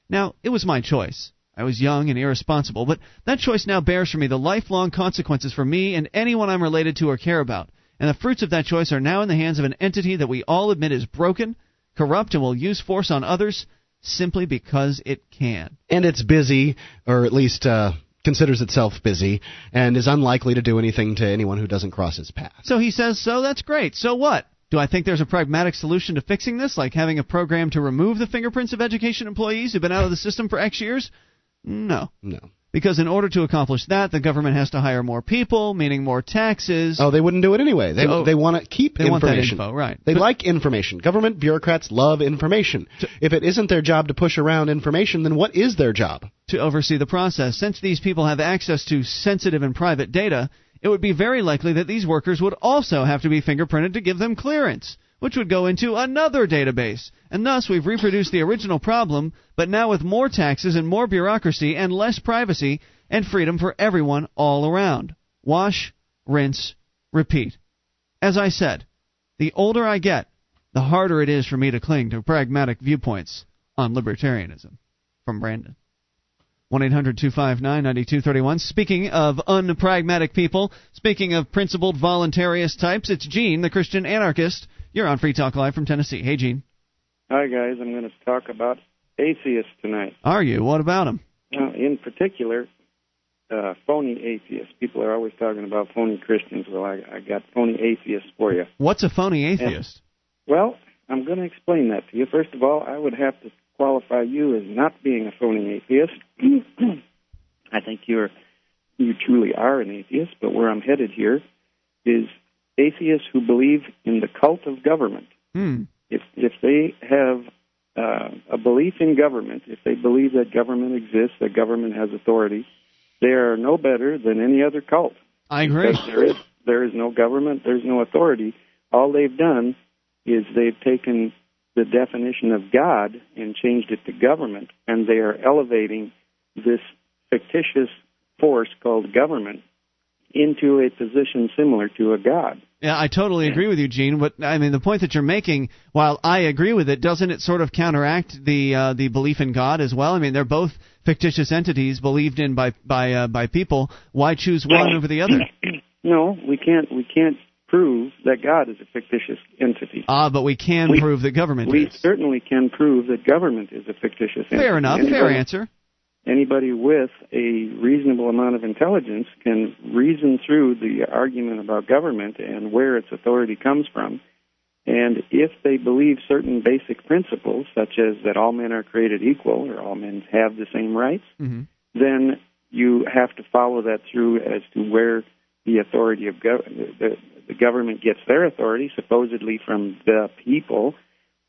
Now, it was my choice. I was young and irresponsible, but that choice now bears for me the lifelong consequences for me and anyone I'm related to or care about. And the fruits of that choice are now in the hands of an entity that we all admit is broken, corrupt, and will use force on others simply because it can. And it's busy, or at least uh, considers itself busy, and is unlikely to do anything to anyone who doesn't cross its path. So he says, so that's great. So what? Do I think there's a pragmatic solution to fixing this, like having a program to remove the fingerprints of education employees who've been out of the system for X years? No. No. Because in order to accomplish that, the government has to hire more people, meaning more taxes. Oh, they wouldn't do it anyway. They Oh. they want to keep They want that information. info, right. They But- like information. Government bureaucrats love information. if it isn't their job to push around information, then what is their job? to oversee the process. Since these people have access to sensitive and private data, it would be very likely that these workers would also have to be fingerprinted to give them clearance, which would go into another database. And thus, we've reproduced the original problem, but now with more taxes and more bureaucracy and less privacy and freedom for everyone all around. Wash, rinse, repeat. As I said, the older I get, the harder it is for me to cling to pragmatic viewpoints on libertarianism. From Brandon. 1 800 259 9231. Speaking of unpragmatic people, speaking of principled voluntarist types, it's Gene, the Christian anarchist. You're on Free Talk Live from Tennessee. Hey, Gene. Hi, guys. I'm going to talk about atheists tonight. Are you? What about them? Uh, in particular, uh, phony atheists. People are always talking about phony Christians. Well, I, I got phony atheists for you. What's a phony atheist? Well, I'm going to explain that to you. First of all, I would have to qualify you as not being a phony atheist. I think you're you truly are an atheist, but where I'm headed here is atheists who believe in the cult of government. Hmm. If if they have uh, a belief in government, if they believe that government exists, that government has authority, they are no better than any other cult. I agree. Because there is there is no government, there's no authority. All they've done is they've taken the definition of God and changed it to government, and they are elevating this fictitious force called government into a position similar to a god. Yeah, I totally agree with you, Gene. But I mean, the point that you're making, while I agree with it, doesn't it sort of counteract the uh, the belief in God as well? I mean, they're both fictitious entities believed in by by uh, by people. Why choose one over the other? No, we can't. We can't prove that God is a fictitious entity. Ah, but we can We- prove that government We is. certainly can prove that government is a fictitious entity. Fair enough. Fair answer. Anybody with a reasonable amount of intelligence can reason through the argument about government and where its authority comes from. And if they believe certain basic principles, such as that all men are created equal or all men have the same rights, hmm then you have to follow that through as to where the authority of gov- the, the government gets their authority, supposedly from the people,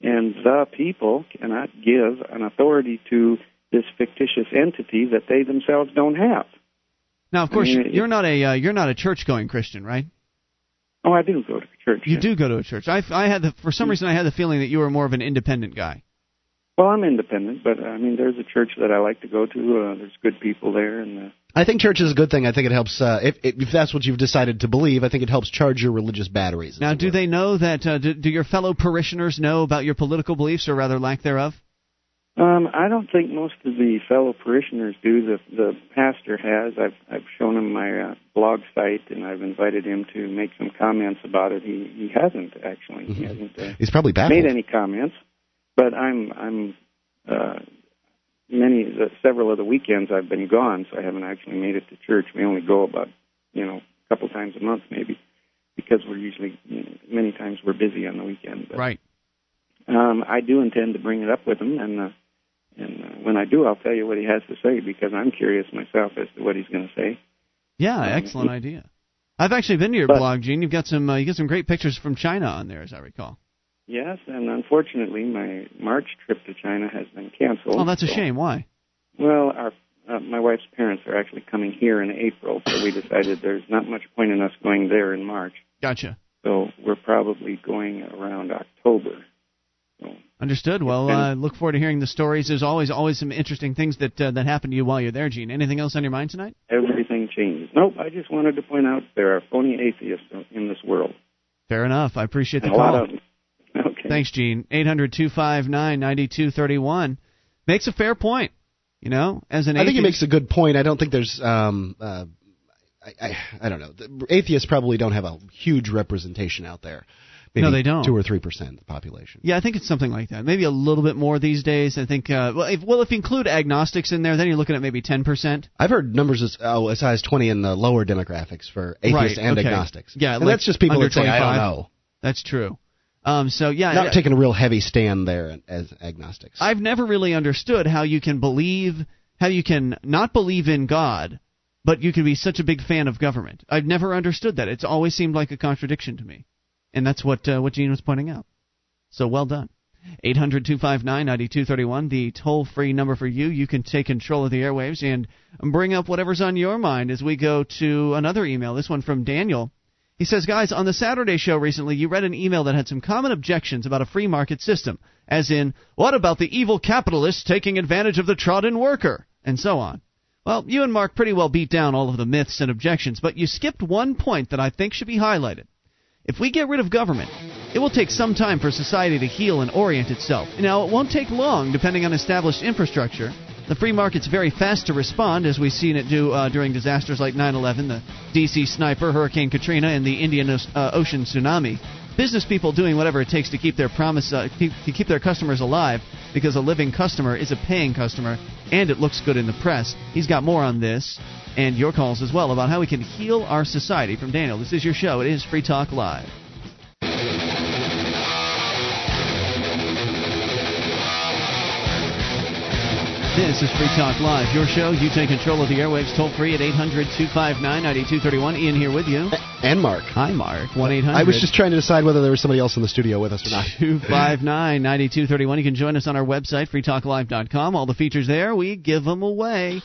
and the people cannot give an authority to this fictitious entity that they themselves don't have. Now, of course, I mean, you're not a uh, you're not a church going Christian, right? Oh, I do go to church. You do go to a church. I, I had the for some reason I had the feeling that you were more of an independent guy. Well, I'm independent, but I mean, there's a church that I like to go to. Uh, there's good people there, and uh, I think church is a good thing. I think it helps uh, if if that's what you've decided to believe. I think it helps charge your religious batteries. Now, do they know that? Uh, do, do your fellow parishioners know about your political beliefs, or rather lack thereof? Um, I don't think most of the fellow parishioners do. The the pastor has. I've I've shown him my uh, blog site, and I've invited him to make some comments about it. He he hasn't actually. He hasn't uh, He's probably baffled. made any comments. But I'm I'm uh, many the, several of the weekends I've been gone, so I haven't actually made it to church. We only go about you know a couple times a month maybe, because we're usually you know, many times we're busy on the weekend. But, Right. um, I do intend to bring it up with him, and uh, and uh, when I do, I'll tell you what he has to say because I'm curious myself as to what he's going to say. Yeah, excellent idea. I've actually been to your But- blog, Gene. You've got some uh, you got some great pictures from China on there, as I recall. Yes, and unfortunately, my March trip to China has been canceled. Oh, that's a shame. Why? Well, our uh, my wife's parents are actually coming here in April, so we decided there's not much point in us going there in March. Gotcha. So we're probably going around October. Understood. Well, uh, look forward to hearing the stories. There's always always some interesting things that uh, that happen to you while you're there, Gene. Anything else on your mind tonight? Everything changes. Nope, I just wanted to point out there are phony atheists in this world. Fair enough. I appreciate the And a lot call. of them. Okay. Thanks, Gene. Eight hundred two five nine ninety two thirty one makes a fair point. You know, as an I think he atheist- makes a good point. I don't think there's. Um, uh, I, I I don't know. The atheists probably don't have a huge representation out there. Maybe No, they don't. Two or three percent of the population. Yeah, I think it's something like that. Maybe a little bit more these days. I think. Uh, well, if, well, if you include agnostics in there, then you're looking at maybe ten percent. I've heard numbers as oh, as high as twenty in the lower demographics for atheists Right, and okay. agnostics. Yeah, and like that's just people that say I don't 25. know. That's true. Um, so yeah, Not I- taking a real heavy stand there as agnostics. I've never really understood how you can believe, how you can not believe in God, but you can be such a big fan of government. I've never understood that. It's always seemed like a contradiction to me, and that's what uh, what Gene was pointing out. So well done. 800-259-9231, the toll-free number for you. You can take control of the airwaves and bring up whatever's on your mind as we go to another email. This one from Daniel. He says, guys, on the Saturday show recently, you read an email that had some common objections about a free market system, as in, what about the evil capitalists taking advantage of the trodden worker, and so on. Well, you and Mark pretty well beat down all of the myths and objections, but you skipped one point that I think should be highlighted. If we get rid of government, it will take some time for society to heal and orient itself. Now, it won't take long, depending on established infrastructure. The free market's very fast to respond, as we've seen it do uh, during disasters like 9 11, the DC sniper, Hurricane Katrina, and the Indian uh, Ocean tsunami. Business people doing whatever it takes to keep their promise, uh, to keep their customers alive, because a living customer is a paying customer, and it looks good in the press. He's got more on this, and your calls as well about how we can heal our society. From Daniel, this is your show. It is Free Talk Live. This is Free Talk Live, your show. You take control of the airwaves toll free at 800 259 9231. Ian here with you. And Mark. Hi, Mark. 1 800. I was just trying to decide whether there was somebody else in the studio with us or not. 259 9231. You can join us on our website, freetalklive.com. All the features there, we give them away.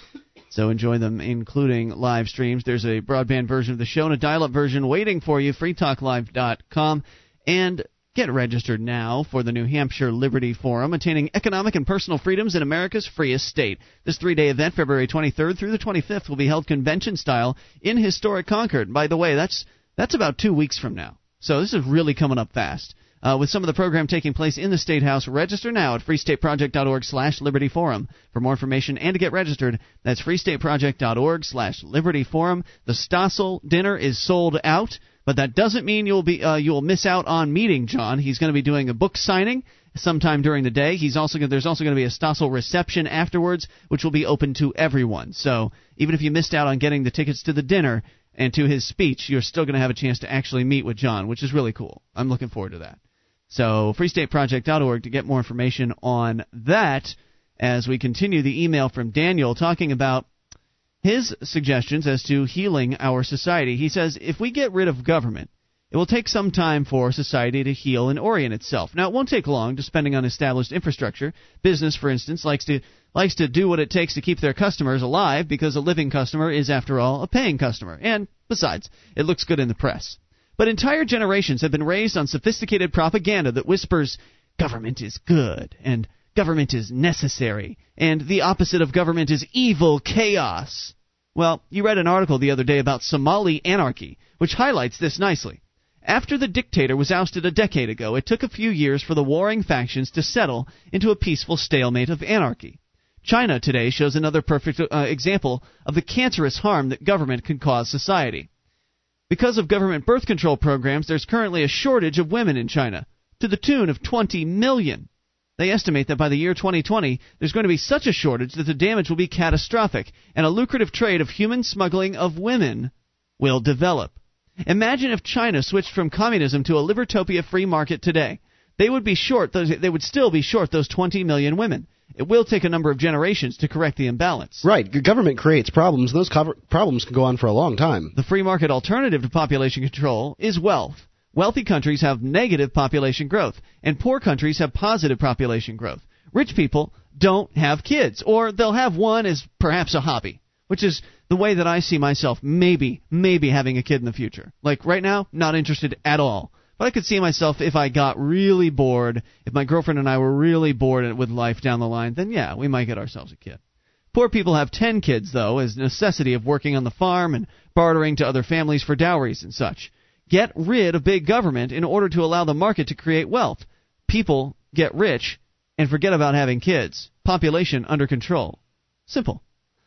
So enjoy them, including live streams. There's a broadband version of the show and a dial up version waiting for you, freetalklive.com. And Get registered now for the New Hampshire Liberty Forum, attaining economic and personal freedoms in America's freest state. This three day event, February 23rd through the 25th, will be held convention style in historic Concord. By the way, that's, that's about two weeks from now. So this is really coming up fast. Uh, with some of the program taking place in the State House, register now at freestateproject.org slash Liberty Forum. For more information and to get registered, that's freestateproject.org slash Liberty Forum. The Stossel dinner is sold out. But that doesn't mean you'll be uh, you'll miss out on meeting John. He's going to be doing a book signing sometime during the day. He's also there's also going to be a Stossel reception afterwards, which will be open to everyone. So even if you missed out on getting the tickets to the dinner and to his speech, you're still going to have a chance to actually meet with John, which is really cool. I'm looking forward to that. So freestateproject.org to get more information on that as we continue the email from Daniel talking about his suggestions as to healing our society. He says if we get rid of government, it will take some time for society to heal and orient itself. Now, it won't take long, depending on established infrastructure. Business, for instance, likes to likes to do what it takes to keep their customers alive because a living customer is, after all, a paying customer. And besides, it looks good in the press. But entire generations have been raised on sophisticated propaganda that whispers government is good and government is necessary, and the opposite of government is evil chaos. Well, you read an article the other day about Somali anarchy, which highlights this nicely. After the dictator was ousted a decade ago, it took a few years for the warring factions to settle into a peaceful stalemate of anarchy. China today shows another perfect uh, example of the cancerous harm that government can cause society. Because of government birth control programs, there's currently a shortage of women in China, to the tune of 20 million. They estimate that by the year 2020, there's going to be such a shortage that the damage will be catastrophic, and a lucrative trade of human smuggling of women will develop. Imagine if China switched from communism to a libertopia free market today. They would be short those, they would still be short those 20 million women. It will take a number of generations to correct the imbalance. Right. The government creates problems, and those co- problems can go on for a long time. The free market alternative to population control is wealth. Wealthy countries have negative population growth, and poor countries have positive population growth. Rich people don't have kids, or they'll have one as perhaps a hobby, which is the way that I see myself maybe, maybe having a kid in the future. Like right now, not interested at all. But I could see myself if I got really bored, if my girlfriend and I were really bored with life down the line, then yeah, we might get ourselves a kid. Poor people have 10 kids, though, as necessity of working on the farm and bartering to other families for dowries and such. Get rid of big government in order to allow the market to create wealth. People get rich and forget about having kids. Population under control. Simple.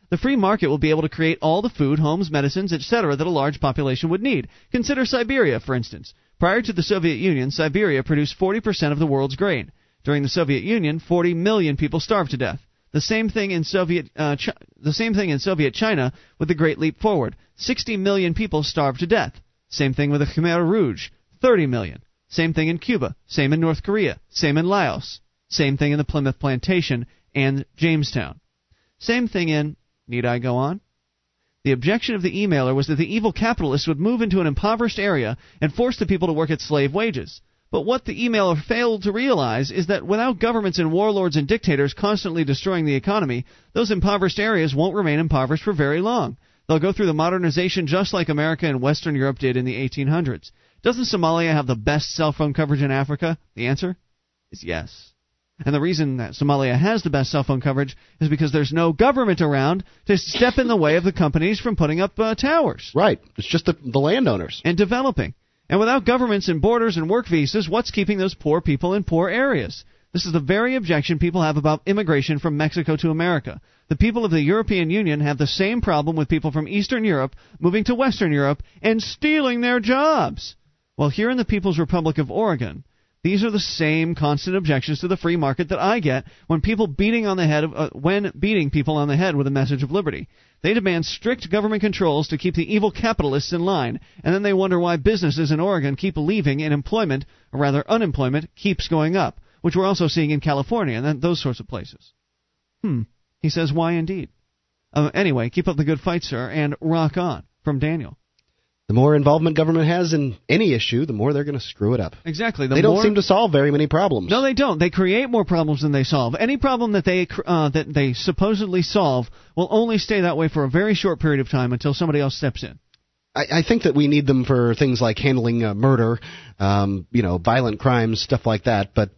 The free market will be able to create all the food, homes, medicines, etc. that a large population would need. Consider Siberia, for instance. Prior to the Soviet Union, Siberia produced 40% of the world's grain. During the Soviet Union, 40 million people starved to death. The same thing in Soviet uh, the same thing in Soviet China with the Great Leap Forward. 60 million people starved to death. Same thing with the Khmer Rouge, 30 million. Same thing in Cuba. Same in North Korea. Same in Laos. Same thing in the Plymouth Plantation and Jamestown. Same thing in. Need I go on? The objection of the emailer was that the evil capitalists would move into an impoverished area and force the people to work at slave wages. But what the emailer failed to realize is that without governments and warlords and dictators constantly destroying the economy, those impoverished areas won't remain impoverished for very long. They'll go through the modernization just like America and Western Europe did in the 1800s. Doesn't Somalia have the best cell phone coverage in Africa? The answer is yes. And the reason that Somalia has the best cell phone coverage is because there's no government around to step in the way of the companies from putting up uh, towers. Right. It's just the, the landowners. And developing. And without governments and borders and work visas, what's keeping those poor people in poor areas? This is the very objection people have about immigration from Mexico to America. The people of the European Union have the same problem with people from Eastern Europe moving to Western Europe and stealing their jobs. Well, here in the People's Republic of Oregon, these are the same constant objections to the free market that I get when people beating on the head of, uh, when beating people on the head with a message of liberty. They demand strict government controls to keep the evil capitalists in line, and then they wonder why businesses in Oregon keep leaving and employment, or rather unemployment, keeps going up which we're also seeing in California and those sorts of places. Hmm. He says, "Why indeed?" Uh, anyway, keep up the good fight, sir, and rock on. From Daniel. The more involvement government has in any issue, the more they're going to screw it up. Exactly. The they more, don't seem to solve very many problems. No, they don't. They create more problems than they solve. Any problem that they uh, that they supposedly solve will only stay that way for a very short period of time until somebody else steps in. I, I think that we need them for things like handling uh, murder, um, you know, violent crimes, stuff like that. But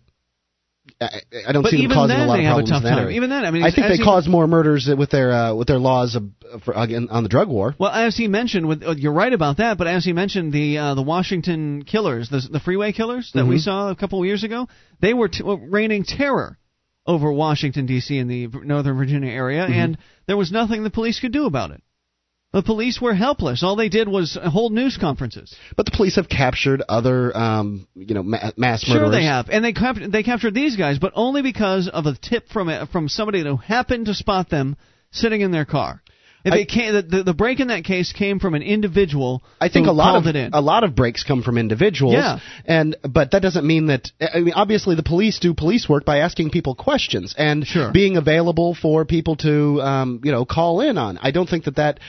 I, I don't but see them even causing then a lot they of have problems a tough in that time. area. Even then, I mean, I think they he- cause more murders with their uh, with their laws of, for, again, on the drug war. Well, as he mentioned, with, uh, you're right about that. But as he mentioned, the uh, the Washington killers, the, the freeway killers that we Mhm. saw a couple of years ago, they were t- were raining terror over Washington D.C. and the Northern Virginia area, Mhm. and there was nothing the police could do about it. The police were helpless. All they did was hold news conferences. But the police have captured other, um, you know, ma- mass murderers. Sure, they have, and they cap- they captured these guys, but only because of a tip from a, from somebody who happened to spot them sitting in their car. If I- came, the, the, break in that case came from an individual. I think who a lot of it a lot of breaks come from individuals. Yeah. And but that doesn't mean that I mean obviously the police do police work by asking people questions and Sure. being available for people to um, you know call in on. I don't think that that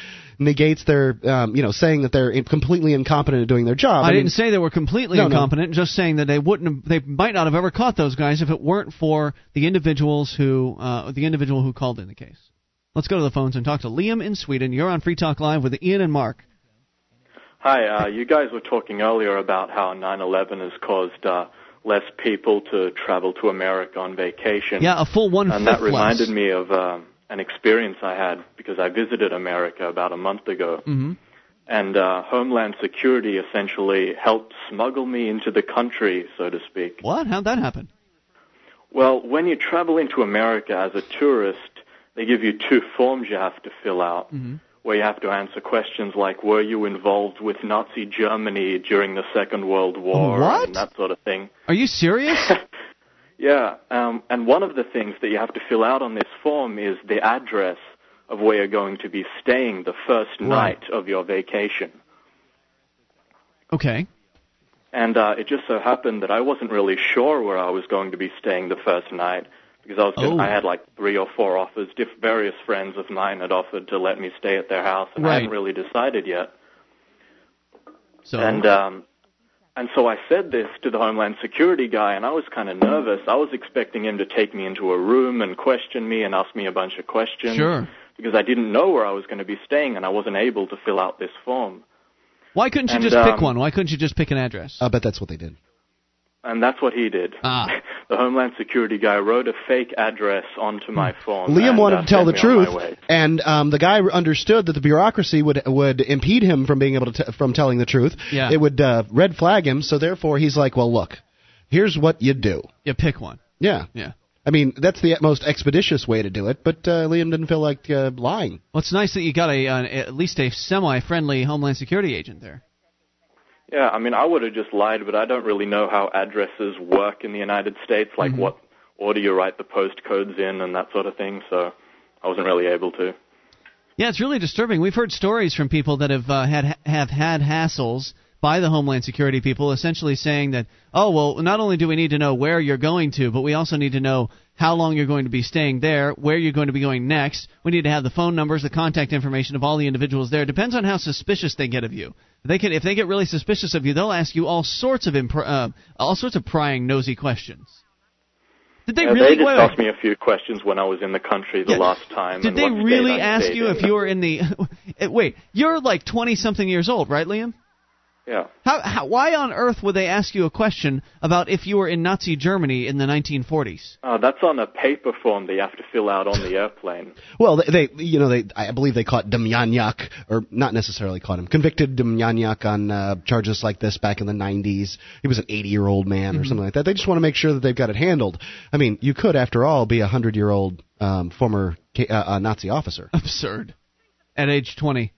negates their um, you know saying that they're completely incompetent at doing their job. I, mean, didn't say they were completely No, no. incompetent. Just saying that they wouldn't. Have, they might not have ever caught those guys if it weren't for the individuals who uh, the individual who called in the case. Let's go to the phones and talk to Liam in Sweden. You're on Free Talk Live with Ian and Mark. Hi, uh, you guys were talking earlier about how 9/11 has caused uh, less people to travel to America on vacation. Yeah, a full one and that reminded less. me of uh, an experience I had because I visited America about a month ago, hmm and uh, Homeland Security essentially helped smuggle me into the country, so to speak. What? How'd that happen? Well, when you travel into America as a tourist, they give you two forms you have to fill out. hmm where you have to answer questions like, were you involved with Nazi Germany during the Second World War? What? And that sort of thing. Are you serious? Yeah, um, and one of the things that you have to fill out on this form is the address of where you're going to be staying the first Right. night of your vacation. okay. And uh, it just so happened that I wasn't really sure where I was going to be staying the first night because I was Oh. I had like three or four offers. Diff- various friends of mine had offered to let me stay at their house, and I hadn't really decided yet. So And um, and so I said this to the Homeland Security guy, and I was kind of nervous. I was expecting him to take me into a room and question me and ask me a bunch of questions sure. because I didn't know where I was going to be staying, and I wasn't able to fill out this form. Why couldn't you And, just pick um, one? Why couldn't you just pick an address? I bet that's what they did. And that's what he did. Ah. The Homeland Security guy wrote a fake address onto my phone. Liam and, wanted uh, to tell the sent me on truth, and um, the guy understood that the bureaucracy would would impede him from being able to t- from telling the truth. Yeah. It would uh, red flag him, so therefore he's like, "Well, look, here's what you do." You pick one. Yeah. Yeah. I mean, that's the most expeditious way to do it, but uh, Liam didn't feel like uh, lying. Well, it's nice that you got a uh, at least a semi-friendly Homeland Security agent there. Yeah, I mean, I would have just lied, but I don't really know how addresses work in the United States, like Mm-hmm. what order you write the postcodes in and that sort of thing. So I wasn't really able to. Yeah, it's really disturbing. We've heard stories from people that have uh, had have had hassles by the Homeland Security people, essentially saying that, oh well, not only do we need to know where you're going to, but we also need to know how long you're going to be staying there, where you're going to be going next. We need to have the phone numbers, the contact information of all the individuals there. It depends on how suspicious they get of you. They can, if they get really suspicious of you, they'll ask you all sorts of impr- uh, all sorts of prying, nosy questions. Did they Yeah, really? they just wait. asked me a few questions when I was in the country the Yeah. last time. Did they really ask you if you were in the? Wait, you're like twenty something years old, right, Liam? Yeah. How, how? Why on earth would they ask you a question about if you were in Nazi Germany in the 1940s? Uh, that's on a paper form that you have to fill out on the airplane. Well, they, they you know, they I believe they caught Demjanjuk, or not necessarily caught him, convicted Demjanjuk on uh, charges like this back in the 90s. He was an 80 year old man or something like that. They just want to make sure that they've got it handled. I mean, you could, after all, be a hundred year old um, former K- uh, uh, Nazi officer. Absurd. At age 20.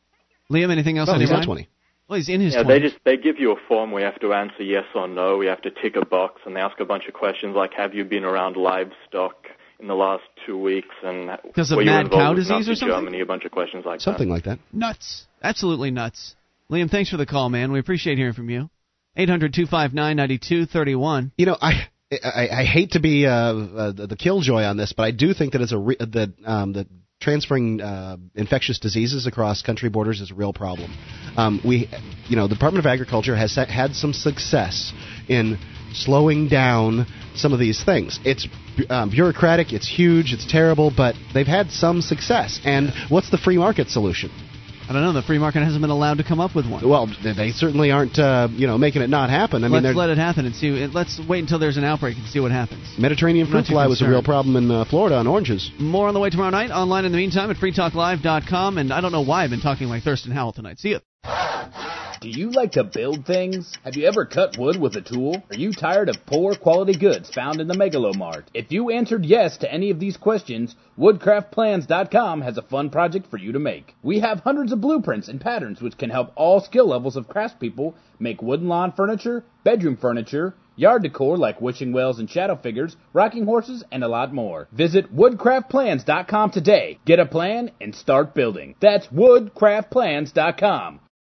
Liam, anything else Oh, on he's not 20. Well, he's in his Yeah, 20s. they just they give you a form We have to answer yes or no. We have to tick a box, and they ask a bunch of questions like, "Have you been around livestock in the last two weeks?" and Because of were mad involved cow disease or something? Germany, a bunch of questions like Something like that. Nuts. Absolutely nuts. Liam, thanks for the call, man. We appreciate hearing from you. 800 259 9231. You know, I I, I hate to be uh, uh, the killjoy on this, but I do think that it's a re- that um, that transferring uh, infectious diseases across country borders is a real problem. Um, we, you know, the Department of Agriculture has had some success in slowing down some of these things. It's um, bureaucratic, it's huge, it's terrible, but they've had some success. And what's the free market solution? I don't know. The free market hasn't been allowed to come up with one. Well, they certainly aren't, uh, you know, making it not happen. I let's mean, let it happen and see. Let's wait until there's an outbreak and see what happens. Mediterranean fruit fly was a real problem in uh, Florida on oranges. More on the way tomorrow night. Online in the meantime at freetalklive.com. And I don't know why I've been talking like Thurston Howell tonight. See you. Do you like to build things? Have you ever cut wood with a tool? Are you tired of poor quality goods found in the Megalomart? If you answered yes to any of these questions, woodcraftplans.com has a fun project for you to make. We have hundreds of blueprints and patterns which can help all skill levels of craftspeople make wooden lawn furniture, bedroom furniture, yard decor like wishing wells and shadow figures, rocking horses, and a lot more. Visit woodcraftplans.com today. Get a plan and start building. That's woodcraftplans.com.